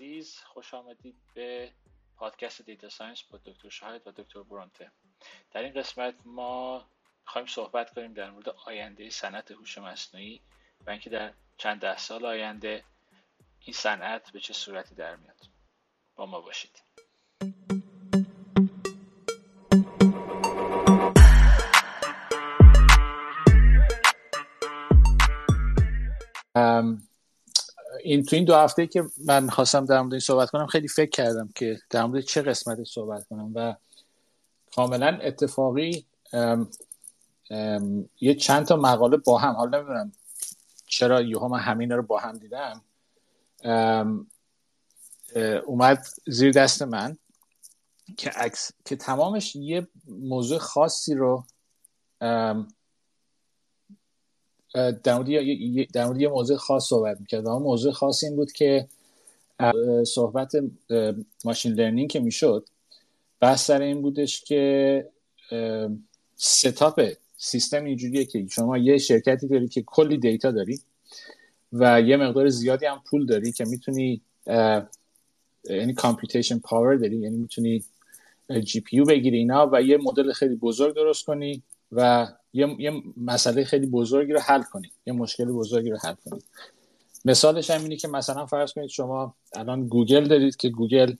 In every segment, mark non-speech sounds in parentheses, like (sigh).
عزیز خوش آمدید به پادکست data science با دکتر شاهد و دکتر برونته. در این قسمت ما خواهیم صحبت کنیم در مورد آینده صنعت هوش مصنوعی و اینکه در چند ده سال آینده این صنعت به چه صورتی در میاد. با ما باشید. این تو این دو هفته که من خواستم در مورد این صحبت کنم خیلی فکر کردم که در مورد چه قسمتی صحبت کنم و کاملا اتفاقی ام ام یه چند تا مقاله با هم حالا نمی‌دونم چرا یوها من همین رو با هم دیدم. اومد زیر دست من که عکس که تمامش یه موضوع خاصی رو در مورد یه موضوع خاص صحبت می‌کرد و موضوع خاص این بود که صحبت machine learning که می‌شد بحث سر این بودش که setup سیستم اینجوریه که شما یه شرکتی داری که کلی data داری و یه مقدار زیادی هم پول داری که می‌تونی یعنی computation power داری یعنی می‌تونی GPU بگیری اینا و یه مدل خیلی بزرگ درست کنی و یه, یه مسئله خیلی بزرگی رو حل کنید یه مشکل بزرگی رو حل کنید مثالش هم اینه که مثلا فرض کنید شما الان گوگل دارید که گوگل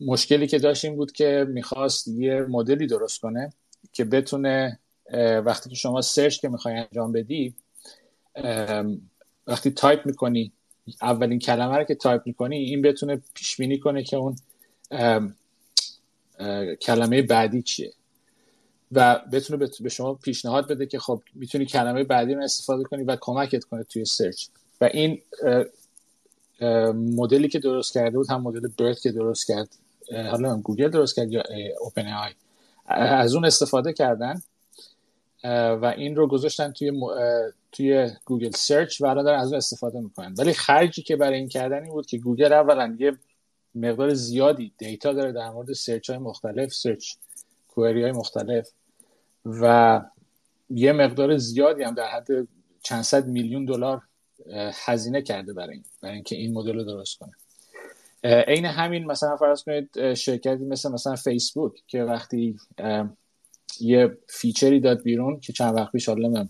مشکلی که داشت این بود که می‌خواست یه مدلی درست کنه که بتونه وقتی که شما search که می‌خوای انجام بدی وقتی تایپ می‌کنی اولین کلمه رو که تایپ می‌کنی این بتونه پیش بینی کنه که اون کلمه بعدی چیه. و بتونه به شما پیشنهاد بده که خب می‌تونی کلمه بعدی رو استفاده کنی و کمکت کنه توی search. و این مدلی که درست کرده بود هم مدل BERT که درست کرد حالا گوگل درست کرد یا OpenAI از اون استفاده کردن و این رو گذاشتن توی توی Google Search و الان از اون استفاده می‌کنن. ولی خرجی که برای این کردن این بود که گوگل اولا یه مقدار زیادی data داره در مورد search های مختلف search query های مختلف. و یه مقدار زیادی هم در حد چند صد میلیون دلار هزینه کرده برای این برای اینکه این مدل رو درست کنه. عین همین مثلا فرض کنید شرکتی مثل مثلا فیسبوک که وقتی یه feature ی داد بیرون که چند وقت پیش حالا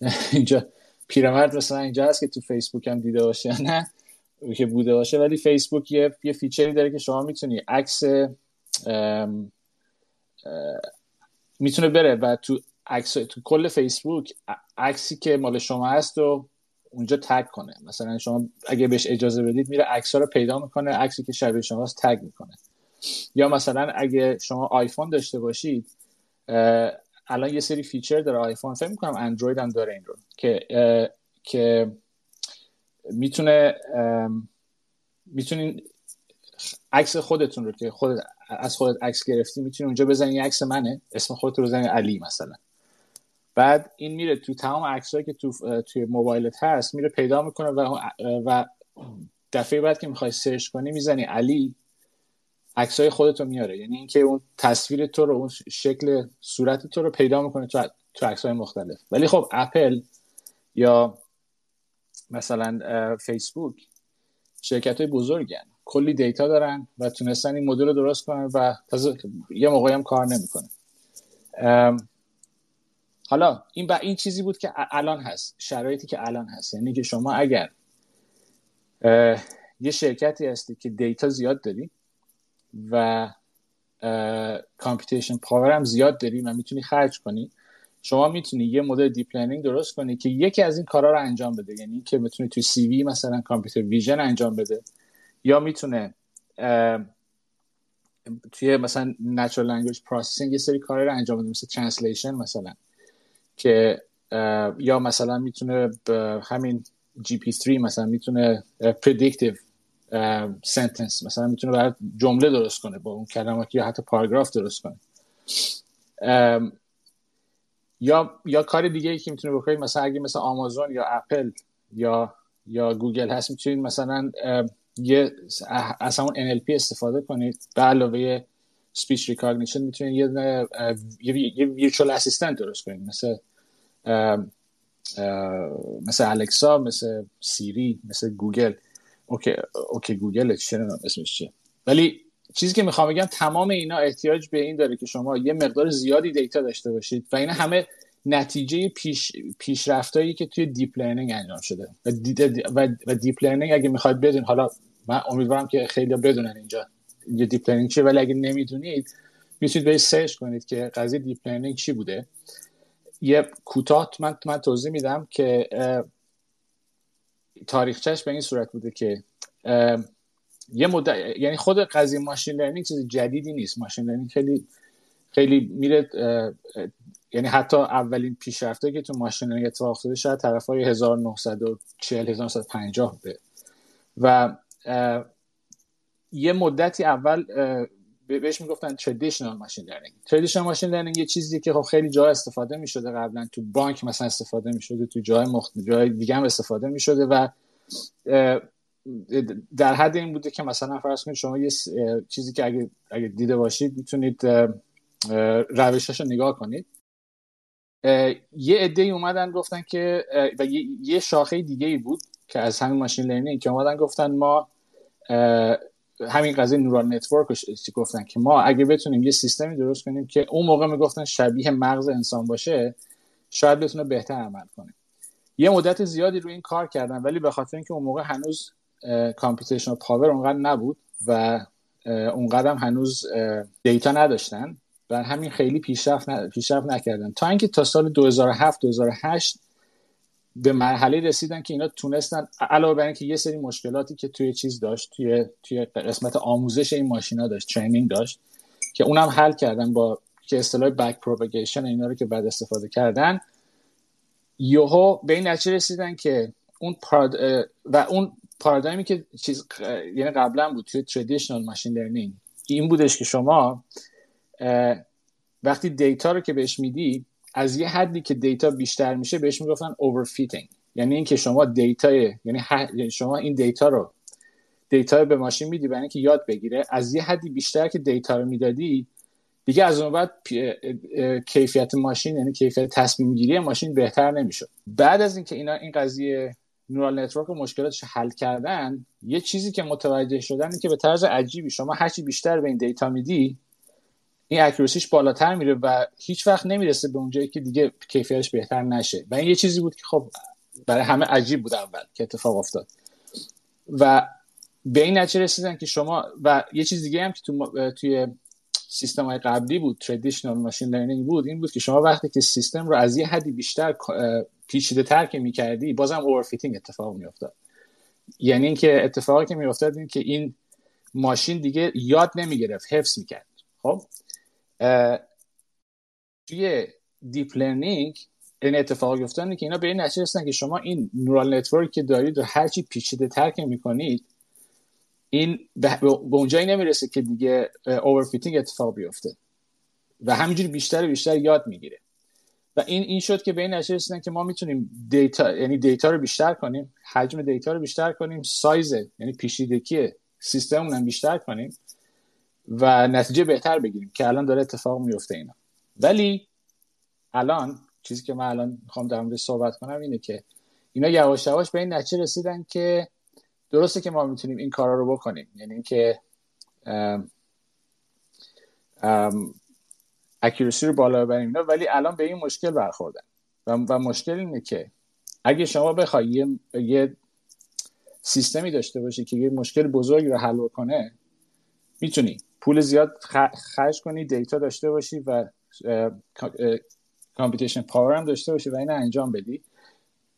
(laughs) اینجا پیرمرد مثلا اینجا هست که تو فیسبوک هم دیده باشه نه که بوده باشه ولی فیسبوک یه, یه feature ی داره که شما می‌تونی عکس می‌تونه بره و تو عکس تو کل فیسبوک عکسی که مال شما هست و اونجا tag کنه. مثلا شما اگه بهش اجازه بدید میره عکس رو پیدا می‌کنه عکسی که شبیه شماست tag می‌کنه. یا مثلا اگه شما آیفون داشته باشید الان یه سری feature داره آیفون. فکر می‌کنم اندروید هم داره این رو که که می‌تونه می‌تونین عکس خودتون رو که خود از خودت عکس گرفتی می‌تونی اونجا بزنی عکس منه. اسم خودت رو بزنی علی مثلا. بعد این میره تو تمام عکسایی که تو توی موبایلت هست میره پیدا می‌کنه و و دفعه بعد که می‌خوای سرچ کنی می‌زنی علی عکسای خودت رو میاره. یعنی اینکه اون تصویر تو رو اون شکل صورت تو رو پیدا می‌کنه تو تو عکسای مختلف. ولی خب اپل یا مثلا فیسبوک شرکت های بزرگی کلی دیتا دارن و تونستن این مدل رو درست کنن و یه موقعی هم کار نمی‌کنه حالا این با این چیزی بود که الان هست شرایطی که الان هست. یعنی که شما اگر یه شرکتی هستی که دیتا زیاد داری و computation power هم زیاد داری و می‌تونی خرج کنی شما می‌تونی یه مدل deep learning درست کنی که یکی از این کارا رو انجام بده. یعنی که می‌تونی توی CV مثلا computer vision انجام بده. یا می‌تونه توی مثلا natural language processing یه سری کاری رو انجام بده مثل translation مثلا که یا مثلا می‌تونه همین GPT3 مثلا می‌تونه predictive sentence مثلا می‌تونه برای جمله درست کنه با اون کلمات یا حتی پاراگراف درست کنه. یا یا کار دیگه ای که می‌تونه بکنید مثلا اگه مثلا آمازون یا اپل یا یا گوگل هست می‌تونید مثلا یه از همون NLP استفاده کنید. به علاوه speech recognition می‌تونید یه یه virtual assistant درست کنید. مثل مثل الکسا مثل سیری مثل گوگل. okay okay گوگل چه اسمش چیه. ولی چیزی که می‌خوام بگم تمام اینا احتیاج به این داره که شما یه مقدار زیادی data داشته باشید و اینا همه نتیجه پیش پیشرفتایی که توی deep learning انجام شده. و, و, و deep learning اگه می‌خواید بدون حالا من امیدوارم که خیلی بدونن اینجا اینجا deep learning چیه ولی اگه نمی‌دونید می‌تونید به سرچ کنید که قضیه deep learning چی بوده. یه کوتاه من من توضیح میدم که تاریخچش به این صورت بوده که یه مدت یعنی خود قضیه ماشین لرنینگ چیز جدیدی نیست. ماشین لرنینگ خیلی خیلی میره یعنی حتی اولین پیشرفته که تو ماشین اتفاق افتاده شاید طرف های 1940 1950 بوده. و یه مدتی اول بهش می‌گفتن traditional machine learning traditional machine learning یه چیزی که خب خیلی جا استفاده می‌شده قبلا. تو بانک مثلا استفاده می‌شده تو جای مختلف جای دیگه هم استفاده می‌شده و در حد این بوده که مثلا فرض کنید شما یه چیزی که اگه, اگه دیده باشید می‌تونید روشش رو نگاه کنید. یه عده اومدن گفتن که و یه شاخه دیگه ای بود که از همین machine learning که اومدن گفتن ما همین قضیه neural network گفتن که ما اگه بتونیم یه سیستمی درست کنیم که اون موقع می‌گفتن شبیه مغز انسان باشه شاید بتونه بهتر عمل کنه. یه مدت زیادی روی این کار کردن ولی به خاطر اینکه اون موقع هنوز computational power اونقدر نبود و اونقدر هنوز data نداشتن و همین خیلی پیشرفت, پیشرفت نکردن. تا اینکه تا سال 2007 2008 به مرحله رسیدن که اینا تونستن علاوه بر اینکه یه سری مشکلاتی که توی چیز داشت توی توی قسمت آموزش این ماشینا داشت training داشت که اونم حل کردن با که اصطلاح back propagation اینا رو که بعد استفاده کردن یوهو به این نتیجه رسیدن که اون و اون پارادایمی که چیز یعنی قبلا بود توی traditional machine learning این بودش که شما وقتی data رو که بهش میدی از یه حدی که data بیشتر میشه بهش می‌گفتن overfitting. یعنی اینکه شما data یعنی, یعنی شما این data رو data رو به ماشین میدی برای اینکه یاد بگیره از یه حدی بیشتر که data رو می‌دادی دیگه از اون بعد کیفیت ماشین یعنی کیفیت تصمیم گیری ماشین بهتر نمی‌شد. بعد از اینکه اینا این قضیه neural network و مشکلاتش حل کردن یه چیزی که متوجه شدن که به طرز عجیبی شما هرچی بیشتر به این data میدی این accuracy ش بالاتر میره و هیچ وقت نمی‌رسه به اونجایی که دیگه کیفیتش بهتر نشه. و این یه چیزی بود که خب برای همه عجیب بود اول که اتفاق افتاد. و به این نتیجه رسیدن که شما و یه چیز دیگه هم که تو توی سیستم های قبلی بود traditional machine learning بود این بود که شما وقتی که سیستم رو از یه حدی بیشتر پیچیده تر که می‌کردی بازم overfitting اتفاق میافتاد. یعنی اینکه اتفاقی که میافتاد این که این ماشین دیگه یاد نمی‌گرفت حفظ می‌کرد. خب؟ توی deep learning این اتفاق افتاده که اینا به این نتیجه رسیدن که شما این neural network که دارید رو هرچی پیچیده تر که می‌کنید این به اونجایی نمی‌رسه که دیگه overfitting اتفاق بیفته و همینجوری بیشتر و بیشتر یاد می‌گیره. و این این شد که به این نتیجه رسیدن که ما می‌تونیم data یعنی data رو بیشتر کنیم حجم data رو بیشتر کنیم سایز یعنی پیچیدگی سیستممون هم بیشتر کنیم. و نتیجه بهتر بگیریم که الان داره اتفاق میفته اینا. ولی الان چیزی که من الان می‌خوام در موردش صحبت کنم اینه که اینا یواش یواش به این نتیجه رسیدن که درسته که ما می‌تونیم این کارا رو بکنیم. یعنی اینکه اکیورسی رو بالا ببریم اینا ولی الان به این مشکل برخوردن. و, و مشکل اینه که اگه شما بخوای یه, یه سیستمی داشته باشی که یه مشکل بزرگی رو حل کنه می‌تونی. پول زیاد خرج کنی data داشته باشی و computation power هم داشته باشی و این انجام بدی.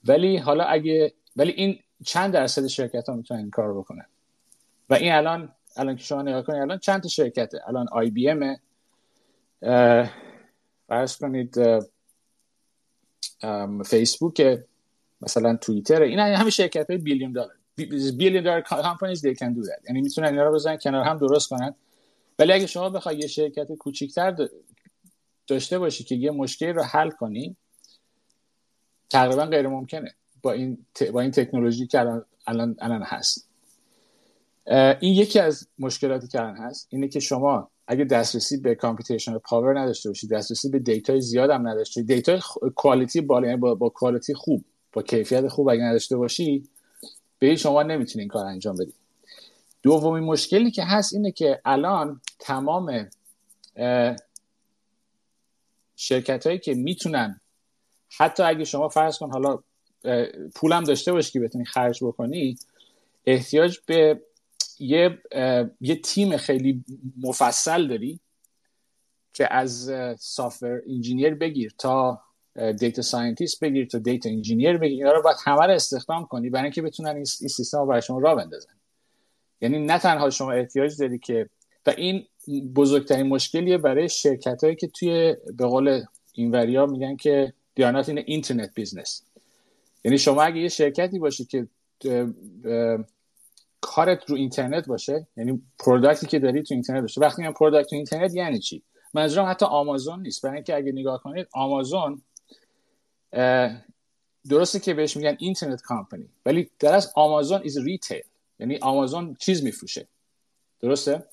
ولی حالا اگه ولی این چند درصد شرکت ها می‌تونن این کار بکنن؟ و این الان الان که شما نگاه کنید الان چند تا شرکته؟ الان آی بی ام فرض کنید فیسبوک مثلا توییتر این همه شرکت های billion dollar. Billion dollar companies they can do یعنی می‌تونن اینا رو بزنن کنار هم درست کنن. ولی اگه شما بخوای یه شرکت کوچیکتر داشته باشی که یه مشکلی رو حل کنی تقریبا غیر ممکنه با این با این تکنولوژی که الان الان, الان هست. این یکی از مشکلاتی که الان هست اینه که شما اگه دسترسی به computation power نداشته باشی دسترسی به data زیاد هم نداشته data کوالیتی بالا یعنی با, با کوالیتی خوب با کیفیت خوب اگه نداشته باشی به شما نمی‌تونید این کار انجام بدید دومین مشکلی که هست اینه که الان تمام شرکت هایی که می‌تونن حتی اگه شما فرض کن حالا پولم داشته باشی که بتونی خرج بکنی احتیاج به یه, یه تیم خیلی مفصل داری که از software engineer بگیر تا data scientist بگیر تا data engineer بگیر. اینا رو باید همه رو استخدام کنی برای اینکه بتونن این سیستم رو برای شما راه بندازن. یعنی نه تنها شما احتیاج داری که و این بزرگترین مشکلیه برای شرکت هایی که توی به قول اینوریا میگن که they are not in internet business یعنی شما اگه یه شرکتی باشی که کارت رو اینترنت باشه یعنی product ی که داری تو اینترنت باشه. وقتی میگم product تو اینترنت یعنی چی؟ منظورم حتی آمازون نیست. برای اینکه اگه نگاه کنید آمازون درسته که بهش میگن internet company ولی در اصل آمازون is retail یعنی آمازون چیز میفروشه. درسته؟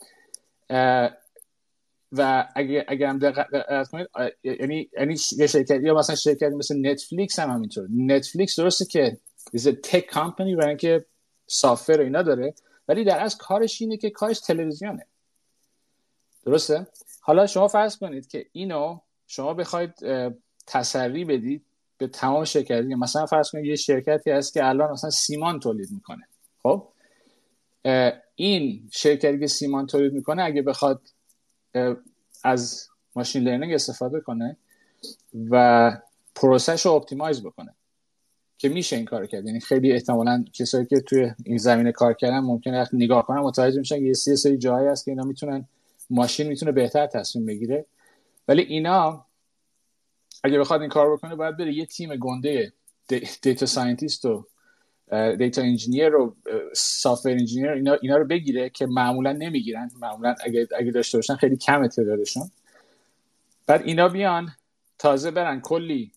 و اگه اگه هم دقت کنید یعنی یعنی یه شرکت یا مثلا شرکت مثل نتفلیکس هم همینطور. نتفلیکس درسته که is tech company برای اینکه software اینا داره ولی در اصل کارش اینه که کارش تلویزیونه. درسته؟ حالا شما فرض کنید که اینو شما بخواید تسری بدید به تمام شرکت. مثلا فرض کنید یه شرکتی هست که الان مثلا سیمان تولید می‌کنه. خب؟ این شرکتی که سیمان تولید می‌کنه اگه بخواد از machine learning استفاده کنه و process ش رو optimize بکنه که میشه این کار کرد. یعنی خیلی احتمالا کسایی که توی این زمینه کار کردن ممکنه وقتی نگاه کنن متوجه میشن یه سری سری جایی هست که اینا می‌تونن ماشین می‌تونه بهتر تصمیم بگیره. ولی اینا اگه بخواد این کار بکنه باید بره یه تیم گنده data scientist و data engineer و software engineer اینا, اینا رو بگیره که معمولا نمی‌گیرن. معمولا اگه, اگه داشته باشن خیلی کم تعدادشون. بعد اینا بیان تازه برن کلی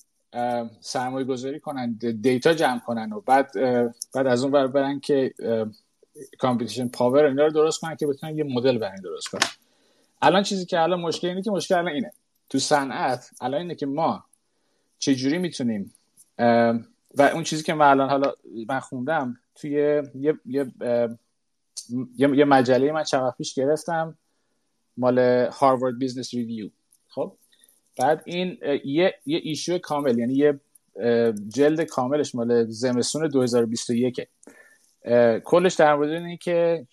سرمایه گذاری کنن data جمع کنن و بعد بعد از اون بر برن که computation power اینا رو درست کنن که بتونن یه مدل برن درست کنن. الان چیزی که الان مشکل اینه که مشکل الان اینه. تو صنعت الان اینه که ما چجوری می‌تونیم و اون چیزی که من الان حالا من خوندم توی یه, یه, یه, یه مجله من چند پیش گرفتم مال Harvard Business Review خب؟ بعد این یه یه issue کامل یعنی یه جلد کاملش مال زمستون 2021 کلش در مورد اینه که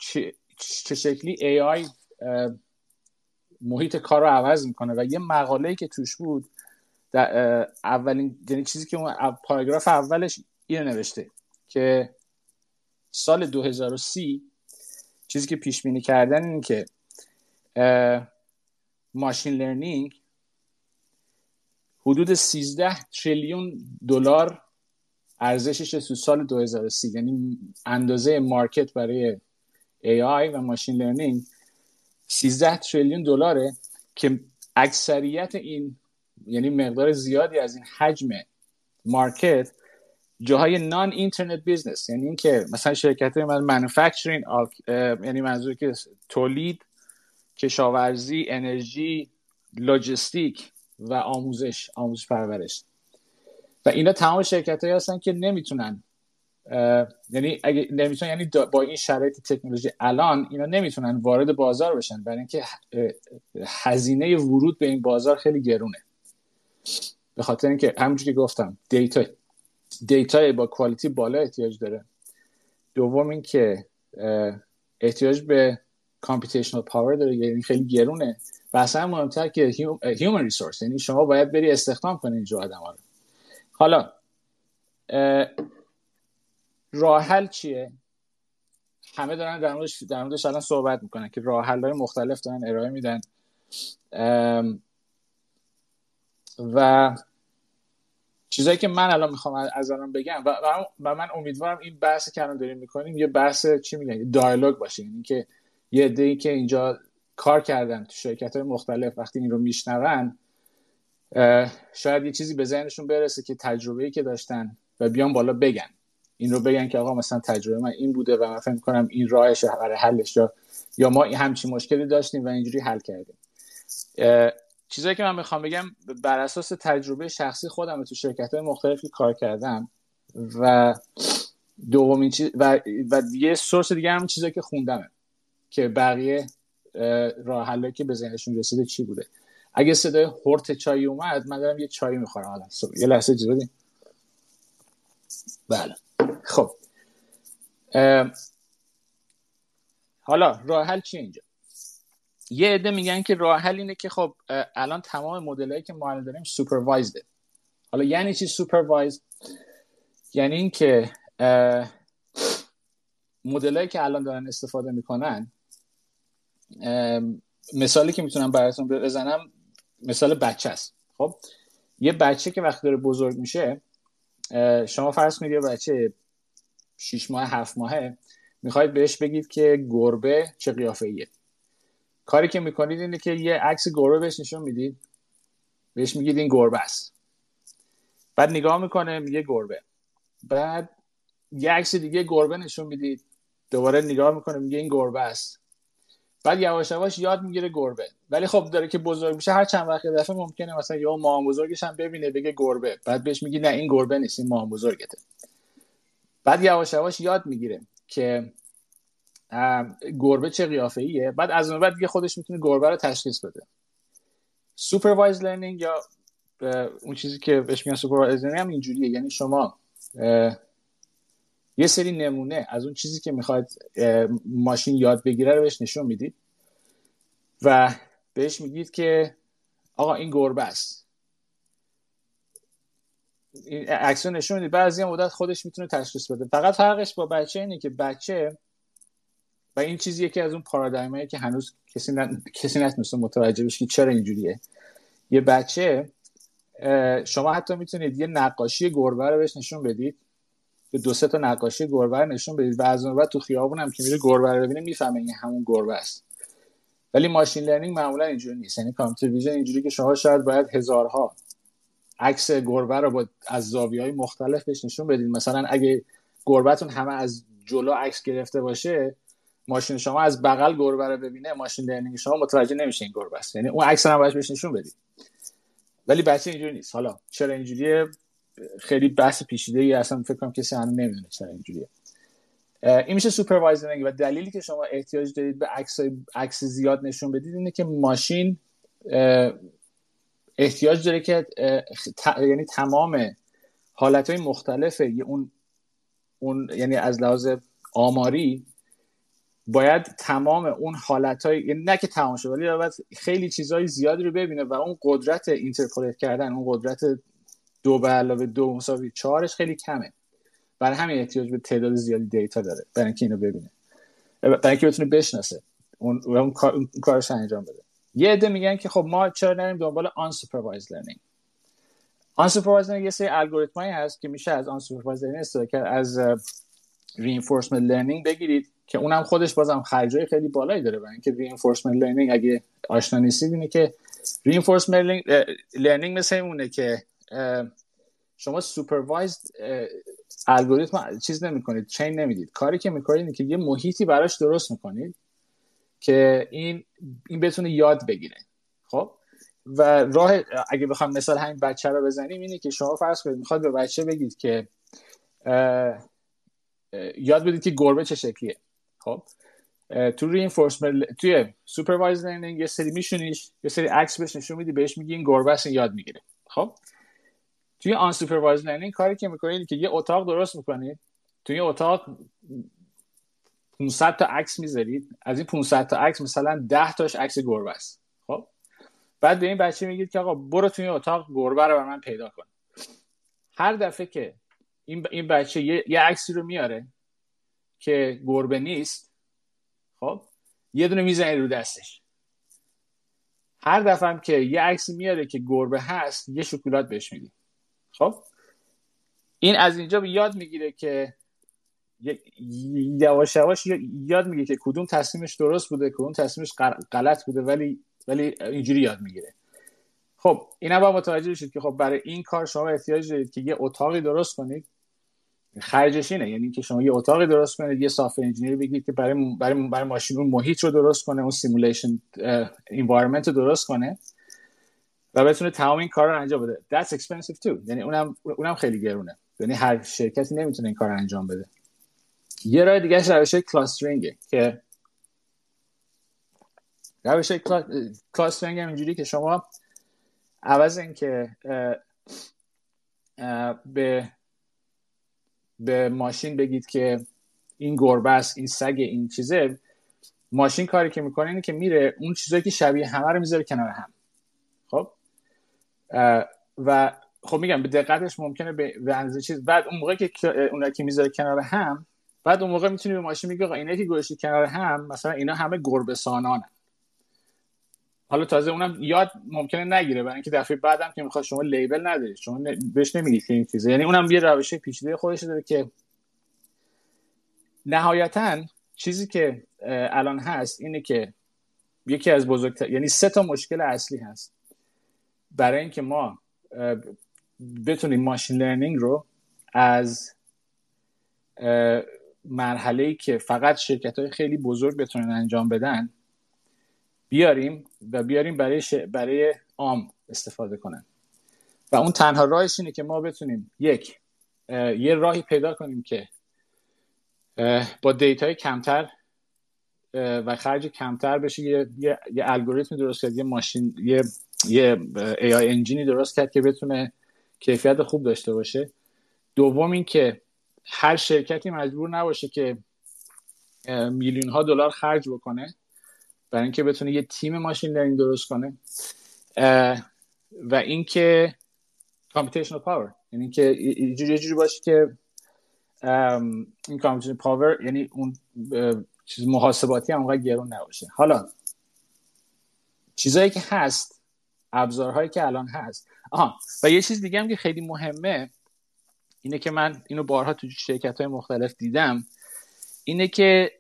چه شکلی AI محیط کار رو عوض می‌کنه و یه مقاله که توش بود در اولین یعنی چیزی که اون پاراگراف اولش اینو نوشته که سال 2030 چیزی که پیش بینی کردن این که machine learning حدود 13 تریلیون دلار ارزشش تو سال 2030 یعنی اندازه market برای AI و machine learning 13 تریلیون دلاره که اکثریت این یعنی مقدار زیادی از این حجم market جاهای non-internet business یعنی اینکه مثلا شرکت های manufacturing یعنی منظور که تولید کشاورزی انرژی لوجستیک و آموزش آموزش پرورش. و اینا تمام شرکت هایی هستن که نمی‌تونن یعنی اگه نمی‌تونن یعنی با این شرایط تکنولوژی الان اینا نمی‌تونن وارد بازار بشن برای اینکه هزینه ورود به این بازار خیلی گرونه. به خاطر اینکه همونجوری گفتم data data با quality بالا احتیاج داره. دوم اینکه احتیاج به computational power داره یعنی خیلی گرونه. و اصلا مهمتر که human resource یعنی شما باید بری استخدام کنید اینجا آدم ها حالا راه حل چیه؟ همه دارن در موردش در الان صحبت می‌کنن که راه حل های مختلف دارن ارائه میدن. و چیزایی که من الان می‌خوام از الان بگم و, و من امیدوارم این بحثی که الان داریم می‌کنیم یه بحث چی میگن؟ دایالوگ باشه. یعنی که یه عده‌ای که اینجا کار کردن تو شرکت های مختلف وقتی این رو میشنون شاید یه چیزی به ذهنشون برسه که تجربه ای که داشتن و بیان بالا بگن. این رو بگن که آقا مثلا تجربه من این بوده و من فکر کنم این راهش برای حلش یا یا ما همچین مشکلی داشتیم و اینجوری حل کردیم. چیزایی که من می‌خوام بگم بر اساس تجربه شخصی خودم تو شرکت های مختلفی کار کردم و دومین چیز و, و یه سورس دیگه هم چیزایی که خوندمه که بقیه راه که به ذهنشون رسیده چی بوده. اگه صدای هورت چای اومد من دارم یه چای می‌خورم. الان یه لحظه اجازه بله. خب. حالا راه حل چیه اینجا؟ یه عده میگن که راه حل اینه که خب الان تمام مدلایی که ما داریم سوپروایزده. حالا یعنی چی سوپروایز؟ یعنی اینکه مدلایی که الان دارن استفاده می‌کنن مثالی که می‌تونم براتون بزنم مثال بچه است. خب یه بچه که وقتی داره بزرگ میشه شما فرض کنید یه بچه 6 ماه هفت ماهه می‌خواید بهش بگید که گربه چه قیافه کاری که می‌کنید اینه که یه عکس گربه بهش نشون می‌دید. بهش میگید این گربه است. بعد نگاه می‌کنه میگه گربه. بعد یه عکس دیگه گربه نشون می‌دید. دوباره نگاه می‌کنه میگه این گربه است. بعد یواش یواش یاد می‌گیره گربه. ولی خب داره که بزرگ میشه. هر چند وقت دفعه ممکنه مثلا یا مام بزرگش هم ببینه بگه گربه. بعد بهش میگی نه این گربه نیست این مام بزرگته. بعد یواش یواش یاد می‌گیره که گربه چه قیافه ایه بعد از اون بعد دیگه خودش می‌تونه گربه رو تشخیص بده. supervised learning یا اون چیزی که بهش میگن supervised learning هم اینجوریه. یعنی شما یه سری نمونه از اون چیزی که می‌خواد ماشین یاد بگیره رو بهش نشون می‌دید و بهش میگید که آقا این گربه است. این نشون می‌دید. بعضی مدت خودش می‌تونه تشخیص بده. فقط فرقش با بچه اینه که بچه و این چیزی که از اون پارادایمایی که هنوز کسی ن... کسی نتونسته متوجه بشه که چرا اینجوریه. یه بچه شما حتی می‌تونید یه نقاشی گربه رو بهش نشون بدید. به دو سه تا نقاشی گربه رو نشون بدید و از اون بعد تو خیابون هم که میره گربه رو ببینه می‌فهمه این همون گربه است. ولی ماشین لرنینگ معمولا اینجوری نیست. یعنی کامپیوتر ویژن اینجوری که شما شاید باید هزارها عکس گربه رو با از زاویه های مختلف بهش نشون بدید. مثلا اگه گربهتون همه از جلو عکس گرفته باشه ماشین شما از بغل گربه رو ببینه machine learning شما متوجه نمیشه این گربه است. یعنی اون عکس باید بهش نشون بدید. ولی بچه اینجوری نیست. حالا چرا اینجوریه؟ خیلی بحث پیچیده ای اصلا فکر کنم کسی هم نمی‌دونه چرا اینجوریه. این میشه supervising و دلیلی که شما احتیاج دارید به عکس عکس زیاد نشون بدید اینه که ماشین احتیاج داره که یعنی تمام حالت های مختلف اون اون یعنی از لحاظ آماری باید تمام اون حالت های یعنی نه که تمام شد ولی باید خیلی چیزهای زیادی رو ببینه و اون قدرت اینترپولت کردن اون قدرت دو به علاوه دو مساوی چهارش خیلی کمه. برای همین احتیاج به تعداد زیادی دیتا داره برای اینکه اینو ببینه. برای اینکه بتونه بشناسه اون و اون, کارش انجام بده. یه عده میگن که خب ما چرا نریم دنبال unsupervised learning unsupervised learning یه سری الگوریتمایی هست که میشه از unsupervised learning استفاده کرد از reinforcement learning بگیرید. که اونم خودش بازم خرجای خیلی بالایی داره برای اینکه reinforcement learning اگه آشنا نیستید اینه که reinforcement learning مثل اونه که شما supervised الگوریتم چیز نمی‌کنید چین نمی‌دید. کاری که می‌کنید اینه که یه محیطی براش درست می‌کنید که این این بتونه یاد بگیره. خب؟ و راه اگه بخوام مثال همین بچه رو بزنیم اینه که شما فرض کنید می‌خواد به بچه بگید که یاد بدید که گربه چه شکلیه. خب تو reinforcement توی supervised learning یه سری می‌شونیش یه سری عکس بهش نشون میدی بهش میگی این گربه است یاد می‌گیره. خب؟ توی unsupervised learning کاری که می‌کنید که یه اتاق درست می‌کنید توی اتاق 500 تا عکس می‌ذارید از این 500 تا عکس مثلا 10 تاش عکس گربه است. خب؟ بعد به این بچه میگید که آقا برو توی اتاق گربه رو من پیدا کن. هر دفعه که این این بچه یه, یه عکسی رو میاره که گربه نیست خب یه دونه می‌زنه رو دستش. هر دفعه هم که یه عکسی میاره که گربه هست یه شکلات بهش میدی. خب؟ این از اینجا به یاد می‌گیره که یواش یواش یاد می‌گیره که کدوم تصمیمش درست بوده کدوم تصمیمش غلط بوده ولی ولی اینجوری یاد می‌گیره. خب اینا با متوجه بشید که خب برای این کار شما احتیاج دارید که یه اتاقی درست کنید. خرجش اینه. یعنی که شما یه اتاقی درست کنید یه software engineer بگید که برای برای برای ماشین اون محیط رو درست کنه اون simulation environment رو درست کنه و بتونه تمام این کار رو انجام بده. That's expensive too. یعنی اونم اونم خیلی گرونه. یعنی هر شرکتی نمی‌تونه این کار رو انجام بده. یه راه دیگه روش کلاسترینگه که روش کلاسترینگ هم اینجوری که شما عوض اینکه به به ماشین بگید که این گربه است این سگ این چیزه. ماشین کاری که می‌کنه اینه که میره اون چیزایی که شبیه همه رو می‌ذاره کنار هم. خب؟ و خب میگم به دقتش ممکنه به اندازه چیز. بعد اون موقع که اون که می‌ذاره کنار هم بعد اون موقع می‌تونی به ماشین میگه اینا که گذاشتی کنار هم مثلا اینا همه گربه سانانن. حالا تازه اونم یاد ممکنه نگیره برای اینکه دفعه بعدم که می‌خواد شما لیبل ندارید شما بهش نمیگید که این چیزه. یعنی اونم یه روش پیچیده خودش داره که نهایتا چیزی که الان هست اینه که یکی از بزرگتر یعنی سه تا مشکل اصلی هست. برای اینکه ما بتونیم ماشین لرنینگ رو از مرحله ای که فقط شرکت های خیلی بزرگ بتونن انجام بدن بیاریم و بیاریم برای, برای عام استفاده کنن. و اون تنها راهش اینه که ما بتونیم یک یه راهی پیدا کنیم که با دیتای کمتر و خرج کمتر بشه. یه, یه،, یه الگوریتم درست کرد یه ماشین یه یه AI engine ی درست کرد که بتونه کیفیت خوب داشته باشه. دوم این که هر شرکتی مجبور نباشه که میلیون ها دلار خرج بکنه. برای اینکه بتونه یه تیم machine learning درست کنه. و اینکه computational power. یعنی که یه جوری باشه که این computational power یعنی اون چیز محاسباتی هم اونقدر گرون نباشه. حالا چیزایی که هست ابزارهایی که الان هست. آها و یه چیز دیگه هم که خیلی مهمه اینه که من اینو بارها تو شرکت های مختلف دیدم. اینه که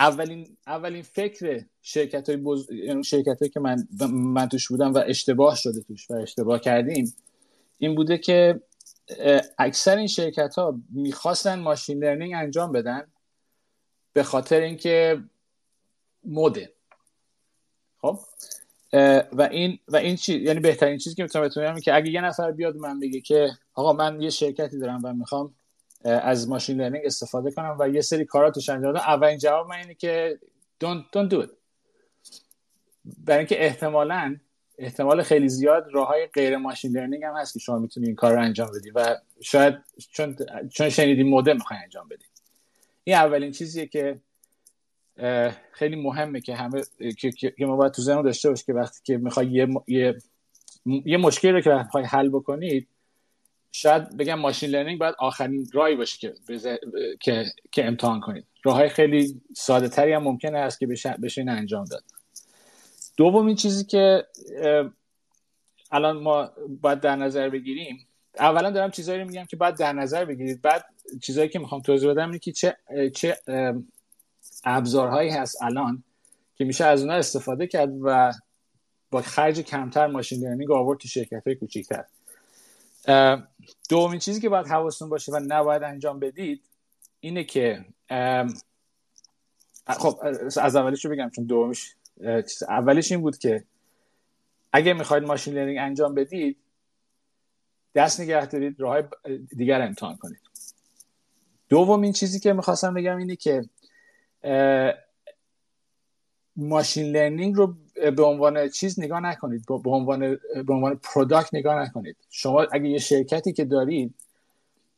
اولین اولین فکر شرکت های بز... یعنی شرکت هایی که من من توش بودم و اشتباه شده توش و اشتباه کردیم این بوده که اکثر این شرکت ها می‌خواستن ماشین لرنینگ انجام بدن به خاطر اینکه مده. خب؟ و این و این چیز یعنی بهترین چیزی که می‌تونم بتونم که اگه یه نفر بیاد من بگه که آقا من یه شرکتی دارم و می‌خوام از ماشین لرنینگ استفاده کنم و یه سری کارا توش انجام بدم. اولین جواب من اینه که don't don't do it. برای اینکه احتمالاً احتمال خیلی زیاد راه های غیر machine learning هم هست که شما می‌تونید این کار رو انجام بدید و شاید چون چون شنیدین مدل می‌خواین انجام بدید این اولین چیزیه که خیلی مهمه که همه که, که ما باید تو ذهن داشته باش که وقتی که می‌خوای یه, یه یه مشکلی رو که می‌خوای حل بکنید شاید بگم machine learning باید آخرین راهی باشه که که که امتحان کنید. راههای خیلی ساده تری هم ممکنه است که بشه, بشه این انجام داد. دومین چیزی که الان ما باید در نظر بگیریم اولا دارم چیزایی رو میگم که باید در نظر بگیرید. بعد چیزایی که می‌خوام توضیح بدم اینه که چه چه ابزارهایی هست الان که میشه از اونها استفاده کرد و با خرج کمتر ماشین لرنینگ آورد تو شرکت های کوچیکتر. دومین چیزی که باید حواستون باشه و نباید انجام بدید اینه که خب از اولش رو بگم چون دومیش اولش این بود که اگه می‌خواید machine learning انجام بدید دست نگه دارید راه دیگر امتحان کنید. دومین چیزی که می‌خواستم بگم اینه که machine learning رو به عنوان چیز نگاه نکنید به عنوان به عنوان product نگاه نکنید. شما اگه یه شرکتی که دارید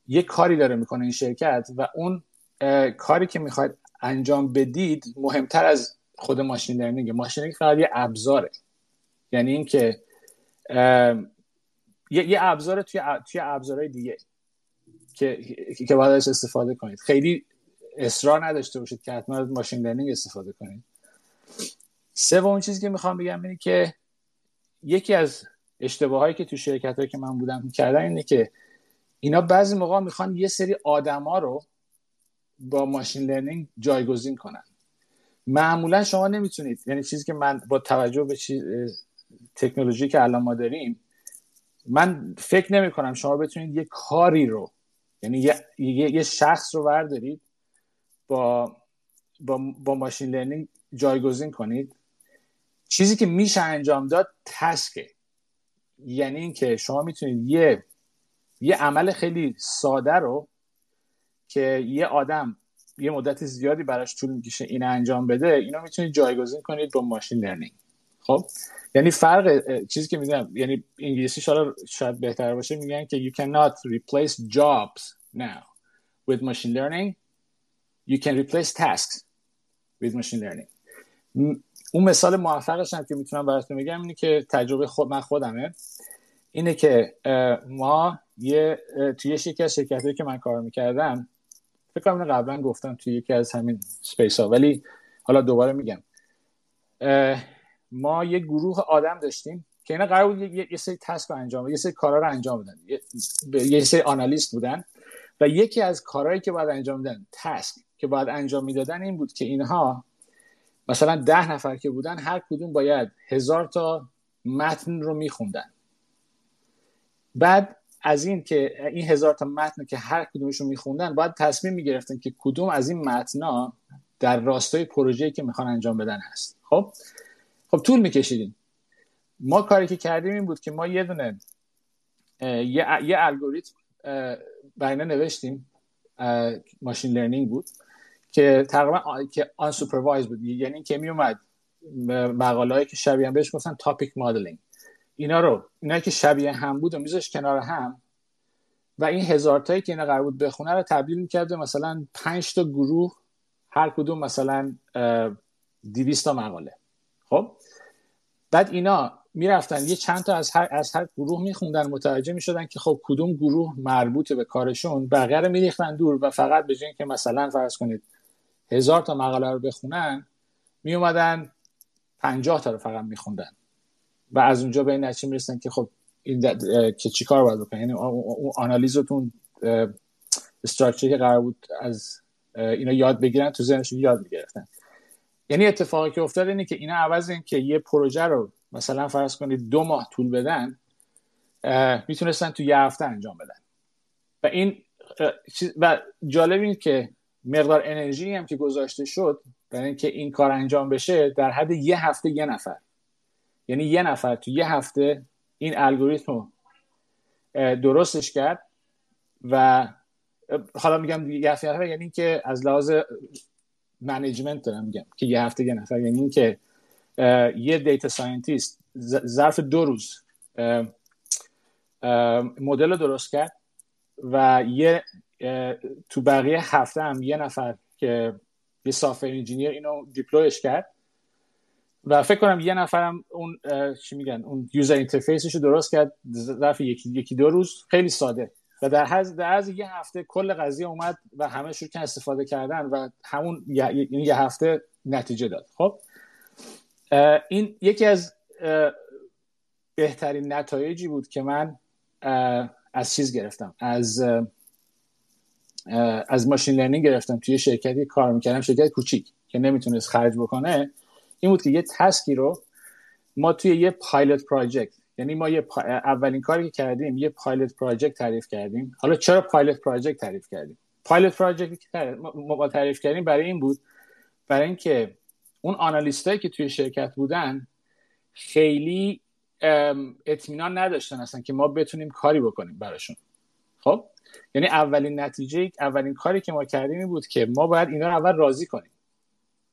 یه کاری داره می‌کنه این شرکت و اون کاری که می‌خواید انجام بدید مهمتر از خود machine learning. machine learning فقط یه ابزاره. یعنی اینکه یه, یه ابزار توی توی ابزارهای دیگه که که باید استفاده کنید. خیلی اصرار نداشته باشید که حتما machine learning استفاده کنید. سومین چیزی که می‌خوام بگم اینه که یکی از اشتباهایی که تو شرکت هایی که من بودم کردن اینه که اینا بعضی موقع می‌خوان یه سری آدما رو با ماشین لرنینگ جایگزین کنن. معمولا شما نمی‌تونید یعنی چیزی که من با توجه به چیز تکنولوژی که الان ما داریم من فکر نمی کنم شما بتونید یه کاری رو یعنی یه, یه،, شخص رو بردارید با با, با ماشین لرنینگ جایگزین کنید. چیزی که میشه انجام داد تسکه یعنی اینکه شما می‌تونید یه یه عمل خیلی ساده رو که یه آدم یه مدت زیادی براش طول می‌کشه این انجام بده اینو می‌تونید جایگزین کنید با ماشین لرنینگ. خب؟ یعنی فرق چیزی که میگم یعنی انگلیسی حالا شاید بهتر باشه میگن که you cannot replace jobs now with machine learning. You can replace tasks with machine learning. اون مثال موفقش هم که می‌تونم براتون بگم اینه که تجربه خود من خودمه. اینه که ما یه توی یکی از شرکت که من کار می‌کردم فکر کنم قبلا گفتم توی یکی از همین space ها ولی حالا دوباره میگم. ما یه گروه آدم داشتیم که اینا قرار بود یه, سری task رو انجام یه سری کارا رو انجام بدن. یه, یه سری آنالیست بودن و یکی از کارهایی که باید انجام میدن تسک که باید انجام می‌دادن این بود که اینها مثلا ده نفر که بودن هر کدوم باید هزار تا متن رو میخوندن. بعد از این که این هزار تا متن که هر کدومشون میخوندن باید تصمیم می‌گرفتن که کدوم از این متنا در راستای پروژه‌ای که می‌خوان انجام بدن هست. خب؟ خب طول میکشیدیم. ما کاری که کردیم این بود که ما یه دونه یه, یه الگوریتم برای نوشتیم ماشین لرنینگ بود. که تقریبا که آن بود. یعنی که می اومد مقاله که شبیه بهش گفتن تاپیک مدلینگ اینا رو اینا که شبیه هم بود و میذاش کنار هم و این هزار تایی که اینا قرار بود بخونه رو تبدیل می‌کرده مثلا پنج تا گروه هر کدوم مثلا 200 تا مقاله. خب؟ بعد اینا می‌رفتن یه چند تا از هر از هر گروه میخوندن متوجه می‌شدن که خب کدوم گروه مربوطه به کارشون بقیه رو میریختن دور و فقط به که مثلا فرض کنید هزار تا مقاله رو بخونن میومدن پنجاه تا رو فقط میخوندن. و از اونجا به این نتیجه می‌رسن که خب این که چیکار باید بکنن یعنی اون آنالیزتون استراکچری که قرار بود از اینا یاد بگیرن تو ذهنشون یاد می‌گرفتن. یعنی اتفاقی که افتاد اینه که اینا عوض این که یه پروژه رو مثلا فرض کنید دو ماه طول بدن می‌تونستن تو یه هفته انجام بدن. و این و جالب این که مقدار انرژی هم که گذاشته شد برای اینکه این کار انجام بشه در حد یه هفته یه نفر. یعنی یه نفر تو یه هفته این الگوریتم درستش کرد و حالا میگم یه هفته یعنی که از لحاظ management دارم میگم که یه هفته یه نفر. یعنی اینکه یه data scientist ظرف دو روز مدل رو درست کرد و یه تو بقیه هفته هم یه نفر که یه software engineer اینو deploy ش کرد و فکر کنم یه نفرم اون چی میگن اون user interface ش رو درست کرد ظرف یکی یکی دو روز. خیلی ساده. و در از از یه هفته کل قضیه اومد و همه شروع کردن استفاده کردن و همون یه, یه هفته نتیجه داد. خب؟ این یکی از بهترین نتایجی بود که من از چیز گرفتم. از از ماشین لرنینگ گرفتم. توی شرکتی کار می‌کردم شرکت کوچیک که نمی‌تونست خرج بکنه. این بود که یه تسکی رو ما توی یه پایلوت پراجکت یعنی ما یه اولین کاری که کردیم یه پایلوت پراجکت تعریف کردیم. حالا چرا پایلوت پراجکت تعریف کردیم؟ پایلوت پراجکت که ما تعریف کردیم برای این بود برای اینکه اون آنالیستایی که توی شرکت بودن خیلی اطمینان نداشتن اصلا که ما بتونیم کاری بکنیم براشون. خب؟ یعنی اولین نتیجه اولین کاری که ما کردیم این بود که ما باید اینا رو اول راضی کنیم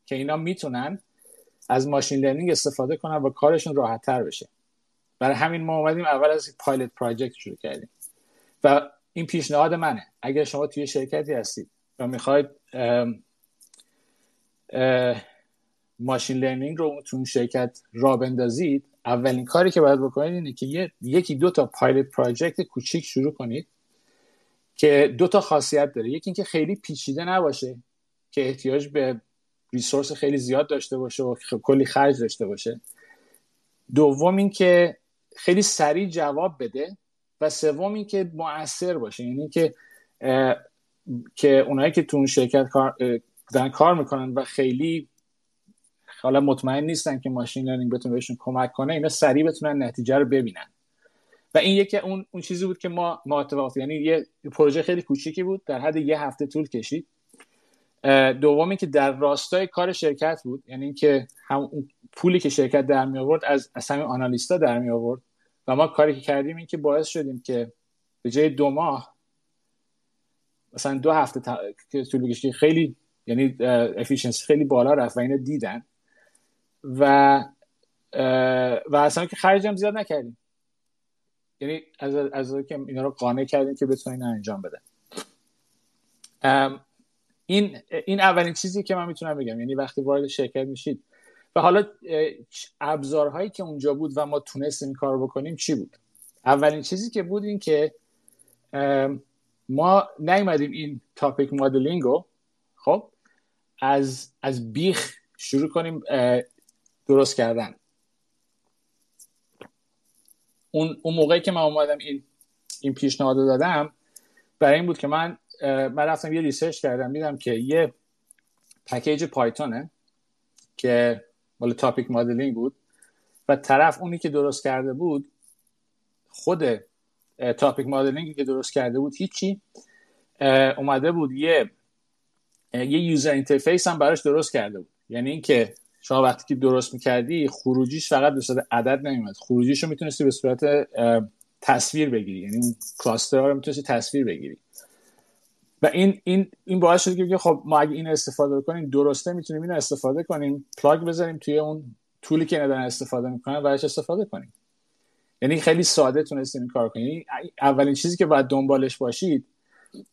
که اینا می‌تونن از machine learning استفاده کنن و کارشون راحت تر بشه. برای همین ما اومدیم اول از pilot project شروع کردیم. و این پیشنهاد منه. اگر شما توی شرکتی هستید و می‌خواید machine learning رو تو شرکت را بندازید اولین کاری که باید بکنید اینه که یکی دو تا pilot project کوچیک شروع کنید. که دو تا خاصیت داره. یکی اینکه خیلی پیچیده نباشه که احتیاج به ریسورس خیلی زیاد داشته باشه و کلی خرج داشته باشه. دوم اینکه خیلی سریع جواب بده و سوم اینکه مؤثر باشه. یعنی که که اونایی که تو اون شرکت کار دارن کار می‌کنن و خیلی حالا مطمئن نیستن که ماشین لرنینگ بتونه بهشون کمک کنه اینا سریع بتونن نتیجه رو ببینن. و این یکی اون اون چیزی بود که ما ما یعنی یه پروژه خیلی کوچیکی بود در حد یه هفته طول کشید. دومی که در راستای کار شرکت بود یعنی اینکه هم پولی که شرکت در می آورد از از همین آنالیستا در می آورد. و ما کاری که کردیم این که باعث شدیم که به جای دو ماه مثلا دو هفته که طول بکشه خیلی یعنی افیشنسی خیلی بالا رفت و اینو دیدن. و و اصلا که خرجم زیاد نکردیم. یعنی از از که اینا رو قانع کردیم که بتونین انجام بدن این این اولین چیزی که من می‌تونم بگم یعنی وقتی وارد شرکت میشید و حالا ابزارهایی که اونجا بود و ما تونستیم کار بکنیم چی بود؟ اولین چیزی که بود این که ما نیومدیم این تاپیک مدلینگ رو خب از از بیخ شروع کنیم درست کردن. اون اون موقعی که من اومدم این این پیشنهاد دادم برای این بود که من من رفتم یه research کردم دیدم که یه package پایتونه که مال topic modeling بود و طرف اونی که درست کرده بود خود topic modeling ی که درست کرده بود هیچی اومده بود یه یه user interface هم براش درست کرده بود. یعنی اینکه شما وقتی که درست می‌کردی خروجیش فقط به صورت عدد نمیومد خروجیش رو می‌تونستی به صورت تصویر بگیری. یعنی اون cluster رو می‌تونستی تصویر بگیری. و این این این باعث شده که خب ما اگه این استفاده کنیم درسته می‌تونیم اینو استفاده کنیم. plug بذاریم توی اون tool ی که ندارن استفاده می‌کنن و استفاده کنیم. یعنی خیلی ساده تونستیم این کار کنیم یعنی اولین چیزی که باید دنبالش باشید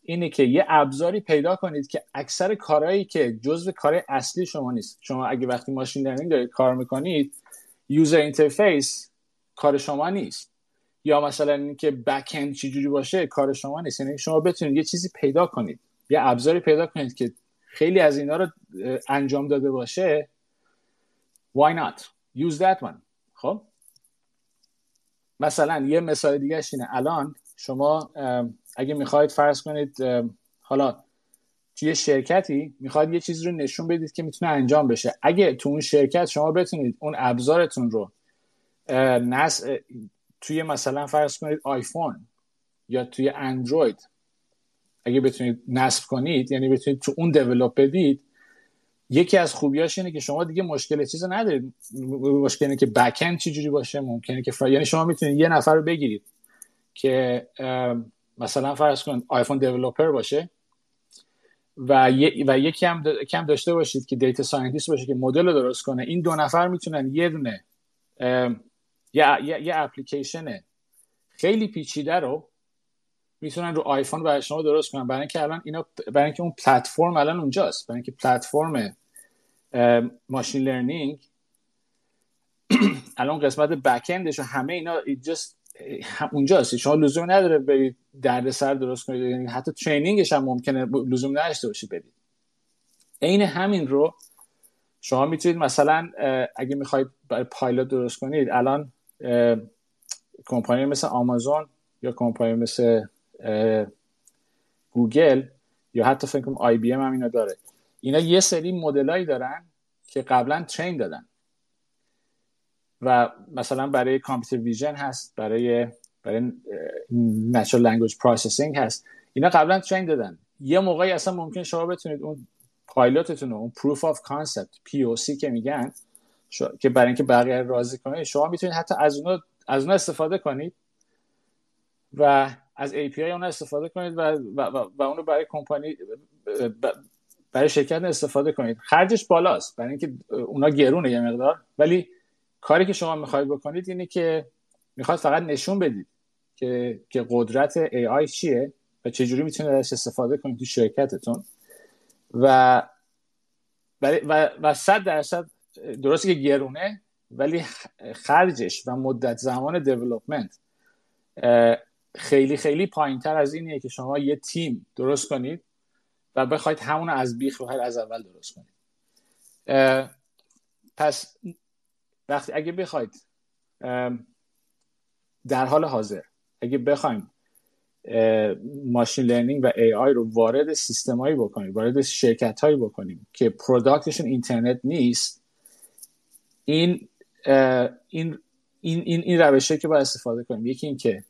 اینه که یه ابزاری پیدا کنید که اکثر کارهایی که جزو کار اصلی شما نیست. شما اگه وقتی machine learning دارید کار می‌کنید user interface کار شما نیست. یا مثلا اینکه backend چجوری باشه کار شما نیست. یعنی شما بتونید یه چیزی پیدا کنید. یه ابزاری پیدا کنید که خیلی از اینا رو انجام داده باشه. Why not? Use that one. خب؟ مثلا یه مثال دیگه اینه. الان شما اگه می‌خواید فرض کنید حالا توی شرکتی می‌خواید یه چیزی رو نشون بدید که می‌تونه انجام بشه. اگه تو اون شرکت شما بتونید اون ابزارتون رو نس توی مثلا فرض کنید آیفون یا توی اندروید اگه بتونید نصب کنید یعنی بتونید تو اون دیولپ بدید یکی از خوبیاش اینه که شما دیگه مشکل چیز ندارید. مشکل اینه که back end چجوری باشه ممکنه که یعنی شما می‌تونید یه نفر رو بگیرید که مثلا فرض کن آیفون developer باشه و, و یکی هم کم داشته باشید که data scientist باشه که مدل رو درست کنه. این دو نفر می‌تونن یه دونه یه اپلیکیشن خیلی پیچیده رو می‌تونن رو آیفون برای شما درست کنن. برای اینکه الان اینا برای اینکه اون پلتفرم الان اونجاست. برای اینکه پلتفرم machine learning (clears throat) الان قسمت back end ش همه اینا just اونجاست شما لزوم نداره برید درد سر درست کنید یعنی حتی training ش هم ممکنه لزوم نداشته باشید بدید عین همین رو شما می‌تونید مثلا اگه می‌خواید برای پایلوت درست کنید الان کمپانی مثل آمازون یا کمپانی مثل گوگل یا حتی فکر کنم آی بی ام هم اینا داره. اینا یه سری مدلایی دارن که قبلا train دادن. و مثلا برای computer vision هست برای برای natural language processing هست. اینا قبلا train دادن. یه موقعی اصلا ممکن شما بتونید اون پایلوتتون اون proof of concept POC که میگن که برای اینکه بقیه راضی کنید شما می‌تونید حتی از اون از اون استفاده کنید و از API اون استفاده کنید و, و, و, اون رو برای کمپانی برای شرکت استفاده کنید. خرجش بالاست. برای اینکه اونا گرونه یه مقدار. ولی کاری که شما می‌خواید بکنید اینه که می‌خواد فقط نشون بدید که که قدرت AI چیه و چجوری می‌تونید ازش استفاده کنید تو شرکتتون. و و و صد درصد درسته که گرونه ولی خرجش و مدت زمان development خیلی خیلی پایین تر از اینیه که شما یه تیم درست کنید و بخواید همون از بیخ رو از اول درست کنید. پس وقتی اگه بخواید در حال حاضر اگه بخوایم machine learning و AI رو وارد سیستمایی بکنیم وارد شرکت هایی بکنیم که product شون اینترنت نیست این این این این, این روشه که باید استفاده کنیم. یکی این که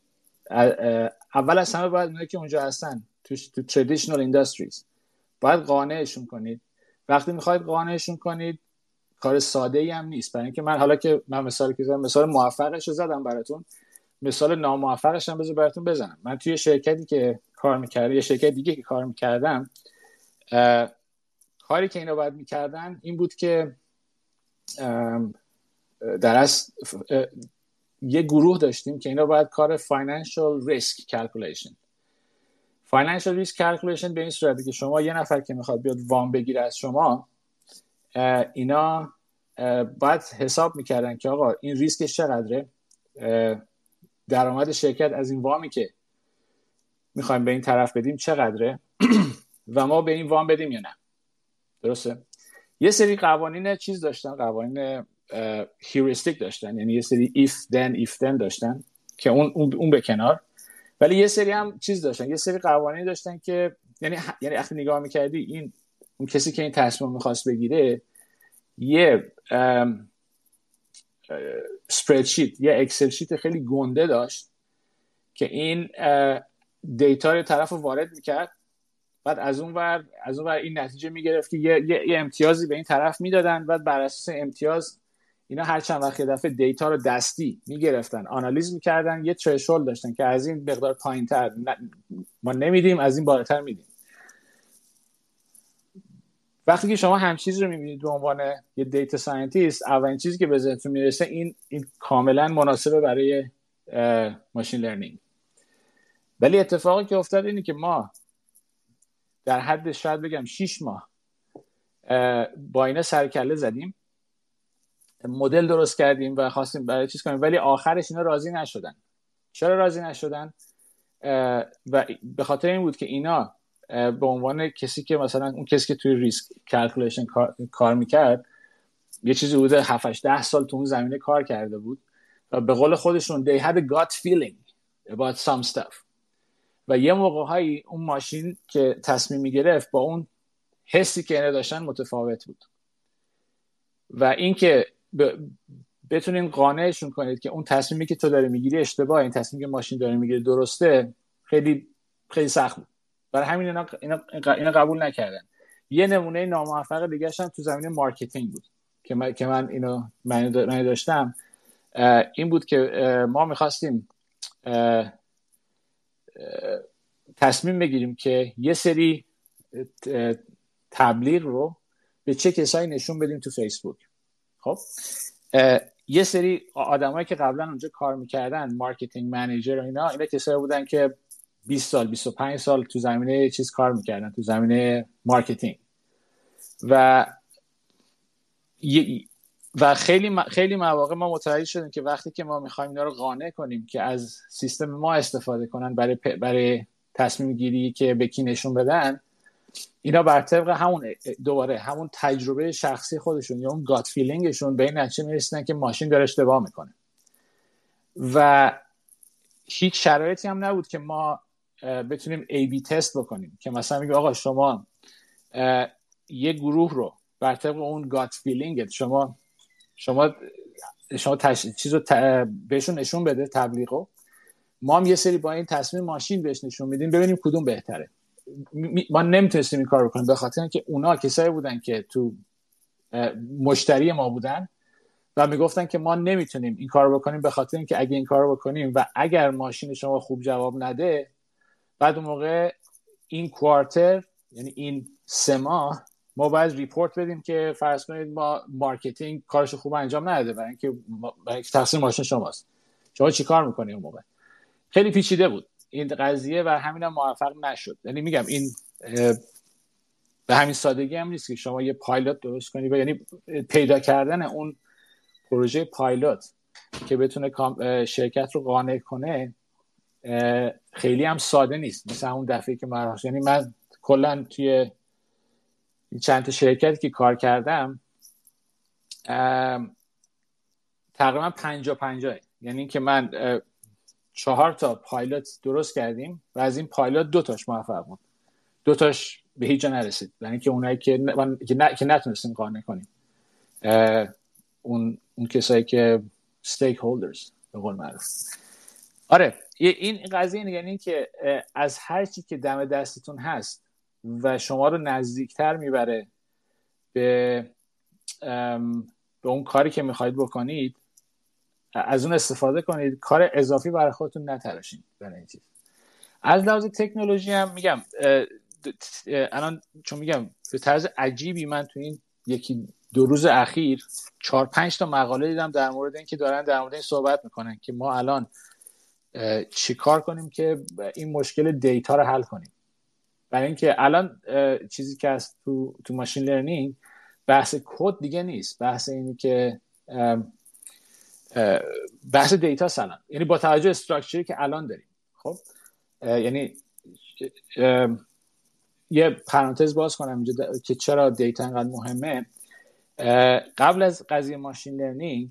اول از همه باید اونایی که اونجا هستن تو تو تردیشنال اینداستریز باید قانعشون کنید. وقتی می‌خواید قانعشون کنید کار ساده ای هم نیست. برای اینکه من حالا که من مثال که مثال موفقش رو زدم براتون. مثال ناموفقش هم بذار براتون بزنم. من توی شرکتی که کار می‌کرده یه شرکت دیگه که کار می‌کردم کاری که اینا باید می‌کردن این بود که در از یه گروه داشتیم که اینا باید کار financial risk calculation. Financial risk calculation به این صورتی که شما یه نفر که می‌خواد بیاد وام بگیره از شما اینا باید حساب می‌کردن که آقا این ریسکش چقدره؟ درآمد شرکت از این وامی که می‌خوایم به این طرف بدیم چقدره؟ (clears throat) و ما به این وام بدیم یا نه؟ درسته؟ یه سری قوانین چیز داشتن قوانین هیوریستیک داشتن یعنی یه سری if then if then داشتن که اون اون به کنار. ولی یه سری هم چیز داشتن یه سری قوانین داشتن که یعنی یعنی وقتی نگاه می‌کردی این اون کسی که این تصمیم می‌خواست بگیره یه سپریدشیت یه اکسل شیت خیلی گنده داشت که این data رو طرف رو وارد می‌کرد. بعد از اون ور از اون ور این نتیجه می‌گرفت که یه،, یه،, امتیازی به این طرف می‌دادن. بعد بر اساس امتیاز اینا هر چند وقت دفعه data رو دستی می‌گرفتن آنالیز می‌کردن یه threshold داشتن که از این مقدار پایین تر ما نمیدیم از این بالاتر میدیم. وقتی که شما هم چیز رو می‌بینید به عنوان یه data scientist اولین چیزی که به ذهنتون می‌رسه این این کاملا مناسبه برای machine learning ولی اتفاقی که افتاد اینه که ما در حد شاید بگم 6 ماه با اینا سرکله زدیم. مدل درست کردیم و خواستیم برای چیز کنیم ولی آخرش اینا راضی نشدن. چرا راضی نشدن؟ و به خاطر این بود که اینا به عنوان کسی که مثلا اون کسی که توی risk calculation کار, می‌کرد یه چیزی بوده 7 ده سال تو اون زمینه کار کرده بود و به قول خودشون they had a gut feeling about some stuff. و یه موقع هایی اون ماشین که تصمیم می‌گرفت با اون حسی که اینا داشتن متفاوت بود. و اینکه ب... بتونین قانعشون کنید که اون تصمیمی که تو داری می‌گیری اشتباه این تصمیمی که ماشین داره می‌گیری درسته خیلی خیلی سخت بود. برای همین اینا, اینا, قبول نکردن. یه نمونه ناموفق دیگه هم تو زمینه marketing بود که من, که من اینو من داشتم. این بود که ما می‌خواستیم تصمیم بگیریم که یه سری تبلیغ رو به چه کسایی نشون بدیم تو فیسبوک. خب؟ یه سری آدمایی که قبلا اونجا کار می‌کردن marketing manager و اینا اینا کسایی بودن که 20 سال 25 سال تو زمینه چیز کار می‌کردن تو زمینه marketing. و و خیلی خیلی مواقع ما متوجه شدیم که وقتی که ما می‌خوایم اینا رو قانع کنیم که از سیستم ما استفاده کنن برای برای تصمیم گیری که به کی نشون بدن اینا بر طبق همون دوباره همون تجربه شخصی خودشون یا اون گات فیلینگشون به این نتیجه می‌رسیدن که ماشین داره اشتباه می‌کنه. و هیچ شرایطی هم نبود که ما بتونیم ای بی تست بکنیم که مثلا میگه آقا شما یه گروه رو بر طبق اون گات فیلینگت شما شما شما تش... چیز رو بهشون نشون بده تبلیغو ما هم یه سری با این تصمیم ماشین بهش نشون میدیم ببینیم کدوم بهتره. ما نمی‌تونستیم این کار بکنیم به خاطر اینکه اونا کسایی بودن که تو مشتری ما بودن و می‌گفتن که ما نمی‌تونیم این کار بکنیم به خاطر اینکه اگه این کار بکنیم و اگر ماشین شما خوب جواب نده بعد اون موقع این quarter یعنی این سه ماه ما باید report بدیم که فرض کنید ما marketing کارش خوب انجام نداده برای اینکه تقصیر ماشین شماست. شما چیکار می‌کنی اون موقع؟ خیلی پیچیده بود. این قضیه و همینم موفق نشد. یعنی میگم این به همین سادگی هم نیست که شما یه پایلوت درست کنی و یعنی پیدا کردن اون پروژه پایلوت که بتونه شرکت رو قانع کنه خیلی هم ساده نیست. مثل اون دفعه که من یعنی من کلا توی چند تا شرکتی که کار کردم تقریبا پنجا پنجاه. یعنی که من چهار تا پایلوت درست کردیم و از این پایلوت دو تاش موفق بود. دو تاش به هیچ جا نرسید. یعنی که اونایی که که, نتونستیم قانع کنیم اون اون کسایی که ستیک هولدرز به قول معروف. آره. این قضیه یعنی که از هر چی که دم دستتون هست و شما رو نزدیکتر می‌بره به به اون کاری که می‌خواید بکنید از اون استفاده کنید کار اضافی برای خودتون نتراشید برای این از لحاظ تکنولوژی هم میگم الان چون میگم به طرز عجیبی من تو این یکی دو روز اخیر چهار پنج تا مقاله دیدم در مورد اینکه دارن در مورد این صحبت می‌کنن که ما الان چیکار کنیم که این مشکل data رو حل کنیم؟ برای اینکه الان چیزی که از تو تو machine learning بحث کد دیگه نیست. بحث اینی که بحث data ست الان یعنی با توجه structure ی که الان داریم. خب؟ یعنی یه پرانتز باز کنم اینجا که چرا data انقدر مهمه. قبل از قضیه machine learning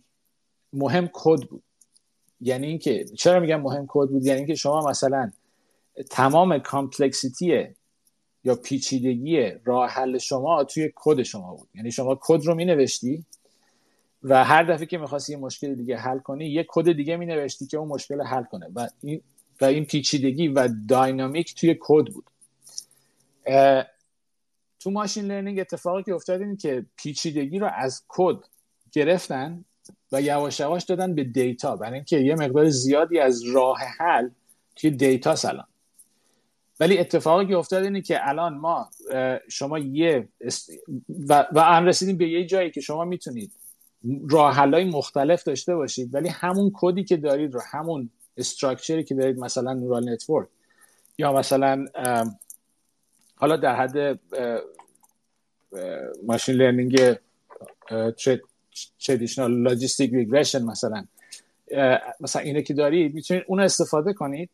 مهم کد بود. یعنی اینکه چرا میگم مهم کد بود؟ یعنی اینکه شما مثلا تمام complexity یا پیچیدگی راه حل شما توی کد شما بود. یعنی شما کد رو می نوشتی و هر دفعه که می‌خواستی یه مشکل دیگه حل کنی یه کد دیگه می نوشتی که اون مشکل حل کنه. و این و این پیچیدگی و dynamic توی کد بود. تو machine learning اتفاقی که افتاد این که پیچیدگی رو از کد گرفتن و یواش یواش دادن به data. برای اینکه یه مقدار زیادی از راه حل توی data ست الان. ولی اتفاقی که افتاد اینه که الان ما شما یه و, و رسیدیم به یه جایی که شما می‌تونید راه های مختلف داشته باشید ولی همون کدی که دارید رو همون structure ی که دارید مثلا neural network یا مثلا حالا در حد machine learning traditional logistic regression مثلا. مثلا اینه که دارید می‌تونید اون استفاده کنید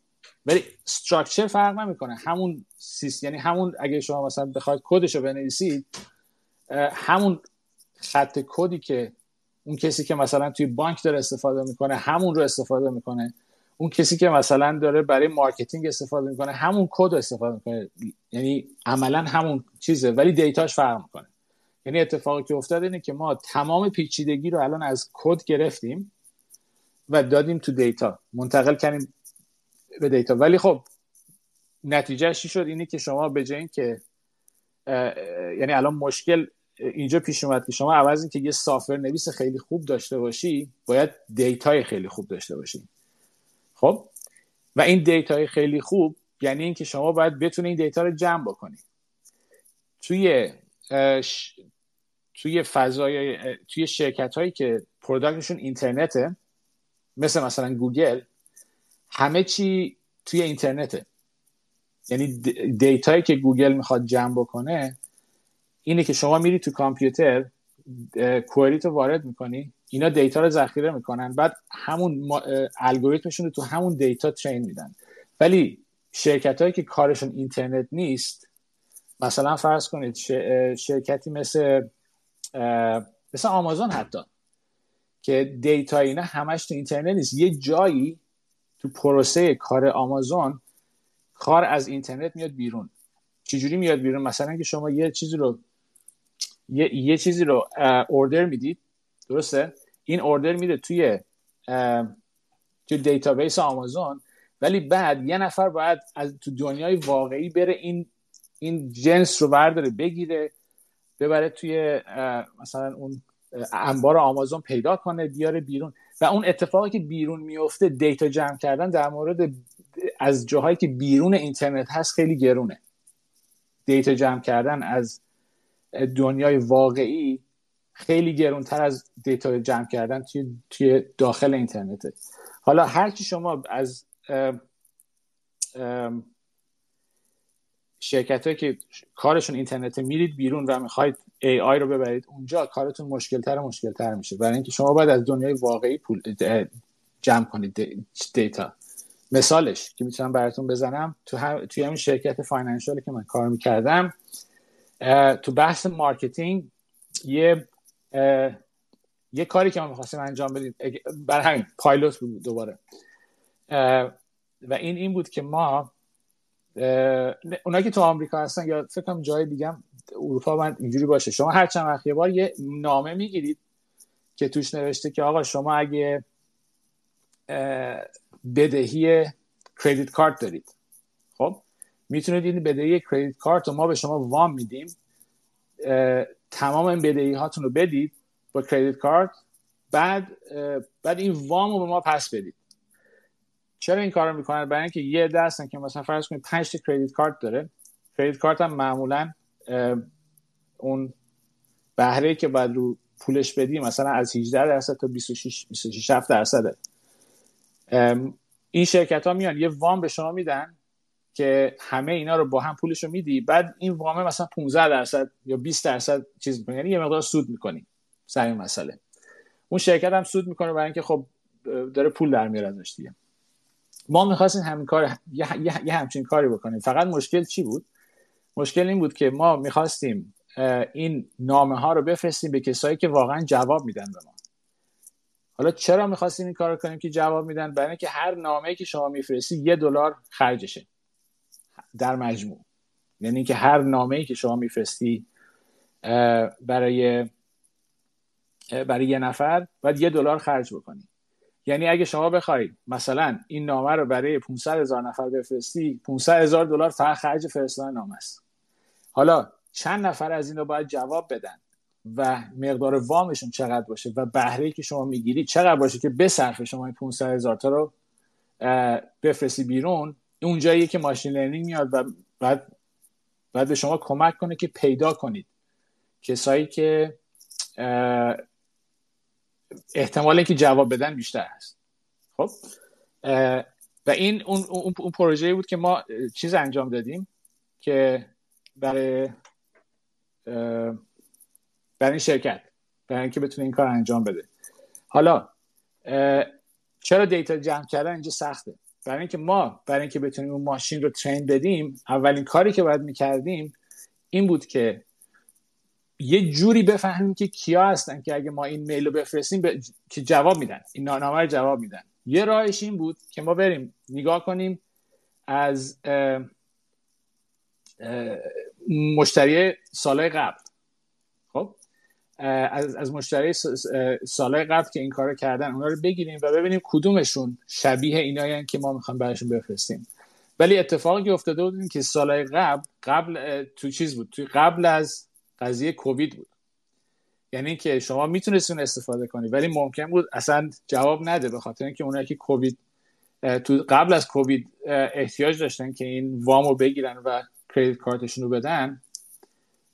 ولی structure فرق نمی‌کنه. همون سیست یعنی همون اگه شما مثلا بخواید کدش رو بنویسید همون خط کدی که اون کسی که مثلا توی بانک داره استفاده می‌کنه همون رو استفاده می‌کنه. اون کسی که مثلا داره برای marketing استفاده می‌کنه همون کد استفاده می‌کنه. یعنی عملا همون چیزه ولی دیتاش فرق می‌کنه. یعنی اتفاقی که افتاد اینه که ما تمام پیچیدگی رو الان از کد گرفتیم و دادیم تو دیتا. منتقل کردیم به دیتا. ولی خب نتیجه چی شد؟ اینه که شما به جای که یعنی الان مشکل اینجا پیش اومد که شما عوض که یه software نویس خیلی خوب داشته باشی باید دیتای خیلی خوب داشته باشی. خب؟ و این دیتای خیلی خوب یعنی اینکه شما باید بتونید این دیتا رو جمع بکنید توی توی فضای توی شرکت هایی که product شون اینترنته مثل مثلا گوگل همه چی توی اینترنته. یعنی دیتایی که گوگل می‌خواد جمع بکنه اینه که شما میری تو کامپیوتر query تو وارد می‌کنی اینا دیتا رو ذخیره می‌کنن بعد همون الگوریتمشون رو تو همون دیتا train میدن. ولی شرکت هایی که کارشون اینترنت نیست مثلا فرض کنید شرکتی مثل مثل آمازون حتی که دیتا اینا همش تو اینترنت نیست. یه جایی تو پروسه کار آمازون کار از اینترنت میاد بیرون. چجوری میاد بیرون؟ مثلا که شما یه چیزی رو یه, یه چیزی رو order می‌دید درسته؟ این order میده توی توی دیتابیس آمازون ولی بعد یه نفر باید از تو دنیای واقعی بره این این جنس رو برداره بگیره ببره توی مثلا اون انبار آمازون پیدا کنه بیاره بیرون. و اون اتفاقی که بیرون میفته دیتا جمع کردن در مورد از جاهایی که بیرون اینترنت هست خیلی گرونه. دیتا جمع کردن از دنیای واقعی خیلی گرونتر از دیتا جمع کردن توی, توی داخل اینترنته. حالا هر کی شما از شرکت هایی که کارشون اینترنت میرید بیرون و می‌خواید AI رو ببرید اونجا کارتون مشکل و مشکل تر میشه. برای اینکه شما باید از دنیای واقعی پول جمع کنید دیتا مثالش که می‌تونم براتون بزنم تو هم... توی همین شرکت financial ی که من کار می‌کردم تو بحث marketing یه یه کاری که ما می‌خواستیم انجام بدیم برای همین پایلوت بود دوباره. و این این بود که ما اونایی که تو آمریکا هستن یا فکر کنم جای دیگه اروپا من اینجوری باشه. شما هر چند وقت یه بار یه نامه می‌گیرید که توش نوشته که آقا شما اگه بدهی کردیت کارت دارید خب می‌تونید این بدهی کردیت کارت رو ما به شما وام میدیم. تمام این بدهی هاتون رو بدید با کردیت کارت بعد بعد این وام رو به ما پس بدید. چرا این کارو می‌کنن؟ برای اینکه یه دستن که مثلا فرض کنید 5 تا کردیت کارت داره. کردیت کارت هم معمولا اون بهره که باید رو پولش بدی مثلا از 18 درصد تا 26 26 درصده. این شرکت ها میان یه وام به شما میدن که همه اینا رو با هم پولش رو میدی. بعد این وامه مثلا 15 درصد یا 20 درصد چیز می‌کنی. یعنی یه مقدار سود می‌کنی سر این مسئله. اون شرکت هم سود می‌کنه برای اینکه خب داره پول در میاره ازش دیگه. ما می‌خواستیم همین کار یه،, یه،, همچین کاری بکنیم. فقط مشکل چی بود؟ مشکل این بود که ما می‌خواستیم این نامه ها رو بفرستیم به کسایی که واقعا جواب میدن به ما. حالا چرا می‌خواستیم این کار کنیم که جواب میدن؟ برای اینکه هر نامه که شما میفرستی یه دلار خرجشه. در مجموع. یعنی که هر نامه که شما میفرستی برای برای یه نفر باید یه دلار خرج بکنی. یعنی اگه شما بخواید مثلا این نامه رو برای 500 هزار نفر بفرستی 500 هزار دلار فقط خرج فرستادن نامه است. حالا چند نفر از این رو باید جواب بدن و مقدار وامشون چقدر باشه و بهره که شما می‌گیری چقدر باشه که بصرف شما این 500 هزار تا رو بفرستی بیرون اون جاییه که ماشین لرنینگ میاد و بعد بعد به شما کمک کنه که پیدا کنید. کسایی که احتمال اینکه جواب بدن بیشتر هست. خب؟ و این اون, اون, اون پروژه بود که ما چیز انجام دادیم که برای برای این شرکت برای اینکه بتونه این کار انجام بده. حالا چرا دیتا جمع کردن اینجا سخته؟ برای اینکه ما برای اینکه بتونیم اون ماشین رو ترین بدیم اولین کاری که باید می‌کردیم این بود که یه جوری بفهمیم که کیا هستن که اگه ما این میل رو بفرستیم که جواب میدن. این نامه جواب میدن. یه راهش این بود که ما بریم نگاه کنیم از مشتری سالهای قبل. خب؟ از, از مشتری سالهای قبل که این کار کردن اونا رو بگیریم و ببینیم کدومشون شبیه اینایی که ما می‌خوایم براشون بفرستیم. ولی اتفاقی افتاده بود که سالهای قبل قبل تو چیز بود؟ تو قبل از قضیه کووید بود. یعنی که شما می‌تونستین استفاده کنی ولی ممکن بود اصلا جواب نده به خاطر اینکه اونایی که کووید تو قبل از کووید احتیاج داشتن که این وامو بگیرن و کریدیت کارتشون رو بدن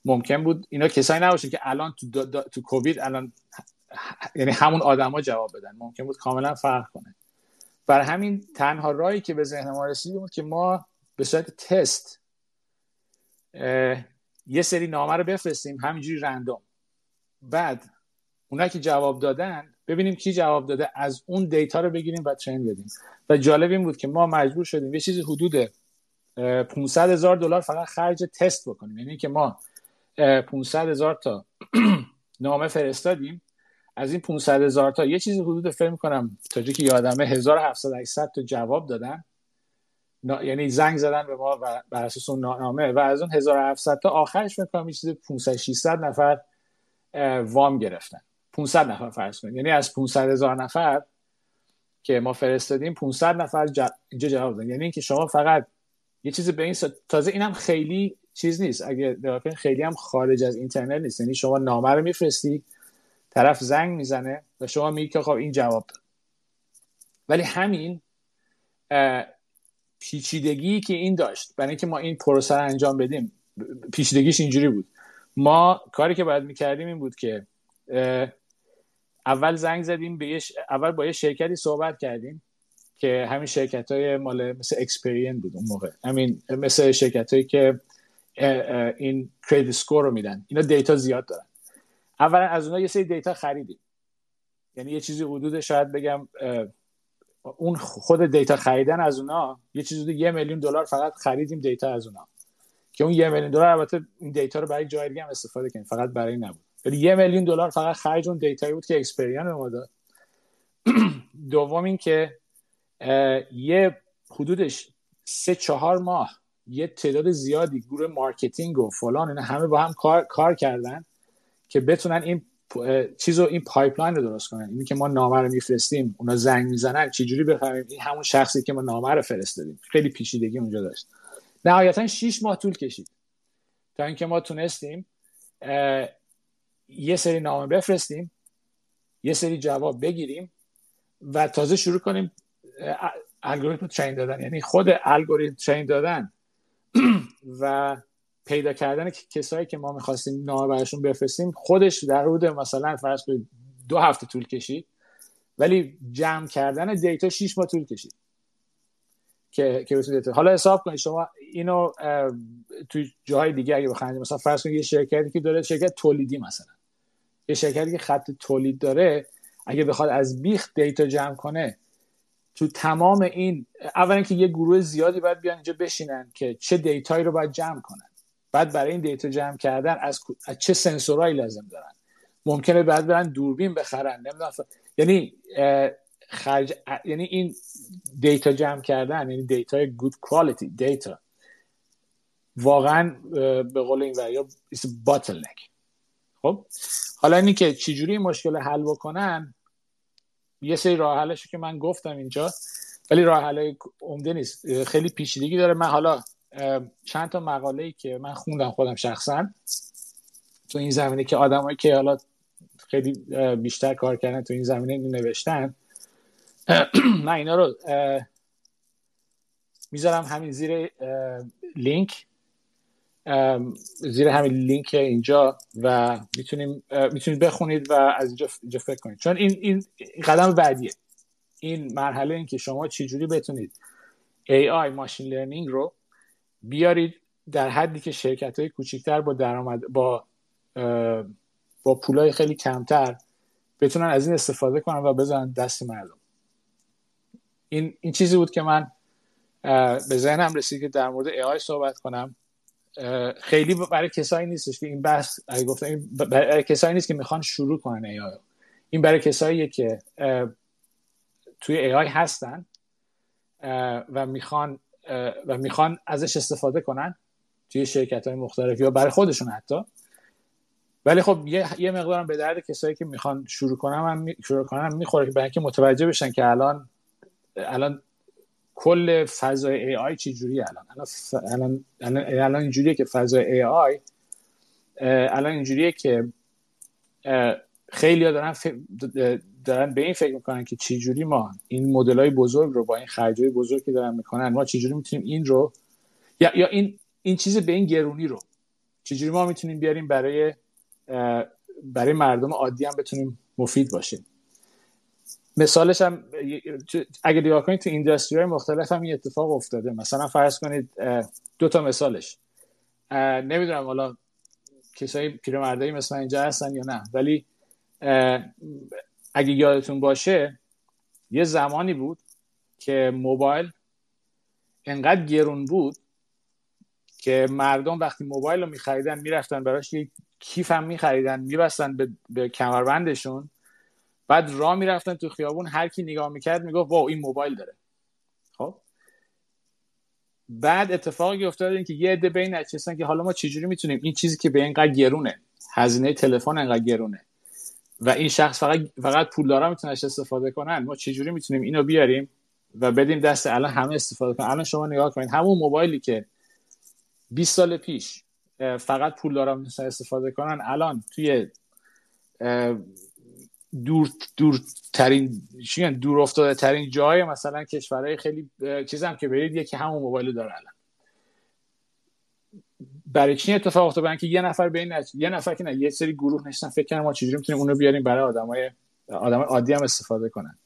ممکن بود اینا کسایی نباشن که الان تو, تو کووید الان یعنی همون آدما جواب بدن. ممکن بود کاملا فرق کنه. بر همین تنها راهی که به ذهن ما رسید بود که ما به صورت تست یه سری نامه رو بفرستیم همینجوری رندوم. بعد اونا که جواب دادن ببینیم کی جواب داده از اون دیتا رو بگیریم و ترین بدیم. و جالب این بود که ما مجبور شدیم یه چیزی حدود 500 هزار دلار فقط خرج تست بکنیم. یعنی که ما 500 هزار تا (clears throat) نامه فرستادیم. از این 500 هزار تا یه چیزی حدود فکر می‌کنم تا که یادمه 1700 800 تا جواب دادن. یعنی زنگ زدن به ما و بر اساس اون نامه و از اون 1700 تا آخرش می‌کنم یه چیزی 500 600 نفر وام گرفتن. 500 نفر فرض کنید. یعنی از 500 هزار نفر که ما فرستادیم 500 نفر اینجا جواب دادن. یعنی اینکه شما فقط یه چیزی به این تازه اینم خیلی چیز نیست. اگه خیلی هم خارج از اینترنت نیست. یعنی شما نامه رو میفرستی طرف زنگ می‌زنه و شما میگی که خب این جواب داد. ولی همین پیچیدگی که این داشت برای اینکه ما این پروسه رو انجام بدیم پیچیدگیش اینجوری بود. ما کاری که باید می‌کردیم این بود که اول زنگ زدیم به اول با یه شرکتی صحبت کردیم که همین شرکت های مال مثل Experian بود اون موقع. همین مثل شرکت هایی که این credit score رو میدن. اینا دیتا زیاد دارن. اولا از اونها یه سری دیتا خریدیم. یعنی یه چیزی حدود شاید بگم اون خود دیتا خریدن از اونا یه چیزی یه میلیون دلار فقط خریدیم دیتا از اونا. که اون یه میلیون دلار البته این دیتا رو برای جای دیگه هم استفاده کنیم فقط برای نبود. ولی یه میلیون دلار فقط خرج اون دیتایی بود که Experian ما داد. (clears throat) دوم این که یه حدودش سه چهار ماه یه تعداد زیادی گروه marketing و فلان اینا همه با هم کار, کار کردن که بتونن این چیزو این pipeline رو درست کنن. اینی که ما نامه رو میفرستیم اونا زنگ می‌زنن چجوری بفهمیم؟ این همون شخصی که ما نامه رو فرستادیم. خیلی پیچیدگی اونجا داشت. نهایتا 6 ماه طول کشید تا اینکه ما تونستیم یه سری نامه بفرستیم یه سری جواب بگیریم و تازه شروع کنیم الگوریتم train دادن. یعنی خود الگوریتم train دادن. (clears throat) و پیدا کردن کسایی که ما می‌خواستیم نامه براشون بفرستیم خودش در حدود مثلا فرض کنید دو هفته طول کشید ولی جمع کردن دیتا 6 ماه طول کشید که که حالا حساب کنید شما اینو توی جاهای دیگه اگه بخواید مثلا فرض کنید یه شرکتی که داره شرکت تولیدی مثلا. یه شرکتی که خط تولید داره اگه بخواد از بیخ دیتا جمع کنه تو تمام این اولا که یه گروه زیادی باید بیان اینجا بشینن که چه دیتایی رو باید جمع کنن. بعد برای این دیتا جمع کردن از, از چه سنسورایی لازم دارن؟ ممکنه بعد برن دوربین بخرن نمی‌دونم یعنی خرج یعنی این دیتا جمع کردن یعنی دیتا good quality data واقعا به قول این وریا bottleneck خب؟ حالا اینی که چجوری این مشکل حل بکنن یه سری راه حلش که من گفتم اینجا ولی راه حل عمده نیست. خیلی پیچیدگی داره. من حالا چند تا مقاله ای که من خوندم خودم شخصا. تو این زمینه که آدمایی که حالا خیلی بیشتر کار کردن تو این زمینه نوشتن (clears throat) من اینا رو می‌ذارم همین زیر لینک. زیر همین لینک اینجا و می‌تونیم می‌تونید بخونید و از اینجا, اینجا فکر کنید. چون این, این قدم بعدیه. این مرحله این که شما چجوری بتونید AI ماشین لرنینگ رو بیارید در حدی که شرکت های کوچیکتر با درآمد با با پولای خیلی کمتر بتونن از این استفاده کنن و بزنن دست مردم. این این چیزی بود که من به ذهنم رسید که در مورد AI صحبت کنم. خیلی برای کسایی نیستش که این بحث گفتم برای کسایی نیست که می‌خوان شروع کنن AI این برای کساییه که توی AI هستن و می‌خوان و می‌خوان ازش استفاده کنن توی شرکت های مختلف یا برای خودشون حتی. ولی خب یه, یه مقدارم به درد کسایی که می‌خوان شروع کنم هم شروع کنم می‌خوره که برای اینکه متوجه بشن که الان الان کل فضای ای آی چی جوری الان الان الان, الان اینجوریه که فضای ای آی الان اینجوریه که خیلی دارن دارن به این فکر می‌کنن که چی جوری ما این مدل های بزرگ رو با این خرجای بزرگ که دارن می‌کنن ما چی جوری می‌تونیم این رو یا یا این این چیز به این گرونی رو چجوری ما می‌تونیم بیاریم برای برای مردم عادی هم بتونیم مفید باشیم. مثالش هم اگه نگاه کنید تو اینداستری های مختلف هم این اتفاق افتاده. مثلا فرض کنید دو تا مثالش. نمی‌دونم حالا کسایی پیرمردایی مثلا اینجا هستن یا نه ولی اگه یادتون باشه یه زمانی بود که موبایل انقدر گرون بود که مردم وقتی موبایل رو میخریدن می‌رفتن براش یک کیف هم میخریدن میبستن به, به کمربندشون. بعد راه می‌رفتن تو خیابون هر کی نگاه می‌کرد می‌گفت واو این موبایل داره. خب؟ بعد اتفاقی افتاد که یه عده بین نشستن که حالا ما چجوری می‌تونیم این چیزی که به اینقدر گرونه هزینه تلفن انقدر گرونه و این شخص فقط فقط پولدارا می‌تونن استفاده کنن. ما چجوری می‌تونیم اینو بیاریم و بدیم دست الان همه استفاده کنن؟ الان شما نگاه کنید. همون موبایلی که 20 سال پیش فقط پولدارا می‌تونن استفاده کنن الان توی دور دورترین چی دور افتاده ترین جای مثلا کشورهای خیلی چیزم که برید یکی همون موبایل داره الان. برای چی اتفاق افتاد؟ که یه نفر بین یه نفر که نه یه سری گروه نشستن فکر کنم ما چجوری می‌تونیم اونو بیاریم برای آدمای آدم عادی هم استفاده کنن.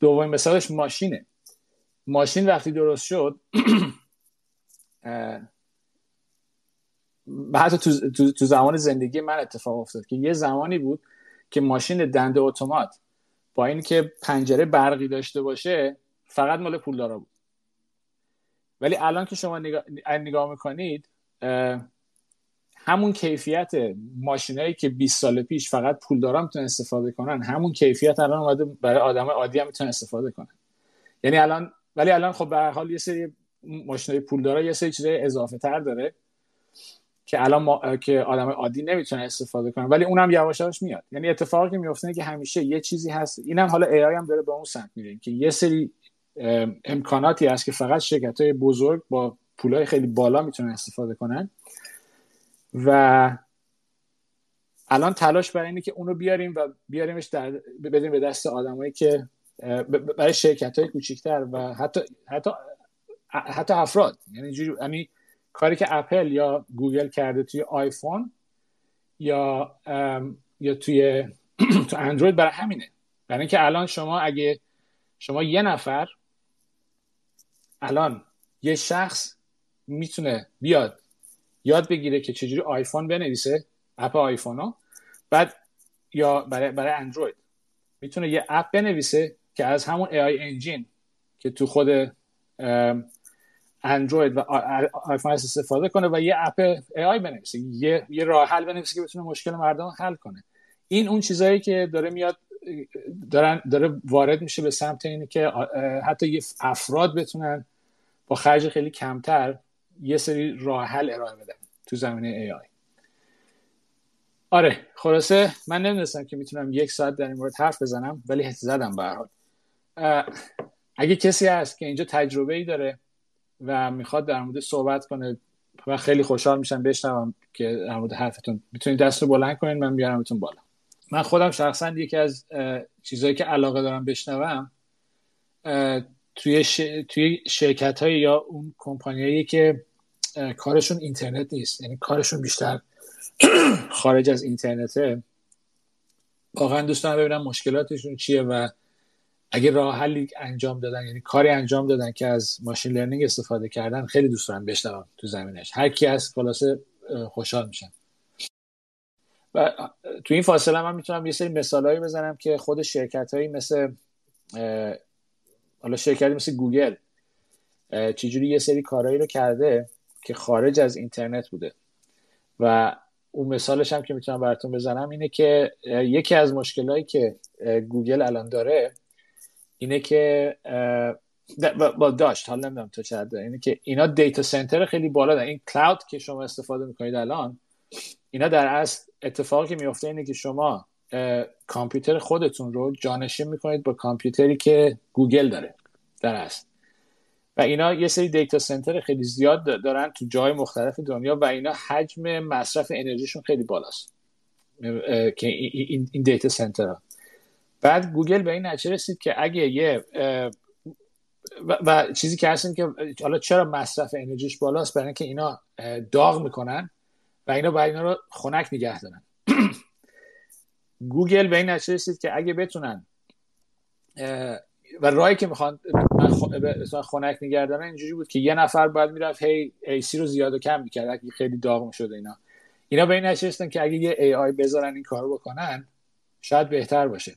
دومین مثالش ماشینه. ماشین وقتی درست شد (clears throat) حتی تو, تو, تو زمان زندگی من اتفاق افتاد که یه زمانی بود که ماشین دنده اتومات با اینکه پنجره برقی داشته باشه فقط مال پولدارا بود. ولی الان که شما نگاه, نگاه می‌کنید همون کیفیت ماشینایی که 20 سال پیش فقط پولدارا می‌تونن استفاده کنن. همون کیفیت الان اومده برای آدم عادی هم می‌تونن استفاده کنن. یعنی الان ولی الان خب به حال یه سری ماشینای پولدارا یه سری چیزای اضافه تر داره که الان ما... که آدم عادی نمی‌تونه استفاده کنه. ولی اونم یواش یواش میاد. یعنی اتفاقی که میفته که همیشه یه چیزی هست. اینم حالا ای هم داره به اون سمت میره. که یه سری امکاناتی هست که فقط شرکت های بزرگ با پولای خیلی بالا می‌تونن استفاده کنن. و الان تلاش برای اینه که اونو بیاریم و بیاریمش در بدیم به دست آدمایی که برای شرکت های کوچیکتر و حتی حتی حتی افراد. یعنی یعنی کاری که اپل یا گوگل کرده توی آیفون یا یا توی (clears throat) تو اندروید برای همینه. برای اینکه الان شما اگه شما یه نفر الان یه شخص می‌تونه بیاد یاد بگیره که چجوری آیفون بنویسه app آیفون ها بعد یا برای, برای اندروید. می‌تونه یه اپ بنویسه که از همون AI انجین که تو خود اندروید و آیفون استفاده کنه و یه اپ AI بنویسه. یه, یه راه حل بنویسه که بتونه مشکل مردم حل کنه. این اون چیزهایی که داره میاد دارن داره وارد میشه به سمت اینه که حتی یه افراد بتونن با خرج خیلی کمتر یه سری راه حل ارائه بدن تو زمینه AI آره خلاصه من نمی‌دونستم که می‌تونم یک ساعت در این مورد حرف بزنم ولی زدم به حال. اگه کسی هست که اینجا تجربه ای داره و می‌خواد در مورد صحبت کنه و خیلی خوشحال میشم بشنوم که در مورد حرفتون. می‌تونید دست رو بلند کنید من بیارمتون بالا. من خودم شخصا یکی از چیزهایی که علاقه دارم بشنوم توی, ش... توی شرکت های یا اون کمپانیایی که کارشون اینترنت نیست. یعنی کارشون بیشتر (clears throat) خارج از اینترنته. واقعا دوستان ببینم مشکلاتشون چیه و اگه راه حلی انجام دادن یعنی کاری انجام دادن که از ماشین لرنینگ استفاده کردن خیلی دوست دارم بشنوم تو زمینش. هر کی از خلاصه خوشحال میشن و تو این فاصله من می‌تونم یه سری مثالهایی بزنم که خود شرکت هایی مثل حالا شرکتی مثل گوگل چجوری یه سری کارهایی رو کرده. که خارج از اینترنت بوده. و اون مثالش هم که می‌تونم براتون بزنم اینه که یکی از مشکلهایی که گوگل الان داره اینه که با داشت حالا نمی‌دونم تو چه اینه که اینا data center خیلی بالا دارن. این cloud که شما استفاده می‌کنید الان اینا در اصل اتفاقی که میفته اینه که شما کامپیوتر خودتون رو جانشین می‌کنید با کامپیوتری که گوگل داره در اصل. و اینا یه سری data center خیلی زیاد دارن تو جای مختلف دنیا و اینا حجم مصرف انرژیشون خیلی بالاست. که این data center ها بعد گوگل به این نتیجه رسید که اگه یه و, و چیزی که هست که حالا چرا مصرف انرژیش بالاست؟ برای اینکه اینا داغ می‌کنن و اینا باید اینا رو خنک نگه دارن. (clears throat) گوگل به این نتیجه رسید که اگه بتونن و راهی که می‌خوان خنک نگه دارن اینجوری بود که یه نفر باید می‌رفت هی AC رو زیاد و کم می‌کرد اگه خیلی داغ می‌شد اینا. اینا به این رسیدن که اگه یه AI بذارن این کارو بکنن شاید بهتر باشه.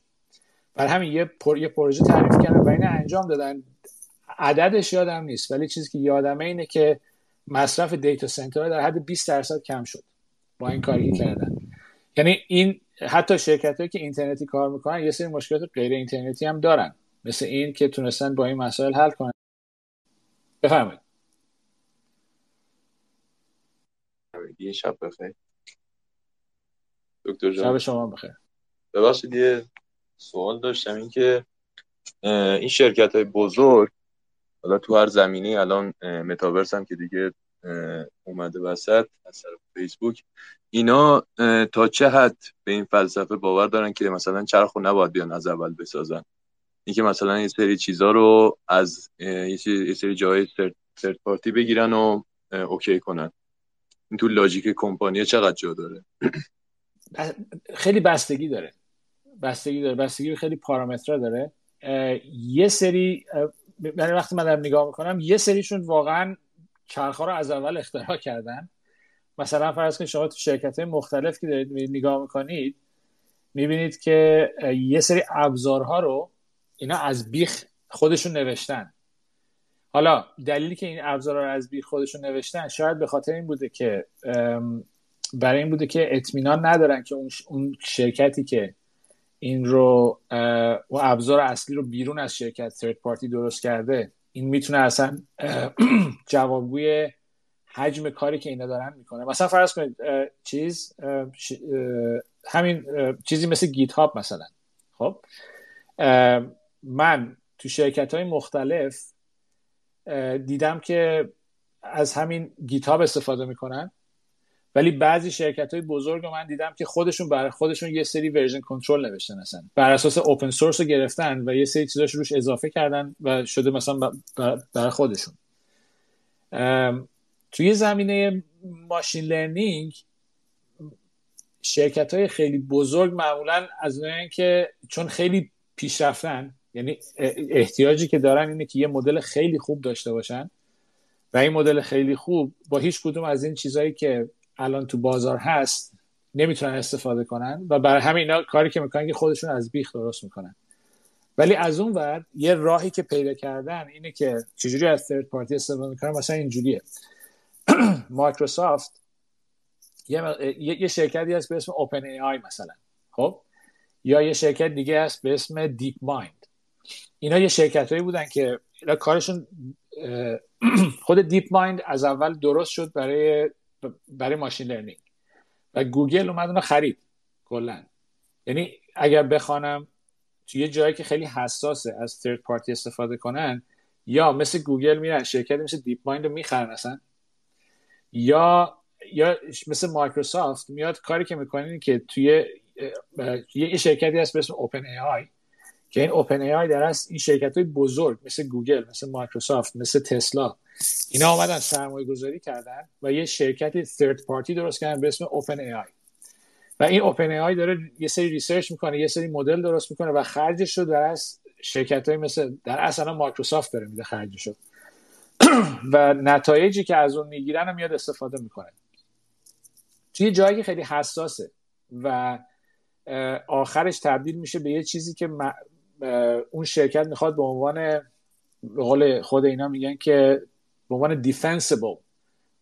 برای همین یه, پر... یه پروژه تعریف کردن و اینو انجام دادن. عددش یادم نیست ولی چیزی که یادمه اینه که مصرف دیتا سنتر در حد 20 درصد کم شد با این کاری کردن. یعنی این حتی شرکت هایی که اینترنتی کار می‌کنن یه سری مشکلات غیر اینترنتی هم دارن. مثل این که تونستن با این مسائل حل کنن. بفرمایید. یه شب بخیر. دکتر جان. شب شما بخیر. ببخشید یه سوال داشتم. این که این شرکت های بزرگ حالا تو هر زمینه الان متاورس هم که دیگه اومده وسط از طرف فیسبوک اینا تا چه حد به این فلسفه باور دارن که مثلا چرخ نباید بیان از اول بسازن؟ اینکه مثلا یه سری چیزا رو از یه سری جای سرت پارتی بگیرن و اوکی کنن. این تو لاجیک کمپانی چقدر جا داره؟ خیلی بستگی داره. بستگی داره. بستگی خیلی پارامترها داره. یه سری یعنی وقتی من دارم نگاه می‌کنم یه سریشون واقعا چرخها رو از اول اختراع کردن. مثلا فرض کنید شما تو شرکت های مختلف که دارید نگاه می‌کنید می‌بینید که یه سری ابزارها رو اینا از بیخ خودشون نوشتن. حالا دلیلی که این ابزارها رو از بیخ خودشون نوشتن شاید به خاطر این بوده که برای این بوده که اطمینان ندارن که اون شرکتی که این رو و ابزار اصلی رو بیرون از شرکت ثرد پارتی درست کرده این می‌تونه اصلا (clears throat) جوابگوی حجم کاری که اینا دارن می‌کنه. مثلا فرض کنید چیز همین چیزی مثل گیت هاب مثلا. خب؟ من تو شرکت های مختلف دیدم که از همین گیت هاب استفاده می‌کنن. ولی بعضی شرکت های بزرگ من دیدم که خودشون برای خودشون یه سری version control نوشتن اصلا. بر اساس open source رو گرفتن و یه سری چیزاش روش اضافه کردن و شده مثلا برای خودشون. توی زمینه machine learning شرکت های خیلی بزرگ معمولا از اون که چون خیلی پیشرفتن یعنی احتیاجی که دارن اینه که یه مدل خیلی خوب داشته باشن. و این مدل خیلی خوب با هیچ کدوم از این چیزهایی که الان تو بازار هست نمی‌تونن استفاده کنن و برای همین اینا کاری که می‌کنن که خودشون از بیخ درست می‌کنن. ولی از اون ور یه راهی که پیدا کردن اینه که چجوری از third party استفاده می‌کنن؟ مثلا اینجوریه. (clears throat) مایکروسافت یه, یه شرکتی هست به اسم OpenAI مثلا. خب؟ یا یه شرکت دیگه هست به اسم DeepMind اینا یه شرکت هایی بودن که کارشون (clears throat) خود DeepMind از اول درست شد برای برای machine learning. و گوگل اومد اونو خرید کلا. یعنی اگر بخوان هم توی یه جایی که خیلی حساسه از third party استفاده کنن یا مثل گوگل میرن شرکتی مثل DeepMind رو می‌خرن اصلا یا یا مثل مایکروسافت میاد کاری که می‌کنین که توی یه شرکتی هست به اسم OpenAI که این OpenAI در اصل این شرکت های بزرگ مثل گوگل مثل مایکروسافت مثل تسلا اینا آمدن سرمایه گذاری کردن و یه شرکتی third party درست کردن به اسم OpenAI و این OpenAI داره یه سری research می‌کنه یه سری مدل درست می‌کنه و خرجش رو در از شرکت های مثل در اصلا مایکروسافت داره میده خرجش رو (clears throat) و نتایجی که از اون می‌گیرن رو میاد استفاده می‌کنه. توی جایی خیلی حساسه و آخرش تبدیل میشه به یه چیزی که اون شرکت می‌خواد به عنوان به قول خود اینا میگن که به عنوان defensible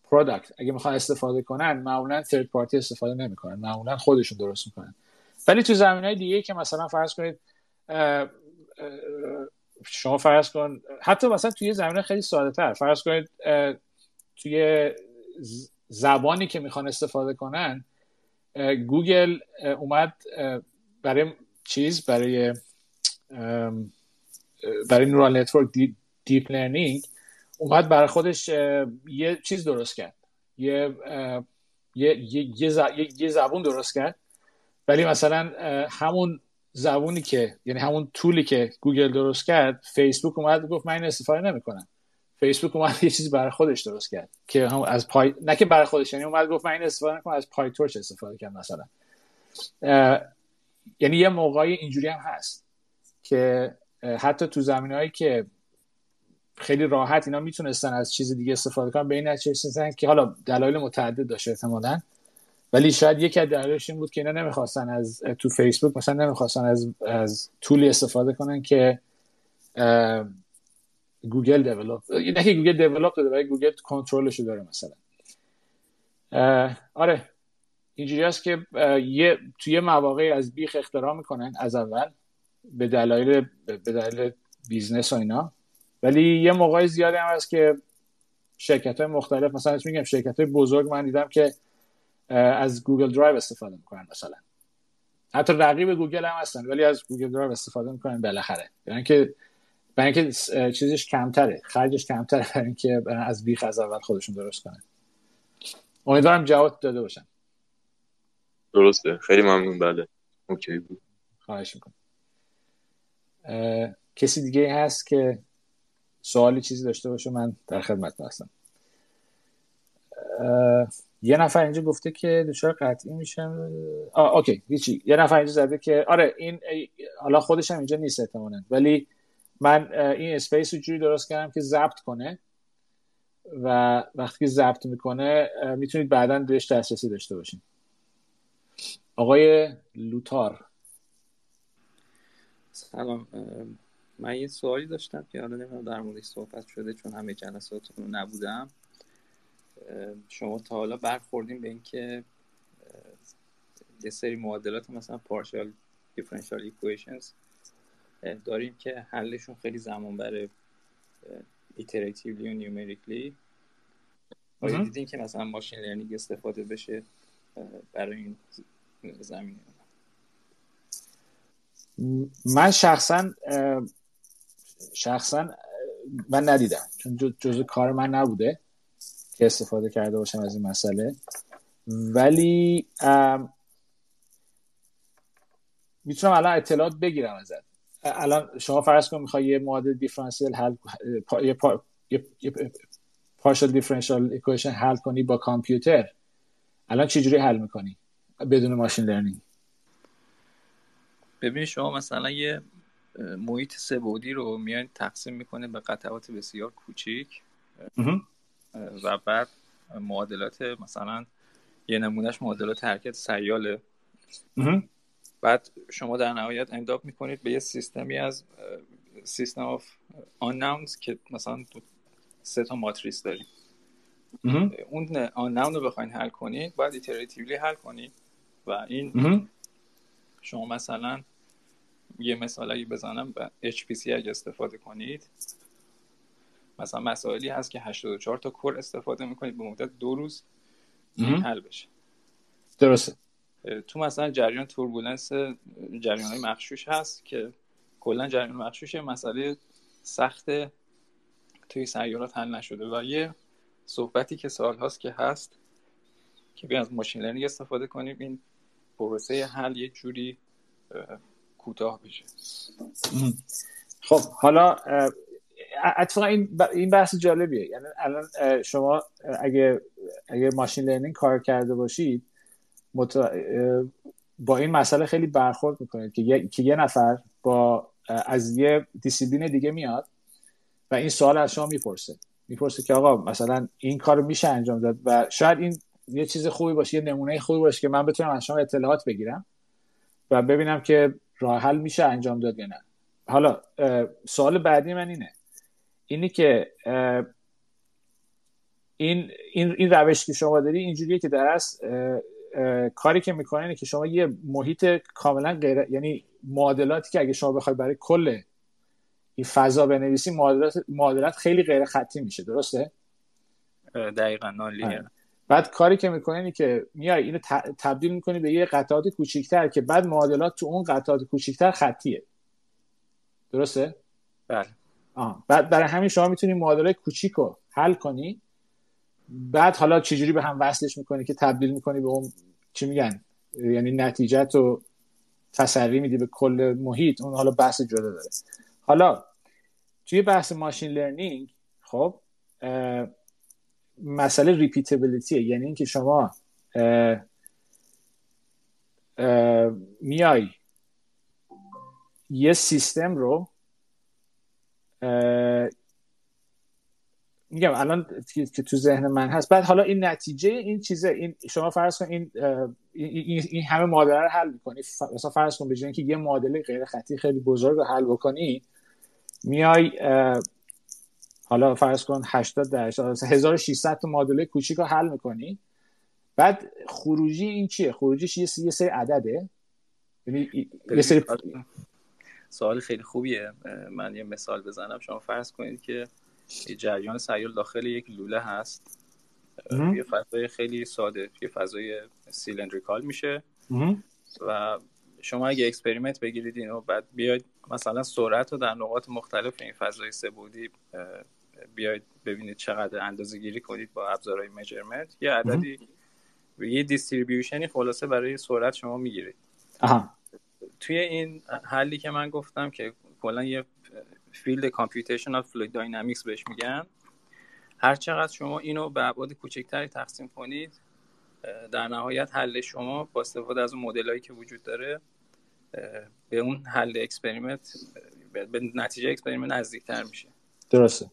product اگه می‌خوان استفاده کنن معمولا third party استفاده نمی‌کنن. معمولا خودشون درست می‌کنن. ولی تو زمینه های دیگه که مثلا فرض کنید شما فرض کن حتی مثلا توی زمینه خیلی ساده تر فرض کنید توی زبانی که می‌خوان استفاده کنن گوگل اومد برای چیز برای برای neural network deep learning اومد برای خودش یه چیز درست کرد. یه یه, یه, یه زبون درست کرد. ولی مثلا همون زبونی که یعنی همون tool ی که گوگل درست کرد فیسبوک اومد گفت من این استفاده نمی‌کنم. فیسبوک اومد یه چیزی برای خودش درست کرد که هم از پای نه که برای خودش یعنی اومد گفت من این استفاده نکنم از پای تورچ استفاده کرد مثلا. یعنی یه موقعی اینجوری هم هست. که حتی تو زمین هایی که خیلی راحت اینا می‌تونستن از چیز دیگه استفاده کنن به این نتیجه که حالا دلایل متعدد داشته احتمالاً. ولی شاید یکی از دلایلش این بود که اینا نمی‌خواستن از تو فیسبوک مثلا نمی‌خواستن از از طولی استفاده کنن که گوگل develop نه که گوگل develop داده ولی گوگل کنترلش داره مثلا. آره. اینجوری است که یه توی مواقعی از بیخ اختراع می‌کنن از اول. به دلایل به دلایل business و اینا. ولی یه موقعی زیادی هم هست که شرکت های مختلف مثلا میگم شرکت های بزرگ من دیدم که از Google Drive استفاده می‌کنن مثلا. حتی رقیب گوگل هم هستن ولی از Google Drive استفاده می‌کنن بالاخره. یعنی که برای اینکه چیزش کمتره خرجش کمتره برای اینکه از بیخ از اول خودشون درست کنن. امیدوارم جواب داده باشن. درسته. خیلی ممنون. بله. اوکی. بود خواهش می‌کنم. کسی دیگه هست که سوالی چیزی داشته باشه من در خدمت هستم. یه نفر اینجا گفته که دچار قطعی میشم. آه اوکی هیچی. یه نفر اینجا زده که آره این حالا خودش هم اینجا نیست احتمالاً. ولی من این اسپیس رو جوری درست کردم که ضبط کنه و وقتی ضبط می‌کنه می‌تونید بعدا بهش دسترسی داشته باشین. آقای لوتار. سلام من یه سوالی داشتم که حالا نمی‌دونم در موردش صحبت شده چون همه جلساتون رو نبودم شما تا حالا برخوردیم به اینکه یه سری معادلات مثلا partial differential equations داریم که حلشون خیلی زمان بره iteratively و numerically آیا دیدین که مثلا machine learning استفاده بشه برای این زمینه؟ من شخصا شخصا من ندیدم. چون جزء کار من نبوده که استفاده کرده باشم از این مسئله. ولی می‌تونم الان اطلاعات بگیرم ازت. الان شما فرض کن می‌خوای یه معادله دیفرانسیل حل یه partial differential equation حل کنی با کامپیوتر الان چجوری حل می‌کنی؟ بدون machine learning. ببین شما مثلا یه محیط سه‌بعدی رو میان تقسیم می‌کنه به قطعات بسیار کوچیک و بعد معادلات مثلا یه نمونهش معادلات حرکت سیاله. بعد شما در نهایت end up می‌کنید به یه سیستمی از system of unknowns که مثلا سه تا ماتریس داریم. اون آناون رو بخواین حل کنید باید iteratively حل کنید. و این شما مثلا یه مثال اگه بزنم به HPC اگه استفاده کنید. مثلا مسائلی هست که 84 تا core استفاده می‌کنید به مدت دو روز حل بشه. درسته. تو مثلا جریان turbulence جریان های مخشوش هست که کلا جریان مخشوش مسئله سخت توی سیالات حل نشده و یه صحبتی که سال هاست که هست که بیا از machine learning استفاده کنیم. این پروسه حل یه جوری کوتاه بشه خب حالا اتفاقا این این بحث جالبیه. یعنی الان شما اگه اگه ماشین لرنینگ کار کرده باشید با این مسئله خیلی برخورد می‌کنید که یه... که یه نفر با از یه دیسیبلین دیگه میاد و این سوال از شما می‌پرسه. می‌پرسه که آقا مثلا این کار رو میشه انجام داد و شاید این یه چیز خوبی باشه یه نمونه خوبی باشه که من بتونم از شما اطلاعات بگیرم و ببینم که راه حل میشه انجام داد یا نه. حالا سوال بعدی من اینه. اینی که این این این روش که شما داری اینجوریه که در کاری که می‌کنه اینه که شما یه محیط کاملا غیر یعنی معادلاتی که اگه شما بخوای برای کل این فضا بنویسی معادلات معادلات خیلی غیر خطی میشه. درسته؟ دقیقا نالیه آره. بعد کاری که می‌کنه اینه که میای اینو تبدیل می‌کنی به یه قطعات کوچیکتر که بعد معادلات تو اون قطعات کوچیکتر خطیه. درسته؟ بله. آه. بعد برای همین شما می‌تونی معادلات کوچیک رو حل کنی. بعد حالا چجوری به هم وصلش می‌کنی که تبدیل می‌کنی به اون چی میگن؟ یعنی نتیجه تو تسری میدی به کل محیط. اون حالا بحث جدا داره. حالا توی بحث ماشین لرنینگ خب مسئله ریپیتبلیتیه یعنی اینکه شما میای یه سیستم رو میگم الان که تو ذهن من هست. بعد حالا این نتیجه این چیزه این شما فرض کن این این, این همه معادله رو حل می‌کنی. مثلا فرض کن به که یه معادله غیر خطی خیلی بزرگ رو حل بکنی میای حالا فرض کن 80 درصد 1600 تا معادله کوچیک رو حل می‌کنی. بعد خروجی این چیه؟ خروجیش یه سری عدده. یعنی یه سری سوال خیلی خوبیه. من یه مثال بزنم. شما فرض کنید که جریان سیال داخل یک لوله هست. یه فضای خیلی ساده. یه فضای سیلندریکال میشه. و شما اگه experiment بگیرید اینو بعد بیاید مثلا سرعت رو در نقاط مختلف این فضای سه‌بعدی بیاید ببینید چقدر اندازه گیری کنید با ابزارهای measurement یه عددی یه distribution ی خلاصه برای سرعت شما می‌گیرید. توی این حلی که من گفتم که کلا یه field computational fluid dynamics بهش میگن هر چقدر شما اینو به ابعاد کوچکتری تقسیم کنید در نهایت حل شما با استفاده از اون مدلایی که وجود داره به اون حل experiment به نتیجه experiment نزدیکتر میشه. درسته.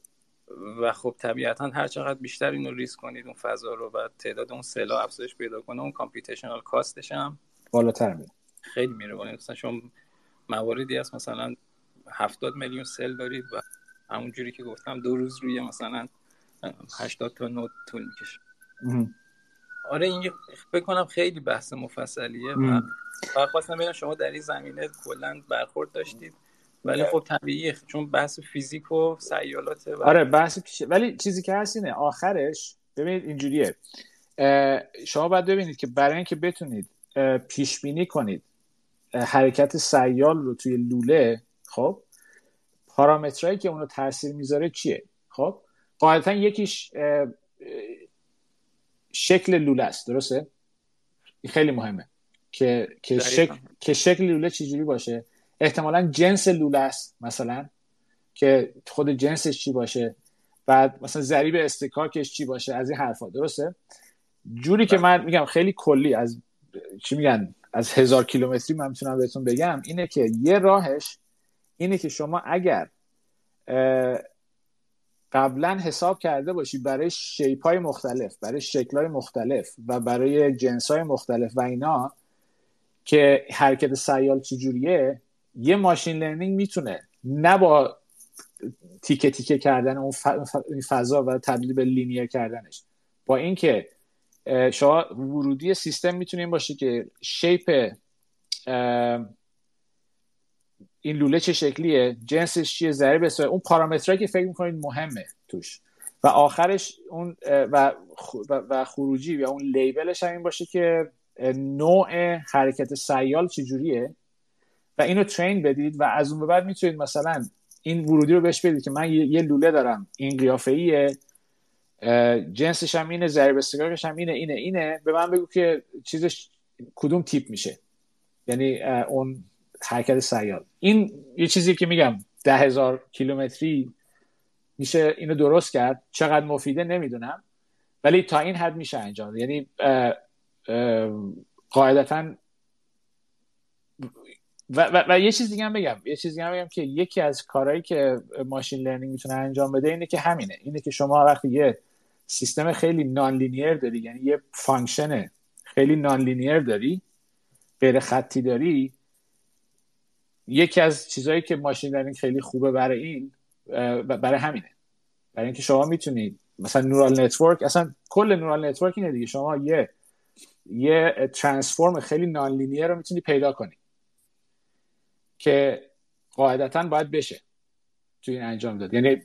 و خب طبیعتا هر چقدر بیشتر اینو ریز کنید اون فضا رو و تعداد اون cell ا افزایش پیدا کنه اون computational cost ش هم بالاتر میره. خیلی میره. بالا مثلا شما مواردی هست مثلا 70 میلیون cell دارید و همون جوری که گفتم دو روز روی مثلا 80 تا نوت طول می‌کشه. آره این بکنم خیلی بحث مفصلیه و خواستم ببینم شما در این زمینه کلا برخورد داشتید. ولی خب طبیعیه چون بحث فیزیک و سیالات آره بحث پیشه. ولی چیزی که هست اینه آخرش ببینید اینجوریه. شما باید ببینید که برای اینکه بتونید پیش بینی کنید حرکت سیال رو توی لوله خب پارامترهایی که اونو تاثیر می‌ذاره چیه؟ خب قاعدتا یکیش شکل لوله است درسته؟ این خیلی مهمه که که شکل که شکل لوله چجوری باشه؟ احتمالا جنس لوله است مثلا که خود جنسش چی باشه؟ بعد مثلا ضریب استکاکش چی باشه؟ از این حرفا درسته؟ جوری که من میگم خیلی کلی از چی میگن؟ از هزار کیلومتری من می‌تونم بهتون بگم اینه که یه راهش اینه که شما اگر قبلا حساب کرده باشی برای shape های مختلف برای شکل های مختلف و برای جنس های مختلف و اینا که حرکت سیال چجوریه یه machine learning می‌تونه نه با تیکه تیکه کردن اون فضا و تبدیل به linear کردنش. با اینکه شما ورودی سیستم می‌تونه این باشه که shape این لوله چه شکلیه جنسش چیه ضریب اون پارامترهایی که فکر می‌کنید مهمه توش. و آخرش اون و و خروجی و اون لیبلش هم این باشه که نوع حرکت سیال چجوریه. و اینو ترین بدید و از اون به بعد می‌تونید مثلا این ورودی رو بهش بدید که من یه لوله دارم. این قیافه ایه جنسش هم اینه ضریب استقاقش هم اینه اینه اینه. به من بگو که چیزش کدوم تیپ میشه. یعنی اون حرکت سیال. این یه چیزی که میگم ده هزار کیلومتری میشه اینو درست کرد. چقدر مفیده نمی‌دونم. ولی تا این حد میشه انجام. یعنی قاعدتا و, و, و, یه چیز دیگه هم بگم. یه چیز دیگه هم بگم که یکی از کارهایی که ماشین لرنینگ می‌تونه انجام بده اینه که همینه. اینه که شما وقتی یه سیستم خیلی non-linear داری یعنی یه function خیلی non-linear داری غیر خطی داری یکی از چیزهایی که machine learning خیلی خوبه برای این برای همینه. برای اینکه شما می‌تونید مثلا neural network اصلا کل neural network اینه دیگه. شما یه یه transform خیلی non-linear رو می‌تونی پیدا کنی. که قاعدتا باید بشه توی این انجام داد. یعنی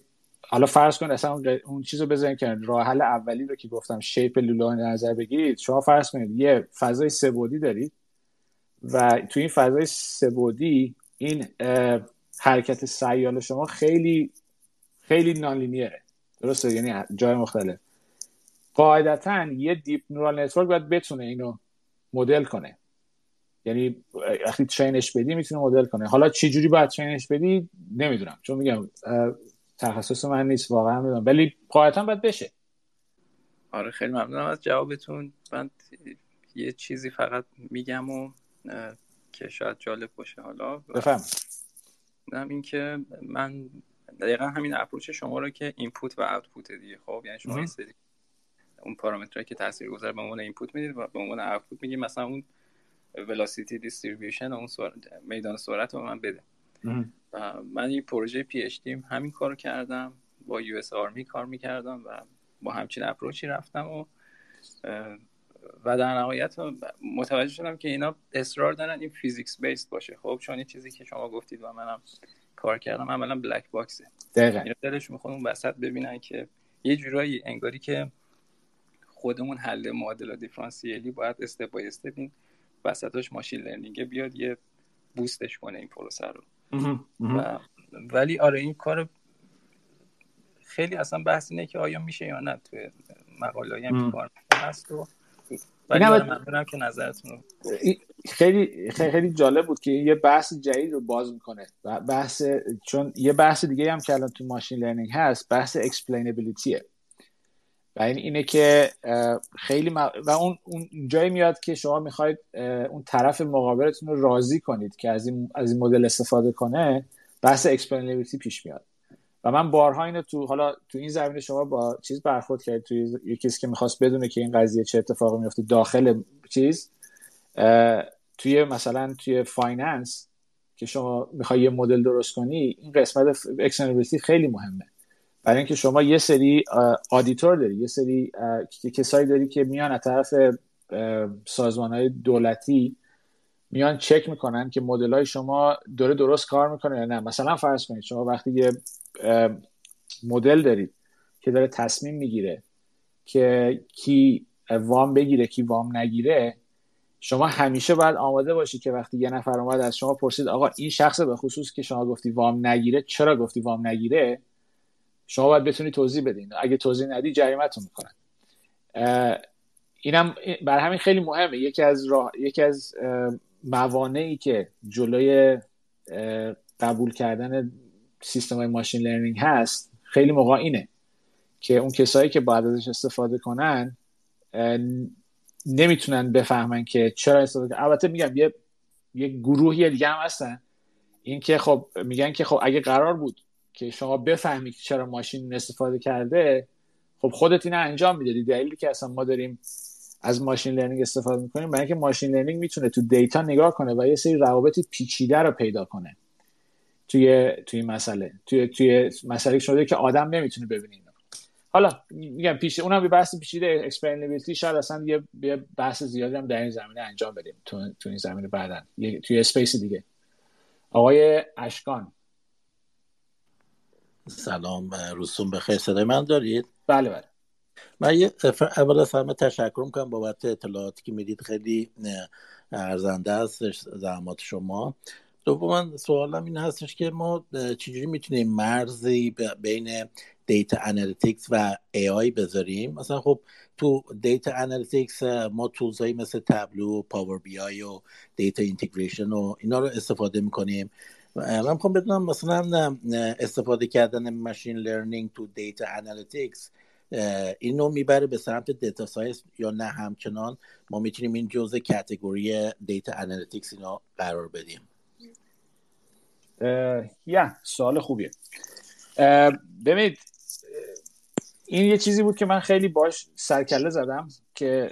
حالا فرض کن اصلا اون چیز رو بزنید که راه حل اولی رو که گفتم shape لوله نظر بگیرید. شما فرض کنید یه فضای سه‌بعدی دارید و توی این فضای سه‌بعدی این حرکت سیال شما خیلی خیلی non-linear ه. درسته؟ یعنی جای مختلف. قاعدتا یه deep neural network باید بتونه اینو مدل کنه. یعنی وقتی train ش بدی می‌تونه مدل کنه حالا چه جوری باید train ش بدی نمی‌دونم. چون میگم تخصص من نیست واقعا می‌دونم ولی قاعدتا باید بشه. آره خیلی ممنونم از جوابتون. من یه چیزی فقط میگم و که شاید جالب باشه حالا. بفهم این اینکه من دقیقا همین approach شما رو که input و output دیگه خب؟ یعنی شما این سری اون پارامترهایی که تاثیر گذار به عنوان input می‌دید و به عنوان output میگید. مثلا اون velocity distribution اون میدان سرعت رو من بده. و من این پروژه PhD م همین کارو کردم. با US Army کار می‌کردم و با همچین approach ی رفتم و و در نهایت متوجه شدم که اینا اصرار دارن این physics based باشه. خب چون این چیزی که شما گفتید و منم کار کردم عملا black box ه دقیقاً. دلش می‌خواد اون وسط ببینن که یه جورایی انگاری که خودمون حل معادله دیفرانسیلی باید step by step این وسطاش machine learning بیاد یه boost ش کنه این پروسه رو. و ولی آره این کار خیلی اصلا بحث اینه که آیا میشه یا نه توی مقاله هم کار هست و ولی آره که نظرتون خیلی خیلی جالب بود که یه بحث جدید رو باز می‌کنه. و بحث چون یه بحث دیگه هم که الان تو machine learning هست بحث explainability ه و این اینه که خیلی و اون اون جایی میاد که شما می‌خواید اون طرف مقابلتون رو راضی کنید که از این از این مدل استفاده کنه بحث explainability پیش میاد. و من بارها اینو تو حالا تو این زمینه شما با چیز برخورد کرد توی یکی که می‌خواست بدونه که این قضیه چه اتفاقی میفته داخل چیز توی مثلا توی finance که شما می‌خوای یه مدل درست کنی این قسمت explainability خیلی مهمه. برای اینکه شما یه سری آدیتور داری یه سری کسایی داری که میان از طرف سازمان های دولتی میان چک می‌کنن که مدل های شما داره درست کار می‌کنه یا نه. مثلا فرض کنید شما وقتی یه مدل دارید که داره تصمیم می‌گیره که کی وام بگیره کی وام نگیره شما همیشه باید آماده باشید که وقتی یه نفر اومد از شما پرسید آقا این شخص به خصوص که شما گفتی وام نگیره چرا گفتی وام نگیره؟ شما باید بتونی توضیح بدین. اگه توضیح ندی جریمتون می‌کنن. اینم بر همین خیلی مهمه. یکی از راه یکی از موانعی که جلوی قبول کردن سیستم های ماشین لرنینگ هست خیلی موقع اینه که اون کسایی که باید ازش استفاده کنن نمی‌تونن بفهمن که چرا استفاده کنن البته میگم یه یه گروهی دیگه هم هستن. این که خب میگن که خب اگه قرار بود که شما بفهمی که چرا ماشین استفاده کرده خب خودت اینو انجام می‌دادی. دلیلی که اصلا ما داریم از machine learning استفاده می‌کنیم برای اینکه machine learning می‌تونه تو data نگاه کنه و یه سری روابط پیچیده رو پیدا کنه توی توی مسئله. توی توی مسئله شده که آدم نمی‌تونه ببینه حالا میگم پیش اونم به بحث پیچیده. explainability شاید اصلا یه بحث زیادی هم در این زمینه انجام بدیم تو, تو این زمینه بعدا. توی space دیگه. آقای اشکان سلام روزتون بخیر. صدای من دارید؟ بله بله. من یه اول از همه تشکر می‌کنم بابت اطلاعاتی که می‌دید. خیلی ارزنده است زحمات شما. دوما سوالم این هستش که ما چجوری می‌تونیم مرزی بین data analytics و AI بذاریم؟ مثلا خب تو data analytics ما tools هایی مثل Tableau Power BI و data integration و اینا رو استفاده می‌کنیم. من می‌خوام بدونم مثلا استفاده کردن machine learning تو data analytics اینو می‌بره به سمت data science یا نه همچنان؟ ما می‌تونیم این جزء category data analytics اینا قرار بدیم. یا سوال خوبیه. ببینید این یه چیزی بود که من خیلی باش سروکله زدم که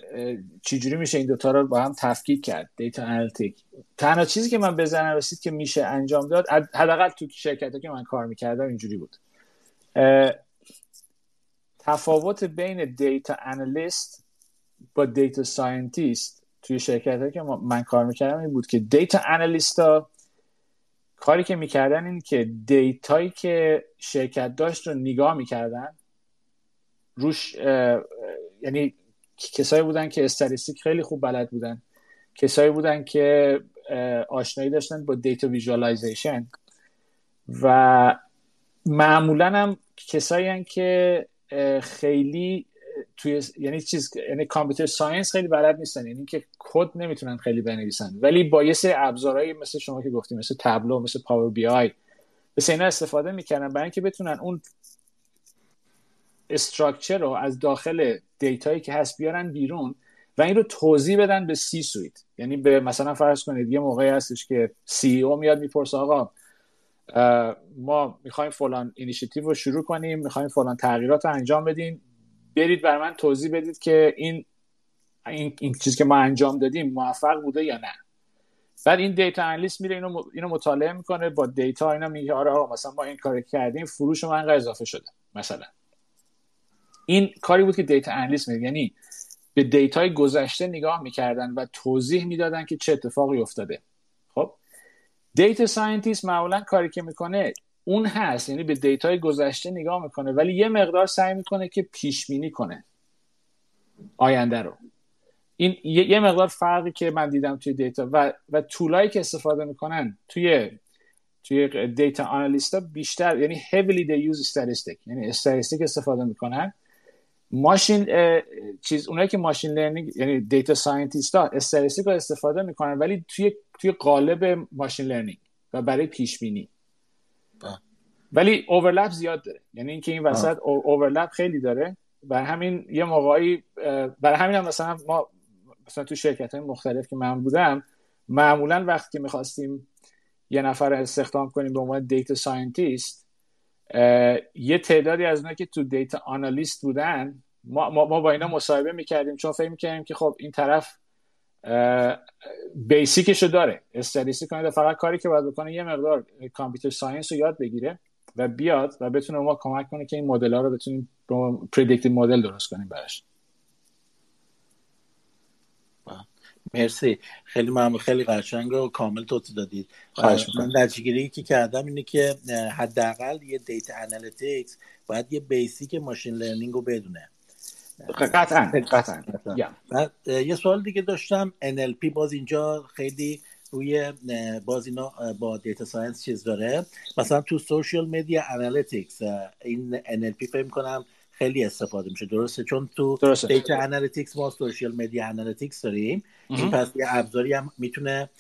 چجوری میشه این دوتا رو با هم تفکیک کرد data analytic. تنها چیزی که من به ذهنم رسید که میشه انجام داد حداقل تو شرکت که من کار می‌کردم اینجوری بود. تفاوت بین data analyst با data scientist توی شرکت که من کار می‌کردم این بود که data analyst ها کاری که می‌کردن این که data یی که شرکت داشت رو نگاه می‌کردن روش یعنی کسایی بودن که statistic خیلی خوب بلد بودن. کسایی بودن که آشنایی داشتن با data visualization و معمولا هم کسایی که خیلی توی یعنی چیز یعنی computer science خیلی بلد نیستن. یعنی که کد نمی‌تونن خیلی بنویسن. ولی با یه سری ابزارهایی مثل شما که گفتیم مثل Tableau مثل Power BI مثل اینا استفاده می‌کنن برای اینکه بتونن اون structure رو از داخل data یی که هست بیارن بیرون و این رو توضیح بدن به C-suite یعنی به مثلا فرض کنید یه موقعی هستش که CEO میاد می‌پرسه آقا ما می‌خوایم فلان اینیشیتیو رو شروع کنیم می‌خوایم فلان تغییرات رو انجام بدیم برید برا من توضیح بدید که این این, این چیزی که ما انجام دادیم موفق بوده یا نه. بعد این data analyst میره اینو اینو مطالعه می‌کنه با data اینا میگه آره آقا مثلا ما این کار کردیم فروش ما اینقدر اضافه شده مثلا. این کاری بود که data analyst میگه یعنی به data ی گذشته نگاه می‌کردن و توضیح می‌دادن که چه اتفاقی افتاده. خب؟ data scientist معمولا کاری که می‌کنه اون هست. یعنی به data ی گذشته نگاه می‌کنه ولی یه مقدار سعی می‌کنه که پیش بینی کنه آینده رو. این یه مقدار فرقی که من دیدم توی data و و tool هایی که استفاده می‌کنن توی توی data analyst بیشتر یعنی heavily they use statistic یعنی statistic استفاده می‌کنن. ماشین چیز اونایی که machine learning یعنی data scientist ها statistic رو استفاده می‌کنن ولی توی توی قالب machine learning و برای پیش بینی ولی overlap زیاد داره. یعنی اینکه این وسط overlap خیلی داره. برای همین یه موقعی برای همین هم مثلا ما مثلا تو شرکت های مختلف که من بودم معمولا وقتی که می‌خواستیم یه نفر استخدام کنیم به عنوان data scientist یه تعدادی از اونها که تو data analyst بودن ما, ما, با اینا مصاحبه می‌کردیم چون فکر می‌کردیم که خب این طرف basic شو داره. statistic کنه فقط کاری که باید بکنه یه مقدار computer science رو یاد بگیره و بیاد و بتونه ما کمک کنه که این مدل ها رو بتونیم predictive model درست کنیم براش. مرسی. خیلی ممنون. خیلی قشنگ و کامل توضیح دادید. من نتیجهگیری که کردم اینه که حداقل یه data analytics باید یه basic machine learning رو بدونه. قطعا قطعا. یه سوال دیگه داشتم. NLP باز اینجا خیلی روی باز اینا با data science چیز داره. مثلا تو social media analytics این NLP فکر کنم خیلی استفاده میشه. درسته؟ چون تو درسته. data analytics ما social media analytics داریم. این پس یه ابزاری هم می‌تونه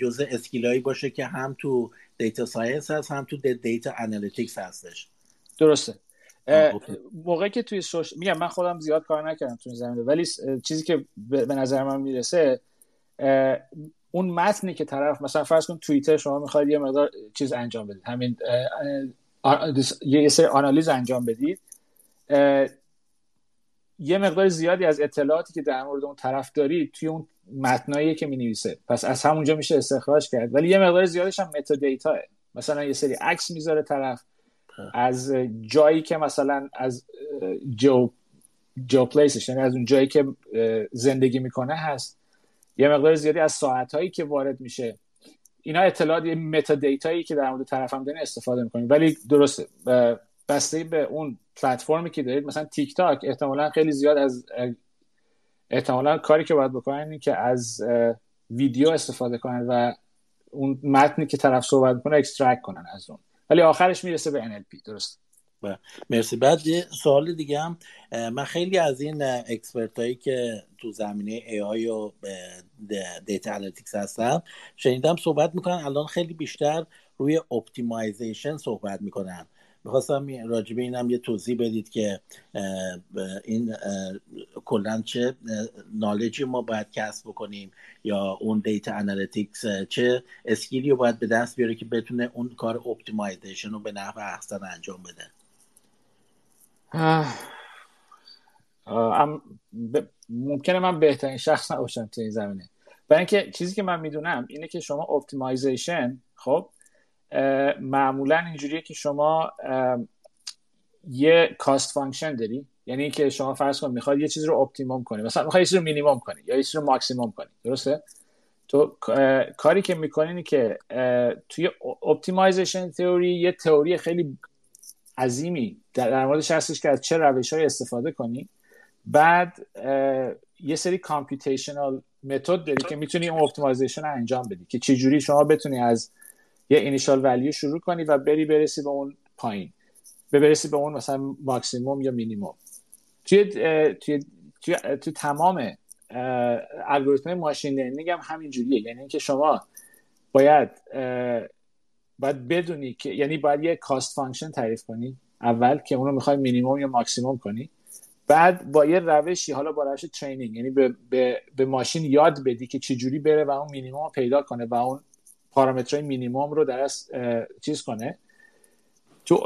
جزء skill هایی باشه که هم تو data science هست هم تو data analytics هستش. درسته. موقعی که توی soc- میگم من خودم زیاد کار نکردم تو این زمینه ولی چیزی که به نظر من می‌رسه اون متنی که طرف مثلا فرض کن توییتر شما می‌خواید یه مقدار چیز انجام بدید. همین یه سری آنالیز انجام بدید. یه مقدار زیادی از اطلاعاتی که در مورد اون طرف دارید توی اون متنایی که می نویسه پس از همونجا میشه استخراج کرد. ولی یه مقدار زیادش هم متا دیتا مثلا یه سری عکس می‌ذاره طرف. از جایی که مثلا از geo geo place ش یعنی از اون جایی که زندگی می‌کنه هست. یه مقدار زیادی از ساعت هایی که وارد میشه. اینا اطلاعات metadata یی که در مورد طرف هم دارین استفاده می‌کنیم ولی درسته. بسته به اون پلتفرمی که دارید مثلا تیک تاک احتمالا خیلی زیاد از احتمالا کاری که باید بکنن این که از ویدیو استفاده کنن و اون متنی که طرف صحبت می‌کنه extract کنن از اون. ولی آخرش می‌رسه به NLP درست؟ مرسی. بعد یه سوال دیگه هم من خیلی از این expert هایی که تو زمینه AI و data analytics هستن شنیدم صحبت می‌کنن الان خیلی بیشتر روی optimization صحبت می‌کنن. می‌خواستم راجبه اینم یه توضیح بدید که این کلا چه knowledge ی ما باید کسب بکنیم یا اون data analytics چه skill ی رو باید به دست بیاره که بتونه اون کار optimization رو به نحو احسن انجام بده. ممکنه من بهترین شخص نباشم تو این زمینه. برای اینکه چیزی که من می‌دونم اینه که شما optimization خب معمولا اینجوریه که شما یه cost function داری. یعنی که شما فرض کن می‌خواد یه چیز رو optimum کنی. مثلا می‌خواد یه چیز رو مینیمم کنی یا یه چیز رو ماکسیموم کنی. درسته؟ تو کاری که می‌کنی که توی optimization theory یه تئوری خیلی عظیمی در موردش هستش که از چه روش های استفاده کنی. بعد یه سری computational method داری که می‌تونی اون optimization رو انجام بدی که چجوری شما بتونی از یه initial value شروع کنی و بری برسی به اون پایین. برسی به اون مثلا ماکسیموم یا مینیموم توی توی توی, توی تمام الگوریتم machine learning هم همین جوریه یعنی اینکه شما باید باید بدونی که یعنی باید یه cost function تعریف کنی. اول که اونو می‌خوای مینیموم یا ماکسیموم کنی. بعد با یه روشی حالا با روش training یعنی به, به, به ماشین یاد بدی که چجوری بره و اون مینیموم پیدا کنه و اون پارامترهای مینیموم رو در چیز کنه. تو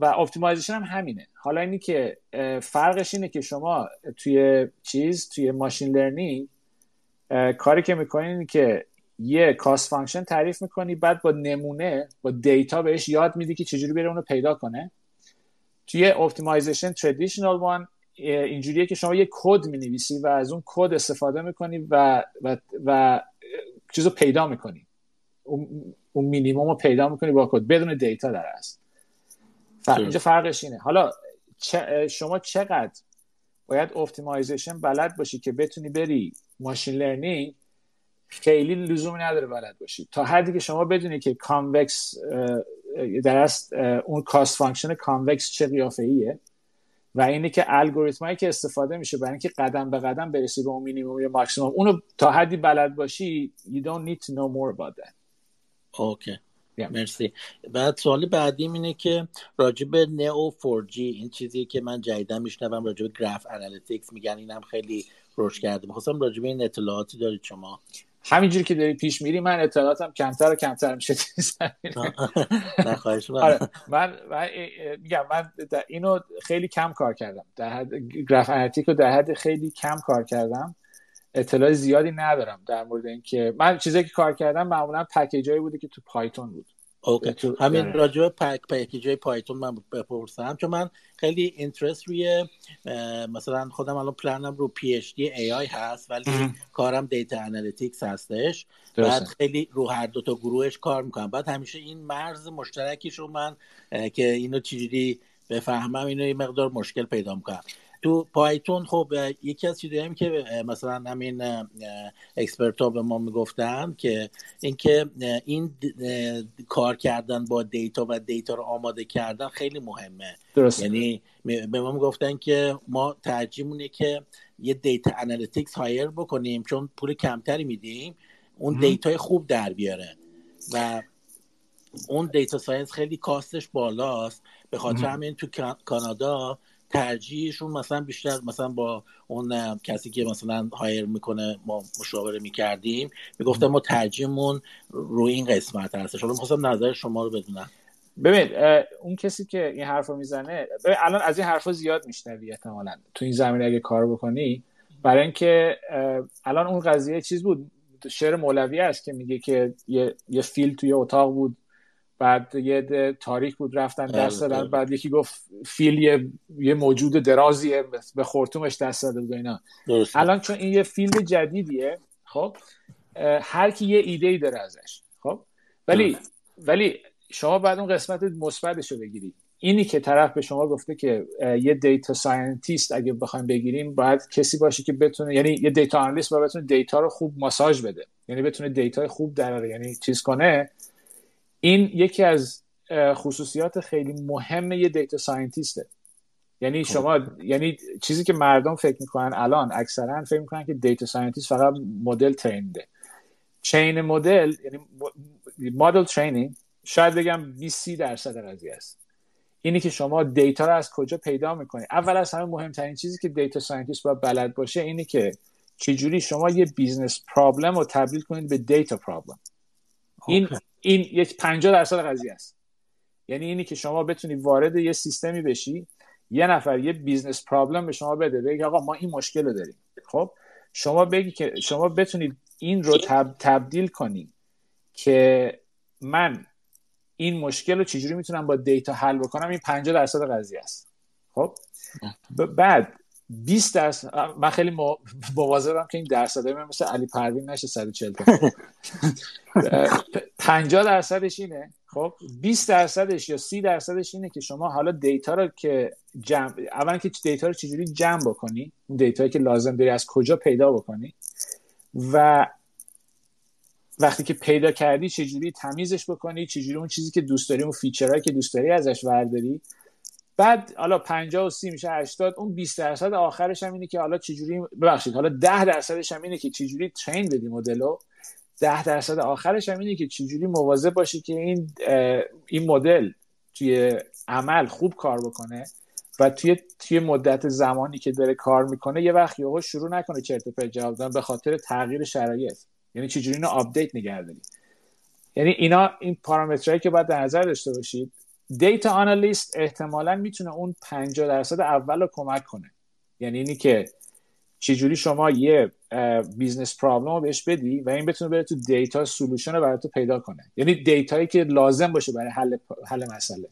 و optimization هم همینه. حالا اینی که فرقش اینه که شما توی چیز توی machine learning کاری که می‌کنین اینه که یه cost function تعریف می‌کنی بعد با نمونه با دیتا بهش یاد میدی که چجوری بره اونو پیدا کنه. توی optimization traditional one اینجوریه که شما یه کد می‌نویسی و از اون کد استفاده می‌کنی و و, و چیزو پیدا می‌کنی. اون, مینیموم رو پیدا می‌کنی با کد. بدون دیتا در است اینجا فرقش اینه. حالا شما چقدر باید optimization بلد باشی که بتونی بری machine learning خیلی لزومی نداره بلد باشی. تا حدی که شما بدونی که convex در اون cost function convex چه قیافه ایه و اینه که الگوریتمایی که استفاده میشه برای اینکه قدم به قدم برسی به اون مینیمم یا ماکسیمم اونو تا حدی بلد باشی you don't need to know more about that. okay. مرسی. بعد سوال بعدیم اینه که راجب نئو 4G این چیزی که من جدیدا میشنوم راجب graph analytics میگن اینم خیلی رشد کرده. می‌خواستم راجب این اطلاعاتی دارید شما. همینجوری که داری پیش میری من اطلاعاتم کمتر و کمتر میشه. (laughs) آره من میگم من اینو خیلی کم کار کردم. در حد graph analytic رو در حد خیلی کم کار کردم. اطلاع زیادی ندارم در مورد اینکه من چیزی که کار کردم معمولا پکیجایی بوده که تو پایتون بود. okay. همین راجع پک پکیج پایتون من بپرسم چون من خیلی interest روی مثلا خودم الان پلنم رو PhD AI هست ولی کارم data analytics هستش. بعد خیلی رو هر دو تا گروهش کار می‌کنم. بعد همیشه این مرز مشترکیش رو من که اینو چجوری بفهمم اینو یه مقدار مشکل پیدا می‌کنم. تو پایتون خب یکی از چیزایی که مثلا همین expert ها به ما می‌گفتن که اینکه این کار کردن با دیتا و دیتا رو آماده کردن خیلی مهمه. درست. یعنی به ما می‌گفتن که ما ترجیحمونه که یه data analytics hire بکنیم چون پول کمتری میدیم اون دیتای خوب در بیاره. و اون data science خیلی cost ش بالاست. به خاطر همین تو کانادا ترجیحشون مثلا بیشتر مثلا با اون کسی که مثلا hire می‌کنه ما مشاوره می‌کردیم می‌گفتم ما ترجیحمون روی این قسمت هستش. حالا می‌خواستم نظر شما رو بدونم. ببین اون کسی که این حرف رو می‌زنه الان از این حرفا زیاد میشنوی احتمالا. تو این زمینه اگه کار بکنی برای اینکه الان اون قضیه چیز بود؟ شعر مولوی است که میگه که یه, یه فیل توی اتاق بود. بعد یه تاریک بود رفتن بله، دست دادن. بله. بعد یکی گفت فیل یه, یه موجود درازیه به خورتومش دست داده بود اینا. الان چون این یه فیلم جدیدیه خب هر کی یه ایده ای داره ازش خب؟ ولی ولی شما باید اون قسمت مثبتش رو بگیری. اینی که طرف به شما گفته که یه data scientist اگه بخوایم بگیریم باید کسی باشه که بتونه یعنی یه data analyst باید بتونه دیتا رو خوب ماساژ بده. یعنی بتونه دیتا خوب در یعنی چیز کنه. این یکی از خصوصیات خیلی مهم یه data scientist ه. یعنی خب. شما یعنی چیزی که مردم فکر می‌کنن الان اکثرا فکر می‌کنن که data scientist فقط مدل ترینده چین مدل یعنی model training شاید بگم 20 درصد قضیه است. اینی که شما دیتا رو از کجا پیدا می‌کنید اول از همه مهمترین چیزی که data scientist باید بلد باشه اینی که چجوری شما یه business problem رو تبدیل کنید به data problem. این این یک 50 درصد قضیه است. یعنی اینی که شما بتونی وارد یه سیستمی بشی یه نفر یه business problem به شما بده بگی آقا ما این مشکل رو داریم. خب؟ شما بگی که شما بتونید این رو تبدیل کنی که من این مشکل رو چجوری می‌تونم با دیتا حل بکنم؟ این 50 درصد قضیه است. خب؟ بعد 20 درصد من خیلی مواظبم که این درصدای من مثل علی پروین نشه 140 تا. (laughs) 50 درصدش اینه. خب 20 درصدش یا 30 درصدش اینه که شما حالا دیتا رو که جمع اولا که دیتا رو چجوری جمع بکنی؟ اون دیتایی که لازم داری از کجا پیدا بکنی؟ و وقتی که پیدا کردی چجوری تمیزش بکنی؟ چجوری اون چیزی که دوست داری اون feature هایی که دوست داری ازش ورداری؟ بعد حالا 50 و 30 میشه 80 اون 20 درصد آخرش هم اینه که حالا چجوری ببخشید حالا 10 درصدش هم اینه که چجوری train بدی مدلو 10 درصد آخرش هم اینه که چجوری مواظب باشی که این این مدل توی عمل خوب کار بکنه و توی توی مدت زمانی که داره کار می‌کنه یه وقت یهو شروع نکنه چرت و پرت جواب دادن به خاطر تغییر شرایط. یعنی چجوری اینو آپدیت نگه یعنی اینا این پارامترهایی که باید در نظر داشته باشید data analyst احتمالا می‌تونه اون 50 درصد اول رو کمک کنه. یعنی اینی که چجوری شما یه business problem رو بهش بدی و این بتونه بره تو دیتا solution رو برای تو پیدا کنه. یعنی دیتایی که لازم باشه برای حل حل مسئله.